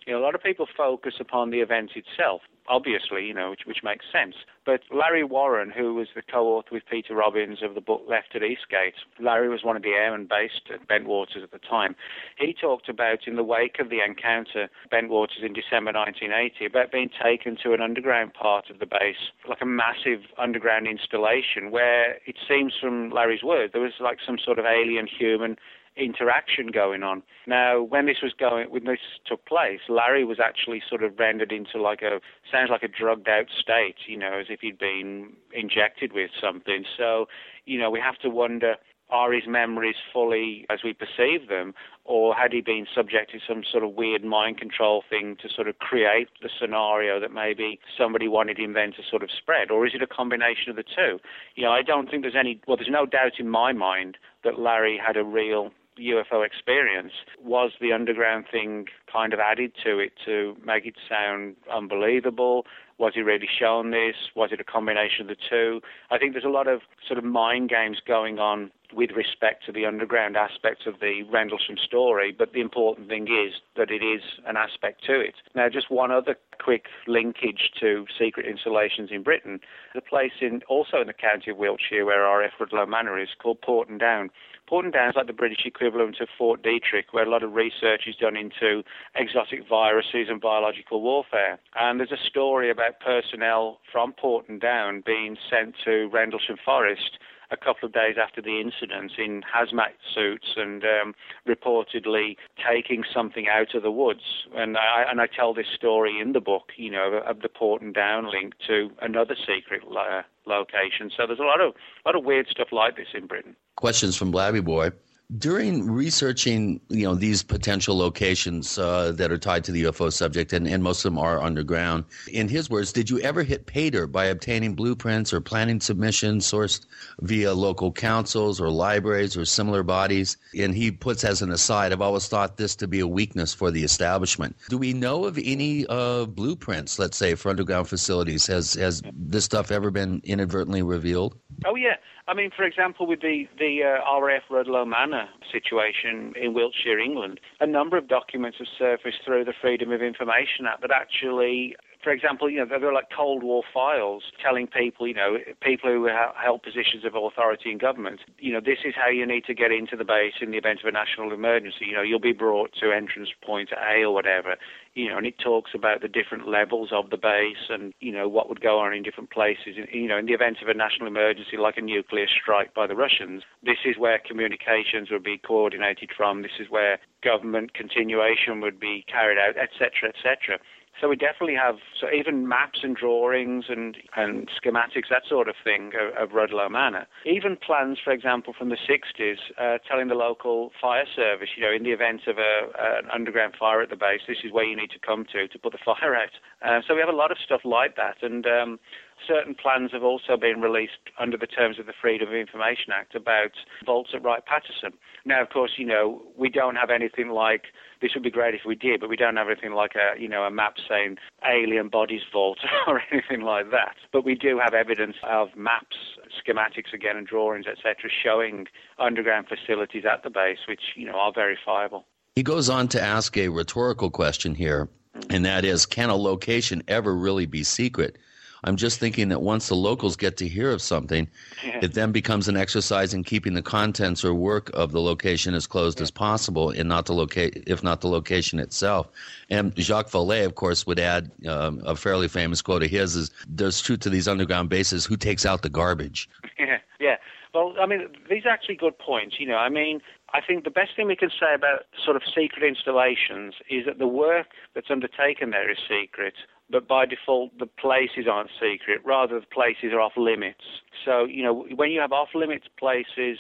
You know, a lot of people focus upon the event itself, obviously, you know, which, which makes sense. But Larry Warren, who was the co-author with Peter Robbins of the book Left at Eastgate, Larry was one of the airmen based at Bentwaters at the time. He talked about, in the wake of the encounter Bentwaters in December 1980, about being taken to an underground part of the base, like a massive underground installation, where it seems from Larry's words there was like some sort of alien human interaction going on. Now, when this was going, when this took place, Larry was actually sort of rendered into like a sounds like a drugged out state, you know, as if he'd been injected with something. So, you know, we have to wonder. Are his memories fully as we perceive them, or had he been subjected to some sort of weird mind control thing to sort of create the scenario that maybe somebody wanted him then to sort of spread, or is it a combination of the two? You know, I don't think there's any. Well, there's no doubt in my mind that Larry had a real UFO experience, was the underground thing kind of added to it to make it sound unbelievable? Was he really shown this? Was it a combination of the two? I think there's a lot of sort of mind games going on with respect to the underground aspects of the Rendlesham story, but the important thing is that it is an aspect to it. Now, just one other quick linkage to secret installations in Britain. The place in also in the county of Wiltshire where RAF Rudloe Manor is called Porton Down. Porton Down is like the British equivalent of Fort Detrick, where a lot of research is done into exotic viruses and biological warfare. And there's a story about personnel from Porton Down being sent to Rendlesham Forest a couple of days after the incident in hazmat suits and um, reportedly taking something out of the woods. And I, and I tell this story in the book, you know, of the Porton Down link to another secret uh, location. So there's a lot of a lot of weird stuff like this in Britain. Questions from Blabby Boy. During researching, you know, these potential locations uh, that are tied to the UFO subject, and, and most of them are underground, in his words, did you ever hit dirt by obtaining blueprints or planning submissions sourced via local councils or libraries or similar bodies? And he puts as an aside, I've always thought this to be a weakness for the establishment. Do we know of any uh, blueprints, let's say, for underground facilities? Has has this stuff ever been inadvertently revealed? Oh yeah. I mean, for example, with the the uh, RAF Rudloe Manor situation in Wiltshire, England, a number of documents have surfaced through the Freedom of Information Act that actually for example, you know, there are like Cold War files telling people, you know, people who held positions of authority in government, you know, this is how you need to get into the base in the event of a national emergency. You know, you'll be brought to entrance point A or whatever, you know, and it talks about the different levels of the base and, you know, what would go on in different places. You know, in the event of a national emergency like a nuclear strike by the Russians, this is where communications would be coordinated from. This is where government continuation would be carried out, etc., etc. So we definitely have so even maps and drawings and, and schematics, that sort of thing of, of Rudloe Manor. Even plans, for example, from the 60s, uh, telling the local fire service, you know, in the event of a, an underground fire at the base, this is where you need to come to to put the fire out. Uh, so we have a lot of stuff like that. And um, certain plans have also been released under the terms of the Freedom of Information Act about vaults at Wright Patterson. Now, of course, you know, we don't have anything like this would be great if we did, but we don't have anything like a you know a map saying alien bodies vault or anything like that. But we do have evidence of maps, schematics again, and drawings, etc., showing underground facilities at the base, which you know are verifiable. He goes on to ask a rhetorical question here, and that is, can a location ever really be secret? I'm just thinking that once the locals get to hear of something, yeah. it then becomes an exercise in keeping the contents or work of the location as closed yeah. as possible, and not the loca- if not the location itself. And Jacques Vallée, of course, would add um, a fairly famous quote of his: "Is there's truth to these underground bases? Who takes out the garbage?" Yeah, yeah. Well, I mean, these are actually good points. You know, I mean, I think the best thing we can say about sort of secret installations is that the work that's undertaken there is secret, but by default, the places aren't secret. Rather, the places are off limits. So, you know, when you have off limits places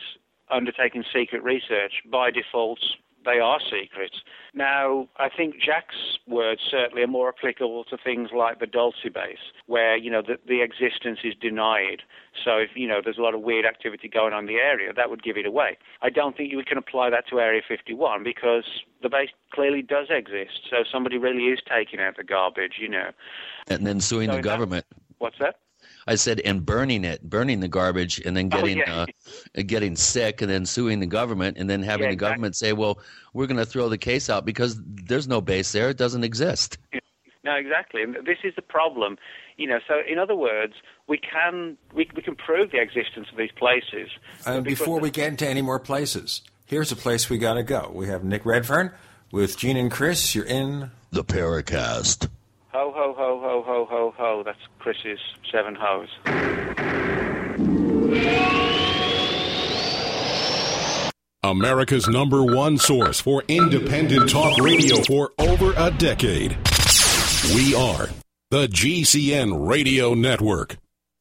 undertaking secret research, by default, they are secret. Now, I think Jack's words certainly are more applicable to things like the Dulce base, where, you know, the, the existence is denied. So if, you know, there's a lot of weird activity going on in the area, that would give it away. I don't think you can apply that to Area 51 because the base clearly does exist. So somebody really is taking out the garbage, you know. And then suing So the in that- government. What's that? I said, and burning it, burning the garbage, and then Oh, getting yeah. uh, getting sick, and then suing the government, and then having Yeah, the government say, "Well, we're going to throw the case out because there's no base there; it doesn't exist." No, exactly. And this is the problem. You know, so in other words, we can we, we can prove the existence of these places. And before we get into any more places, here's a place we got to go. We have Nick Redfern with Gene and Chris. You're in the Paracast. Ho ho ho ho ho ho ho. That's Chris's seven hoes. America's number one source for independent talk radio for over a decade. We are the GCN Radio Network.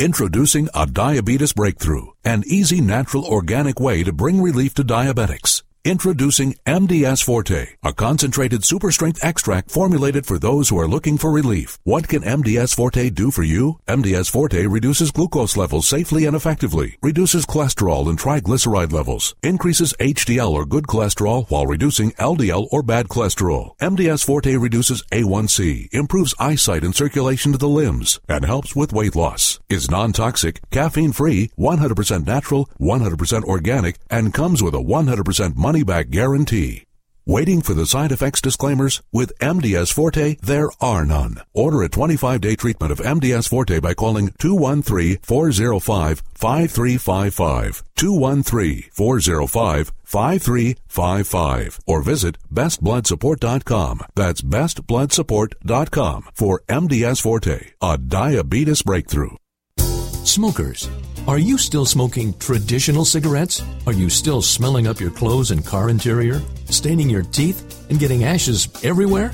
Introducing a diabetes breakthrough, an easy, natural, organic way to bring relief to diabetics. Introducing MDS Forte, a concentrated super strength extract formulated for those who are looking for relief. What can MDS Forte do for you? MDS Forte reduces glucose levels safely and effectively, reduces cholesterol and triglyceride levels, increases HDL or good cholesterol while reducing LDL or bad cholesterol. MDS Forte reduces A1C, improves eyesight and circulation to the limbs, and helps with weight loss. Is non-toxic, caffeine-free, 100% natural, 100% organic, and comes with a 100% money-back guarantee. Waiting for the side effects disclaimers? With MDS Forte, there are none. Order a 25-day treatment of MDS Forte by calling 213-405-5355. 213-405-5355. Or visit bestbloodsupport.com. That's bestbloodsupport.com for MDS Forte, a diabetes breakthrough. Smokers, are you still smoking traditional cigarettes? Are you still smelling up your clothes and car interior, staining your teeth, and getting ashes everywhere?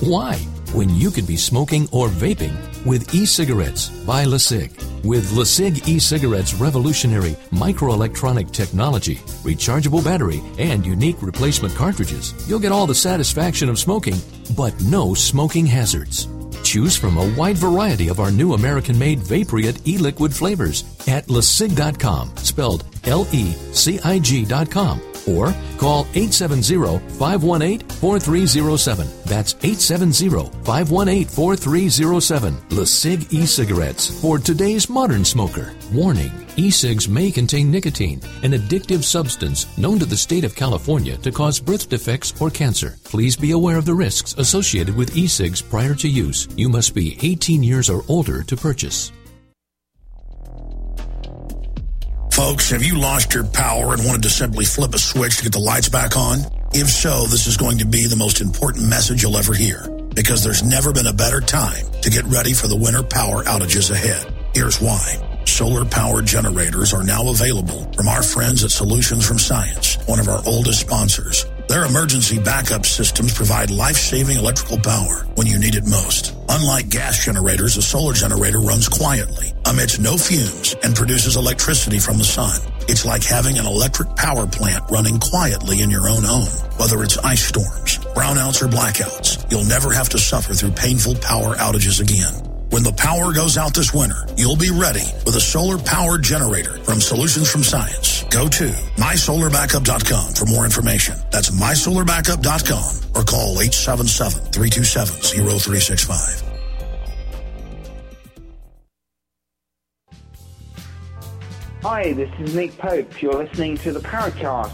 Why? When you could be smoking or vaping with e-cigarettes by LeCig. With LeCig e-cigarettes revolutionary microelectronic technology, rechargeable battery, and unique replacement cartridges, you'll get all the satisfaction of smoking, but no smoking hazards. Choose from a wide variety of our new American made Vapriot e liquid flavors at lecig.com, spelled L E C I G.com, or call 870 518 4307. That's 870 518 4307. LeCig e cigarettes for today's modern smoker. Warning e cigs may contain nicotine, an addictive substance known to the state of California to cause birth defects or cancer. Please be aware of the risks associated with e cigs prior to use. You must be 18 years or older to purchase. Folks, have you lost your power and wanted to simply flip a switch to get the lights back on? If so, this is going to be the most important message you'll ever hear because there's never been a better time to get ready for the winter power outages ahead. Here's why. Solar powered generators are now available from our friends at Solutions from Science, one of our oldest sponsors. Their emergency backup systems provide life-saving electrical power when you need it most. Unlike gas generators, a solar generator runs quietly, emits no fumes, and produces electricity from the sun. It's like having an electric power plant running quietly in your own home. Whether it's ice storms, brownouts, or blackouts, you'll never have to suffer through painful power outages again. When the power goes out this winter, you'll be ready with a solar powered generator from Solutions from Science. Go to mysolarbackup.com for more information. That's mysolarbackup.com or call 877-327-0365. Hi, this is Nick Pope. You're listening to the Paracast.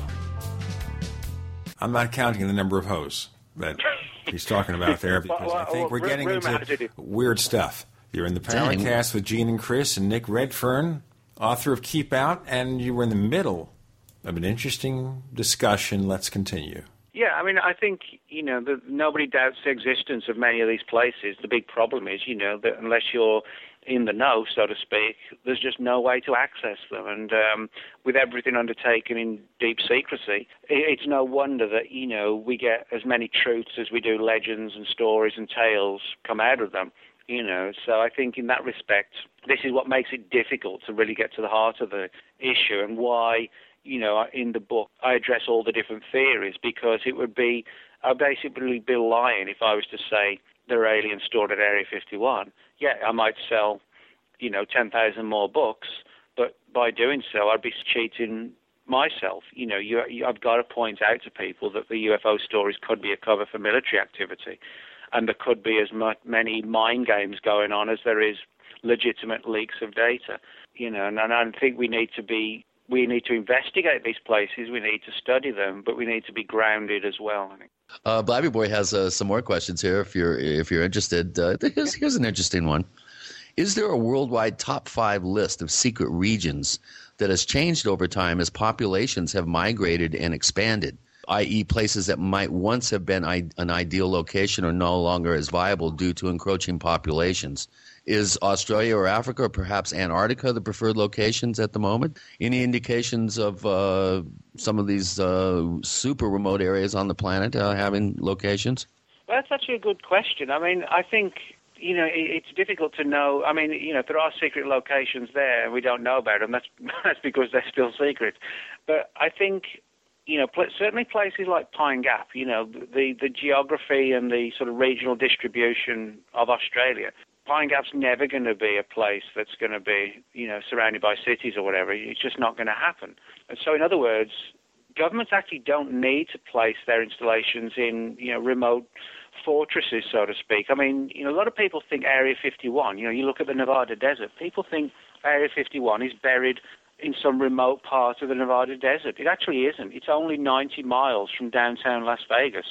I'm not counting the number of hoes that he's talking about there because I think we're getting into weird stuff. You're in the Dang. Paracast with Gene and Chris and Nick Redfern, author of Keep Out, and you were in the middle of an interesting discussion. Let's continue. Yeah, I mean, I think you know the, nobody doubts the existence of many of these places. The big problem is, you know, that unless you're in the know, so to speak, there's just no way to access them. And um, with everything undertaken in deep secrecy, it's no wonder that you know we get as many truths as we do legends and stories and tales come out of them. You know, so I think in that respect, this is what makes it difficult to really get to the heart of the issue and why you know, in the book, I address all the different theories because it would be, I'd basically be lying if I was to say there are aliens stored at Area 51. Yeah, I might sell, you know, 10,000 more books, but by doing so, I'd be cheating myself. You know, you, you, I've got to point out to people that the UFO stories could be a cover for military activity, and there could be as much, many mind games going on as there is legitimate leaks of data. You know, and, and I think we need to be we need to investigate these places, we need to study them, but we need to be grounded as well. I think. Uh, Blabby Boy has uh, some more questions here. If you're if you're interested, uh, here's, here's an interesting one. Is there a worldwide top five list of secret regions that has changed over time as populations have migrated and expanded? i.e., places that might once have been I- an ideal location are no longer as viable due to encroaching populations. Is Australia or Africa or perhaps Antarctica the preferred locations at the moment? Any indications of uh, some of these uh, super remote areas on the planet uh, having locations? Well, that's actually a good question. I mean, I think you know it's difficult to know. I mean, you know, if there are secret locations there and we don't know about them, that's that's because they're still secret. But I think you know, certainly places like Pine Gap, you know, the, the geography and the sort of regional distribution of Australia. Pine Gap's never going to be a place that's going to be, you know, surrounded by cities or whatever. It's just not going to happen. And so, in other words, governments actually don't need to place their installations in, you know, remote fortresses, so to speak. I mean, you know, a lot of people think Area 51. You know, you look at the Nevada desert. People think Area 51 is buried in some remote part of the Nevada desert. It actually isn't. It's only 90 miles from downtown Las Vegas.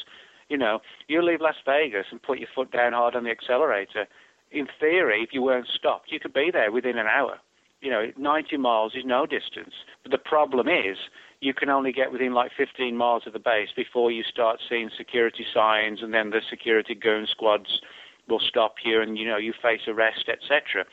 You know, you leave Las Vegas and put your foot down hard on the accelerator. In theory, if you weren't stopped, you could be there within an hour. You know, 90 miles is no distance. But the problem is, you can only get within like 15 miles of the base before you start seeing security signs, and then the security goon squads will stop you, and you know you face arrest, etc.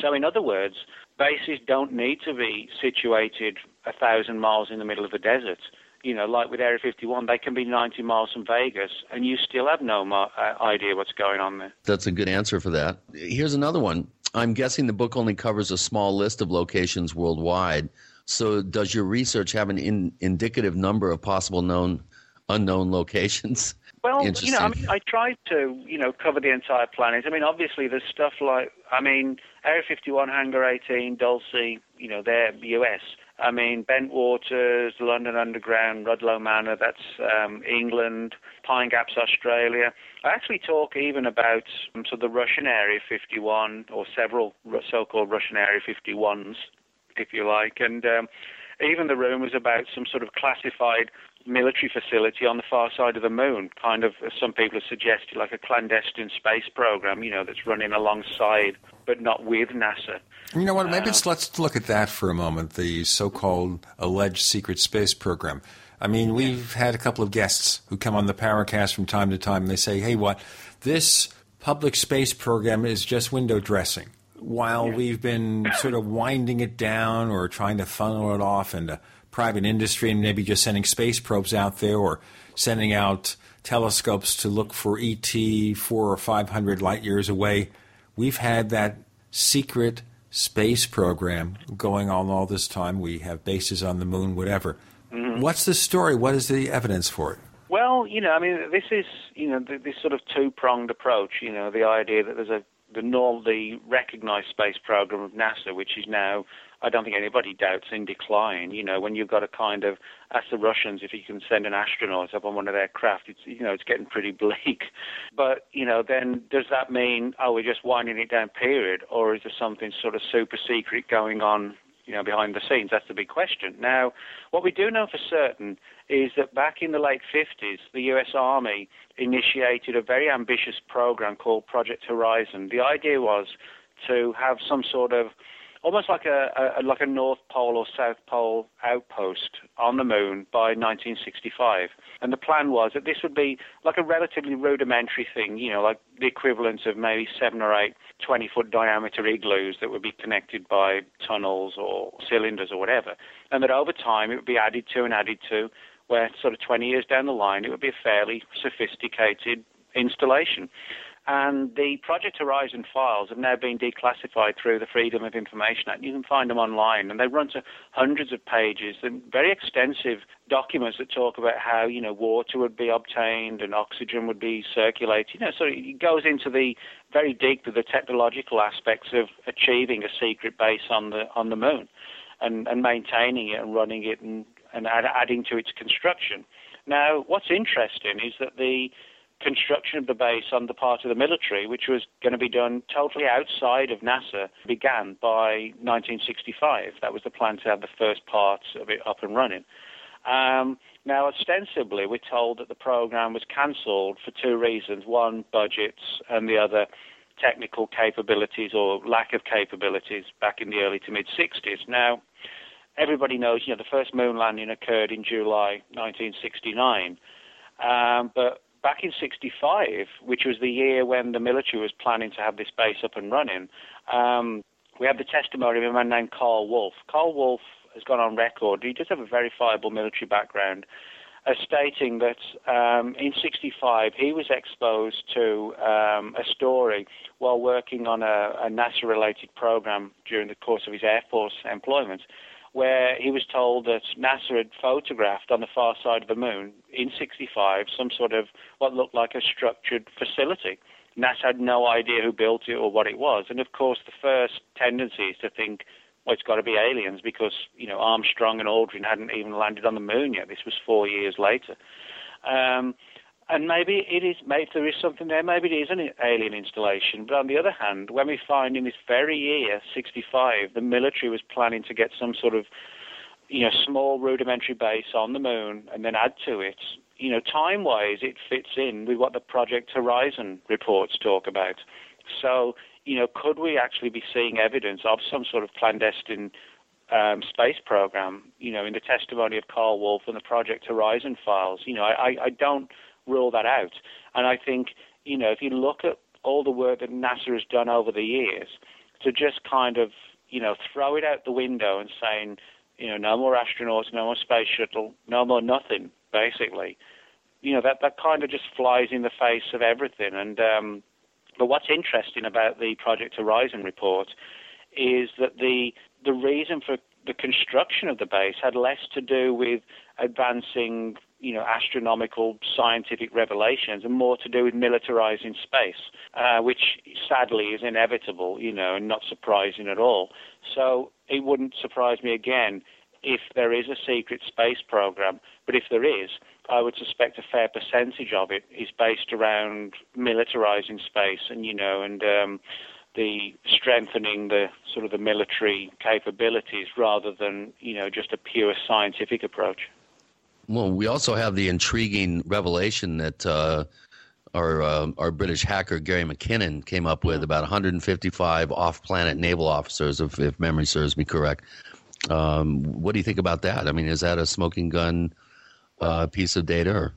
So, in other words, bases don't need to be situated a thousand miles in the middle of the desert. You know, like with Area 51, they can be 90 miles from Vegas, and you still have no mo- uh, idea what's going on there. That's a good answer for that. Here's another one. I'm guessing the book only covers a small list of locations worldwide. So, does your research have an in, indicative number of possible known unknown locations? Well, you know, I mean, I tried to, you know, cover the entire planet. I mean, obviously, there's stuff like, I mean, Area 51, Hangar 18, Dulce, you know, they're US. I mean, Bentwaters, London Underground, Rudloe Manor, that's um, England, Pine Gap's Australia. I actually talk even about um, so the Russian Area 51, or several so-called Russian Area 51s, if you like, and um, even the rumours about some sort of classified military facility on the far side of the moon, kind of, as some people have suggested, like a clandestine space program, you know, that's running alongside but not with NASA. You know what? Maybe uh, let's look at that for a moment. The so-called alleged secret space program. I mean, we've had a couple of guests who come on the Paracast from time to time. And they say, "Hey, what? This public space program is just window dressing." While yeah. we've been sort of winding it down or trying to funnel it off into private industry and maybe just sending space probes out there or sending out telescopes to look for ET four or five hundred light years away we've had that secret space program going on all this time. We have bases on the moon, whatever. Mm-hmm. What's the story? What is the evidence for it? Well, you know, I mean, this is you know this sort of two pronged approach. You know, the idea that there's a the normal, the recognized space program of NASA, which is now, I don't think anybody doubts, in decline. You know, when you've got a kind of, ask the Russians if you can send an astronaut up on one of their craft, it's, you know, it's getting pretty bleak. But, you know, then does that mean, oh, we're just winding it down, period? Or is there something sort of super secret going on you know, behind the scenes? That's the big question. Now, what we do know for certain is that back in the late 50s, the U.S. Army initiated a very ambitious program called Project Horizon. The idea was to have some sort of almost like a, a, like a North Pole or South Pole outpost on the moon by 1965. And the plan was that this would be like a relatively rudimentary thing, you know, like the equivalent of maybe seven or eight 20 foot diameter igloos that would be connected by tunnels or cylinders or whatever. And that over time it would be added to and added to, where sort of 20 years down the line it would be a fairly sophisticated installation. And the Project Horizon files have now been declassified through the Freedom of Information Act. You can find them online, and they run to hundreds of pages and very extensive documents that talk about how you know water would be obtained and oxygen would be circulated. You know, so it goes into the very deep to the technological aspects of achieving a secret base on the on the moon, and, and maintaining it and running it and, and add, adding to its construction. Now, what's interesting is that the construction of the base on the part of the military, which was going to be done totally outside of NASA, began by 1965. That was the plan to have the first parts of it up and running. Um, now, ostensibly, we're told that the program was cancelled for two reasons one, budgets, and the other, technical capabilities or lack of capabilities back in the early to mid 60s. Now, everybody knows, you know, the first moon landing occurred in July 1969. Um, but back in 65, which was the year when the military was planning to have this base up and running, um, we have the testimony of a man named Karl Wolfe. Karl Wolfe has gone on record, he does have a verifiable military background, as stating that um, in 65 he was exposed to um, a story while working on a, a NASA related program during the course of his Air Force employment where he was told that NASA had photographed on the far side of the moon in 65 some sort of what looked like a structured facility. NASA had no idea who built it or what it was. And of course, the first tendency is to think, well, it's got to be aliens because, you know, Armstrong and Aldrin hadn't even landed on the moon yet. This was four years later. Um, and maybe it is, maybe there is something there, maybe it is an alien installation. But on the other hand, when we find in this very year, 65, the military was planning to get some sort of, you know, small rudimentary base on the moon and then add to it, you know, time-wise, it fits in with what the Project Horizon reports talk about. So, you know, could we actually be seeing evidence of some sort of clandestine um, space program, you know, in the testimony of Karl Wolfe and the Project Horizon files? You know, I, I don't rule that out. And I think, you know, if you look at all the work that NASA has done over the years, to just kind of, you know, throw it out the window and saying, you know, no more astronauts, no more space shuttle, no more nothing, basically. You know, that, that kind of just flies in the face of everything. And, um, but what's interesting about the Project Horizon report is that the, the reason for the construction of the base had less to do with advancing you know, astronomical scientific revelations and more to do with militarizing space, uh, which sadly is inevitable, you know, and not surprising at all. So it wouldn't surprise me again if there is a secret space program, but if there is, I would suspect a fair percentage of it is based around militarizing space and, you know, and, um, the strengthening the sort of the military capabilities rather than you know just a pure scientific approach. Well, we also have the intriguing revelation that uh, our uh, our British hacker Gary McKinnon came up with about 155 off-planet naval officers, if, if memory serves me correct. Um, what do you think about that? I mean, is that a smoking gun uh, piece of data? Or?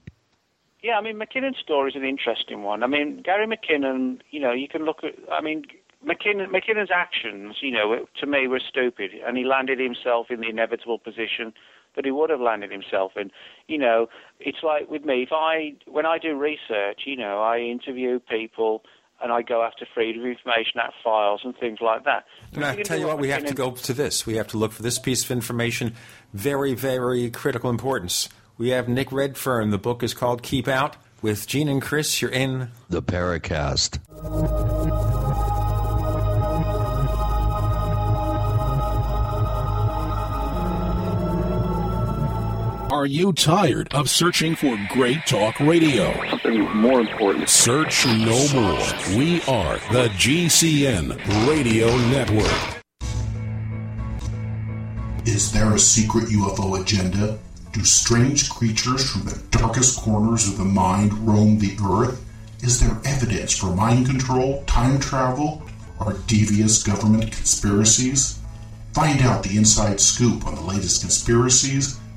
Yeah, I mean, McKinnon's story is an interesting one. I mean, Gary McKinnon, you know, you can look at, I mean, McKinnon, McKinnon's actions, you know, to me were stupid, and he landed himself in the inevitable position that he would have landed himself in. You know, it's like with me. If I, when I do research, you know, I interview people. and I go after freedom of information act files and things like that. And I tell you what, we have to go to this. We have to look for this piece of information. Very, very critical importance. We have Nick Redfern. The book is called Keep Out. With Gene and Chris, you're in the Paracast. Are you tired of searching for great talk radio? Something more important. Search no more. We are the GCN Radio Network. Is there a secret UFO agenda? Do strange creatures from the darkest corners of the mind roam the earth? Is there evidence for mind control, time travel, or devious government conspiracies? Find out the inside scoop on the latest conspiracies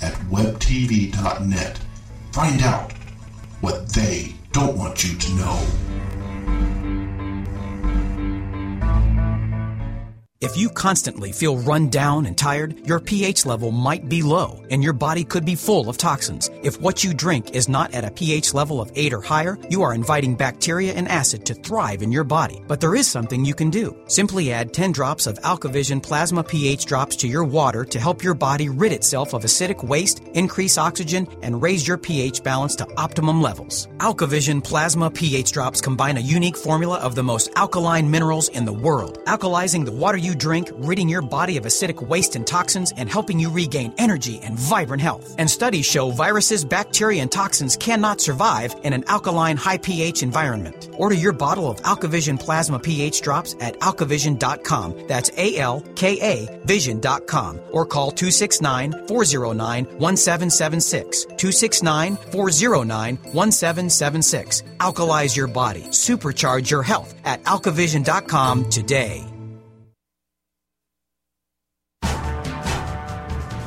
at webtv.net. Find out what they don't want you to know. If you constantly feel run down and tired, your pH level might be low and your body could be full of toxins. If what you drink is not at a pH level of 8 or higher, you are inviting bacteria and acid to thrive in your body. But there is something you can do. Simply add 10 drops of AlkaVision plasma pH drops to your water to help your body rid itself of acidic waste, increase oxygen, and raise your pH balance to optimum levels. AlkaVision plasma pH drops combine a unique formula of the most alkaline minerals in the world, alkalizing the water you drink, ridding your body of acidic waste and toxins, and helping you regain energy and vibrant health. And studies show viruses, bacteria, and toxins cannot survive in an alkaline, high pH environment. Order your bottle of AlkaVision Plasma pH drops at alkavision.com. That's A L K A vision.com. Or call 269 409 1776. 269 409 1776. Alkalize your body. Supercharge your health at alkavision.com today.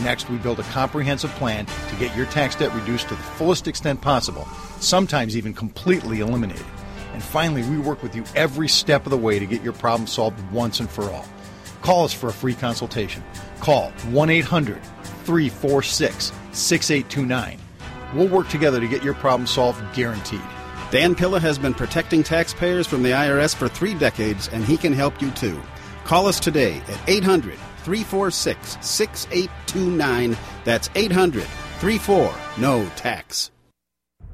Next, we build a comprehensive plan to get your tax debt reduced to the fullest extent possible, sometimes even completely eliminated. And finally, we work with you every step of the way to get your problem solved once and for all. Call us for a free consultation. Call 1 800 346 6829. We'll work together to get your problem solved guaranteed. Dan Pilla has been protecting taxpayers from the IRS for three decades, and he can help you too. Call us today at 800 346 6829. That's 800 34 No Tax.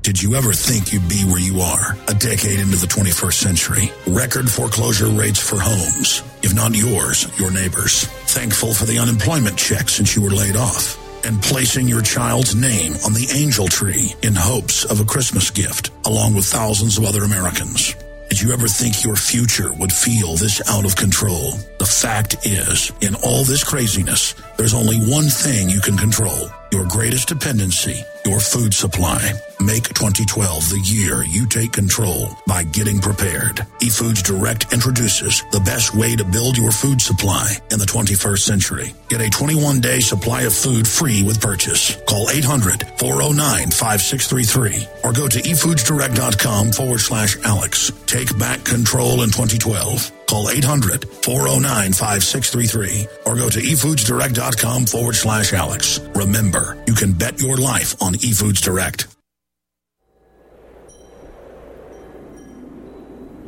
Did you ever think you'd be where you are a decade into the 21st century? Record foreclosure rates for homes, if not yours, your neighbors. Thankful for the unemployment check since you were laid off. And placing your child's name on the angel tree in hopes of a Christmas gift, along with thousands of other Americans. Did you ever think your future would feel this out of control? The fact is, in all this craziness, there's only one thing you can control your greatest dependency, your food supply. Make 2012 the year you take control by getting prepared. eFoods Direct introduces the best way to build your food supply in the 21st century. Get a 21 day supply of food free with purchase. Call 800 409 5633 or go to efoodsdirect.com forward slash Alex. Take back control in 2012. Call 800 409 5633 or go to efoodsdirect.com forward slash Alex. Remember, you can bet your life on eFoods Direct.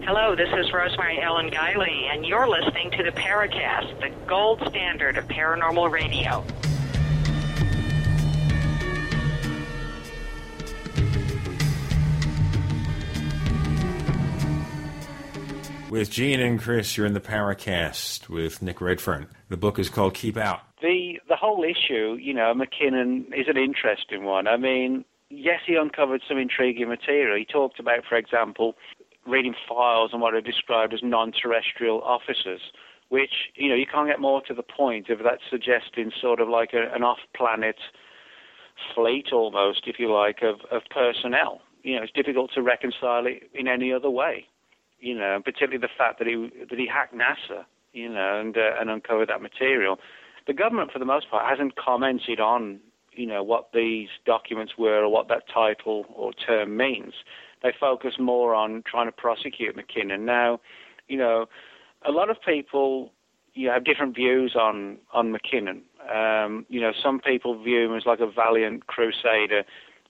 Hello, this is Rosemary Ellen Guiley, and you're listening to the Paracast, the gold standard of paranormal radio. With Gene and Chris, you're in the Paracast with Nick Redfern. The book is called Keep Out. The the whole issue, you know, McKinnon is an interesting one. I mean, yes, he uncovered some intriguing material. He talked about, for example, reading files on what are described as non-terrestrial officers, which, you know, you can't get more to the point of that suggesting sort of like a, an off-planet fleet almost, if you like, of, of personnel. You know, it's difficult to reconcile it in any other way. You know, particularly the fact that he that he hacked NASA, you know, and uh, and uncovered that material. The government, for the most part, hasn't commented on, you know, what these documents were or what that title or term means. They focus more on trying to prosecute McKinnon. Now, you know, a lot of people you know, have different views on on McKinnon. Um, you know, some people view him as like a valiant crusader.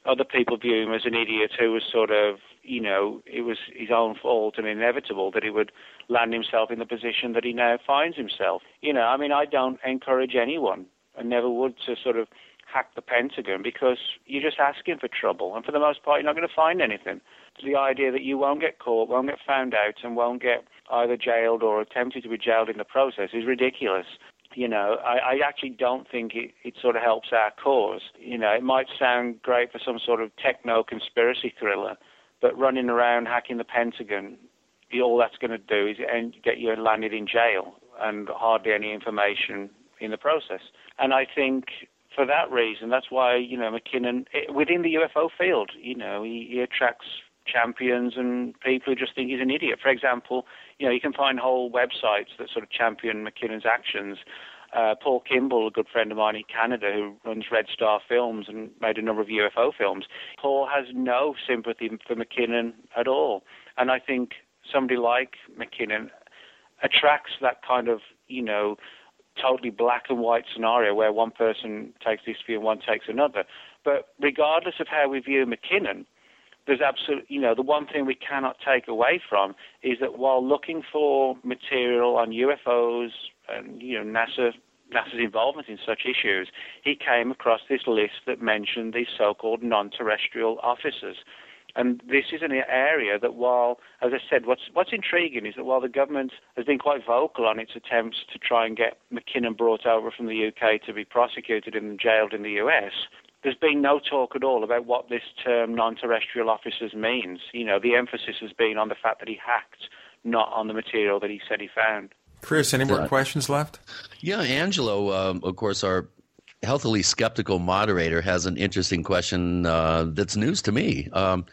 Other people view him as an idiot who was sort of, you know, it was his own fault and inevitable that he would land himself in the position that he now finds himself. You know, I mean, I don't encourage anyone, and never would, to sort of hack the Pentagon because you're just asking for trouble, and for the most part, you're not going to find anything. The idea that you won't get caught, won't get found out, and won't get either jailed or attempted to be jailed in the process is ridiculous you know, I, I actually don't think it, it sort of helps our cause. You know, it might sound great for some sort of techno conspiracy thriller, but running around hacking the Pentagon, all that's going to do is get you landed in jail and hardly any information in the process. And I think for that reason, that's why you know McKinnon eh, within the UFO field, you know, he, he attracts champions and people who just think he's an idiot. For example, you know, you can find whole websites that sort of champion McKinnon's actions. Uh, Paul Kimball, a good friend of mine in Canada who runs Red Star Films and made a number of UFO films, Paul has no sympathy for McKinnon at all. And I think somebody like McKinnon attracts that kind of, you know, totally black and white scenario where one person takes this view and one takes another. But regardless of how we view McKinnon, there's absolutely, you know, the one thing we cannot take away from is that while looking for material on UFOs and, you know, NASA, NASA's involvement in such issues, he came across this list that mentioned these so-called non-terrestrial officers. And this is an area that, while, as I said, what's what's intriguing is that while the government has been quite vocal on its attempts to try and get McKinnon brought over from the UK to be prosecuted and jailed in the US, there's been no talk at all about what this term non-terrestrial officers means. You know, the emphasis has been on the fact that he hacked, not on the material that he said he found. Chris, any more questions left? Yeah, Angelo, um, of course, our healthily skeptical moderator has an interesting question uh, that's news to me. Um,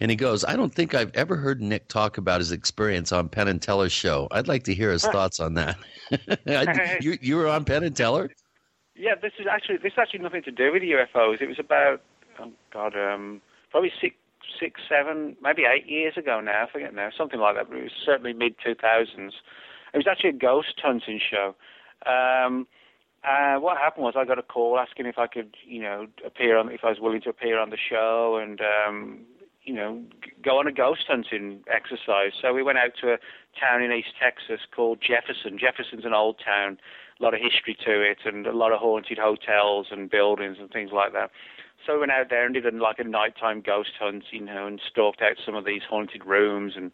and he goes, I don't think I've ever heard Nick talk about his experience on Penn and Teller's show. I'd like to hear his thoughts on that. you, you were on Penn and Teller? Yeah, this is actually this is actually nothing to do with UFOs. It was about oh God, um, probably six, six, seven, maybe eight years ago now. I forget now, something like that. But it was certainly mid two thousands. It was actually a ghost hunting show. Um, uh, what happened was I got a call asking if I could, you know, appear on, if I was willing to appear on the show and, um, you know, go on a ghost hunting exercise. So we went out to a town in East Texas called Jefferson. Jefferson's an old town a lot of history to it and a lot of haunted hotels and buildings and things like that. So we went out there and did a, like a nighttime ghost hunt, you know, and stalked out some of these haunted rooms. And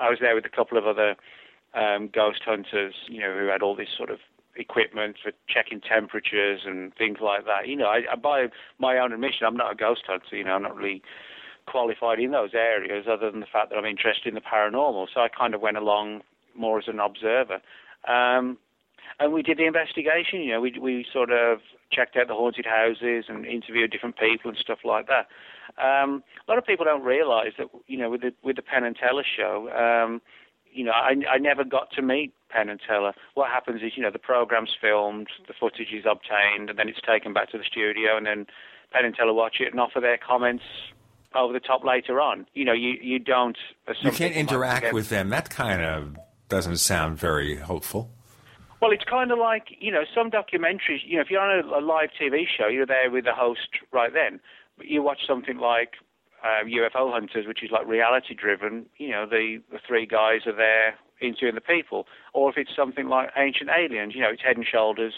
I was there with a couple of other um, ghost hunters, you know, who had all this sort of equipment for checking temperatures and things like that. You know, I, I by my own admission, I'm not a ghost hunter. You know, I'm not really qualified in those areas, other than the fact that I'm interested in the paranormal. So I kind of went along more as an observer. Um, and we did the investigation. You know, we we sort of checked out the haunted houses and interviewed different people and stuff like that. Um, a lot of people don't realise that you know with the with the Penn and Teller show, um, you know, I I never got to meet Penn and Teller. What happens is you know the program's filmed, the footage is obtained, and then it's taken back to the studio, and then Penn and Teller watch it and offer their comments over the top later on. You know, you you don't. You can't interact with them. That kind of doesn't sound very hopeful. Well, it's kind of like you know some documentaries. You know, if you're on a, a live TV show, you're there with the host right then. But you watch something like uh, UFO Hunters, which is like reality driven. You know, the the three guys are there interviewing the people. Or if it's something like Ancient Aliens, you know, it's head and shoulders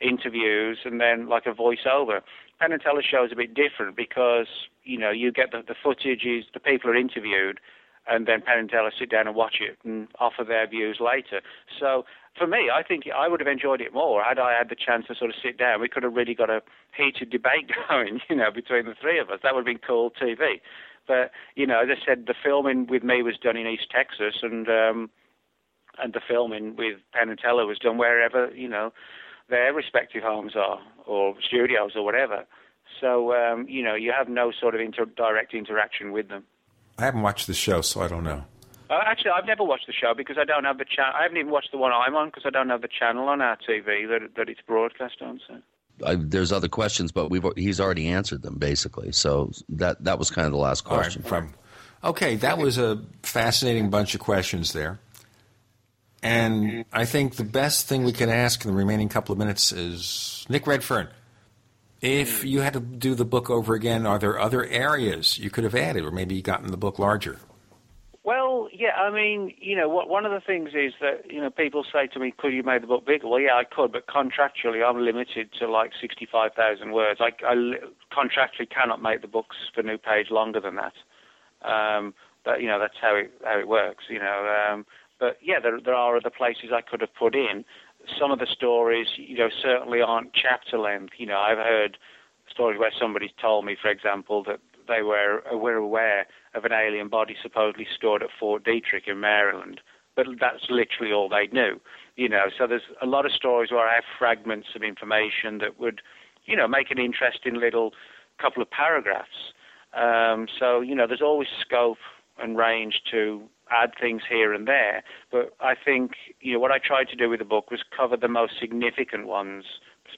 interviews and then like a voiceover. Penn and Teller show is a bit different because you know you get the, the footage is the people are interviewed and then Penn and Teller sit down and watch it and offer their views later. So for me, I think I would have enjoyed it more had I had the chance to sort of sit down. We could have really got a heated debate going, you know, between the three of us. That would have been cool TV. But you know, as I said, the filming with me was done in East Texas, and um, and the filming with Penn and Teller was done wherever you know their respective homes are or studios or whatever. So um, you know, you have no sort of inter- direct interaction with them. I haven't watched the show, so I don't know. Uh, actually, I've never watched the show because I don't have the channel. I haven't even watched the one I'm on because I don't have the channel on our TV that that it's broadcast on. So. I, there's other questions, but we've he's already answered them basically. So that that was kind of the last question. from, okay, that was a fascinating bunch of questions there. And I think the best thing we can ask in the remaining couple of minutes is Nick Redfern. If you had to do the book over again, are there other areas you could have added, or maybe gotten the book larger? Yeah, I mean, you know, what, one of the things is that, you know, people say to me, could you make the book bigger? Well, yeah, I could, but contractually I'm limited to like 65,000 words. I, I contractually cannot make the books for New Page longer than that. Um, but, you know, that's how it, how it works, you know. Um, but, yeah, there, there are other places I could have put in. Some of the stories, you know, certainly aren't chapter length. You know, I've heard stories where somebody's told me, for example, that they were, were aware of an alien body supposedly stored at Fort Detrick in Maryland. But that's literally all they knew, you know. So there's a lot of stories where I have fragments of information that would, you know, make an interesting little couple of paragraphs. Um, so you know, there's always scope and range to add things here and there. But I think you know what I tried to do with the book was cover the most significant ones,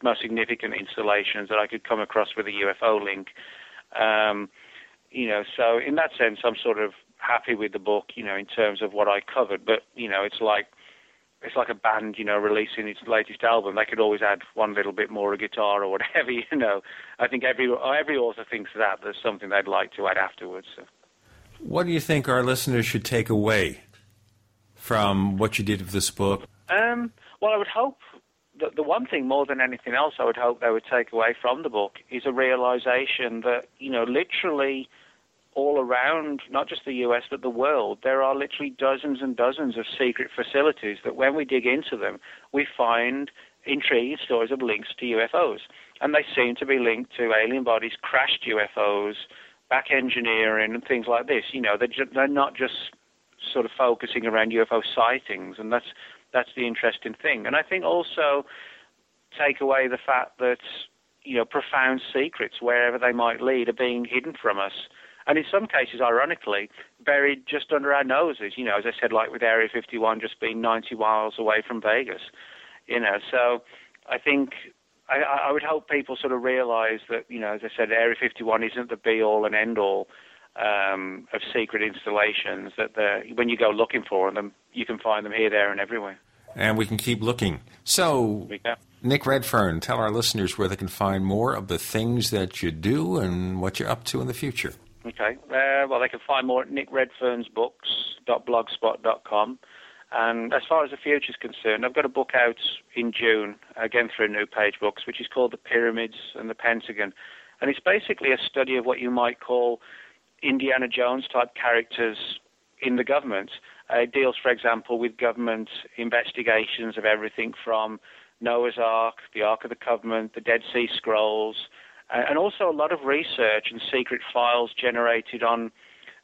most significant installations that I could come across with a UFO link. Um, you know, so in that sense, I'm sort of happy with the book, you know, in terms of what I covered. But you know, it's like it's like a band, you know, releasing its latest album. They could always add one little bit more of guitar or whatever, you know. I think every every author thinks that there's something they'd like to add afterwards. So. What do you think our listeners should take away from what you did with this book? Um, well, I would hope that the one thing more than anything else I would hope they would take away from the book is a realization that, you know, literally all around, not just the US, but the world, there are literally dozens and dozens of secret facilities that when we dig into them, we find intriguing stories of links to UFOs. And they seem to be linked to alien bodies, crashed UFOs, back engineering, and things like this. You know, they're, ju- they're not just sort of focusing around UFO sightings, and that's that's the interesting thing. And I think also take away the fact that you know profound secrets, wherever they might lead, are being hidden from us and in some cases, ironically, buried just under our noses. You know, as I said, like with Area 51 just being 90 miles away from Vegas. You know, so I think I, I would hope people sort of realize that, you know, as I said, Area 51 isn't the be all and end all um, of secret installations. That when you go looking for them, you can find them here, there, and everywhere. And we can keep looking. So, Nick Redfern, tell our listeners where they can find more of the things that you do and what you're up to in the future. Okay. Uh, well, they can find more at nickredfernsbooks.blogspot.com. And as far as the future is concerned, I've got a book out in June, again through New Page Books, which is called The Pyramids and the Pentagon. And it's basically a study of what you might call Indiana Jones type characters in the government. Uh, it deals, for example, with government investigations of everything from Noah's Ark, the Ark of the Covenant, the Dead Sea Scrolls, and also a lot of research and secret files generated on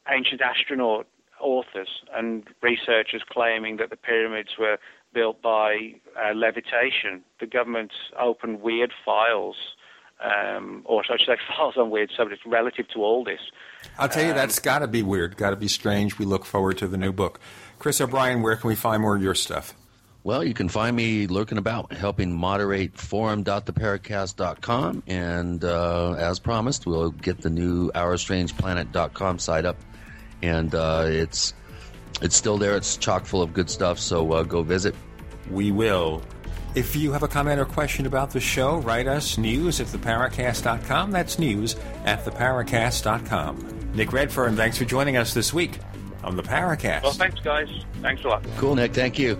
ancient astronaut authors and researchers claiming that the pyramids were built by uh, levitation. The government opened weird files, um, or I should say files on weird subjects relative to all this. I'll tell you, um, that's got to be weird, got to be strange. We look forward to the new book. Chris O'Brien, where can we find more of your stuff? Well, you can find me lurking about, helping moderate forum.theparacast.com. And uh, as promised, we'll get the new OurStrangePlanet.com site up. And uh, it's it's still there. It's chock full of good stuff. So uh, go visit. We will. If you have a comment or question about the show, write us news at theparacast.com. That's news at theparacast.com. Nick Redfern, thanks for joining us this week on the Paracast. Well, thanks, guys. Thanks a lot. Cool, Nick. Thank you.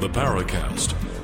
The Paracast,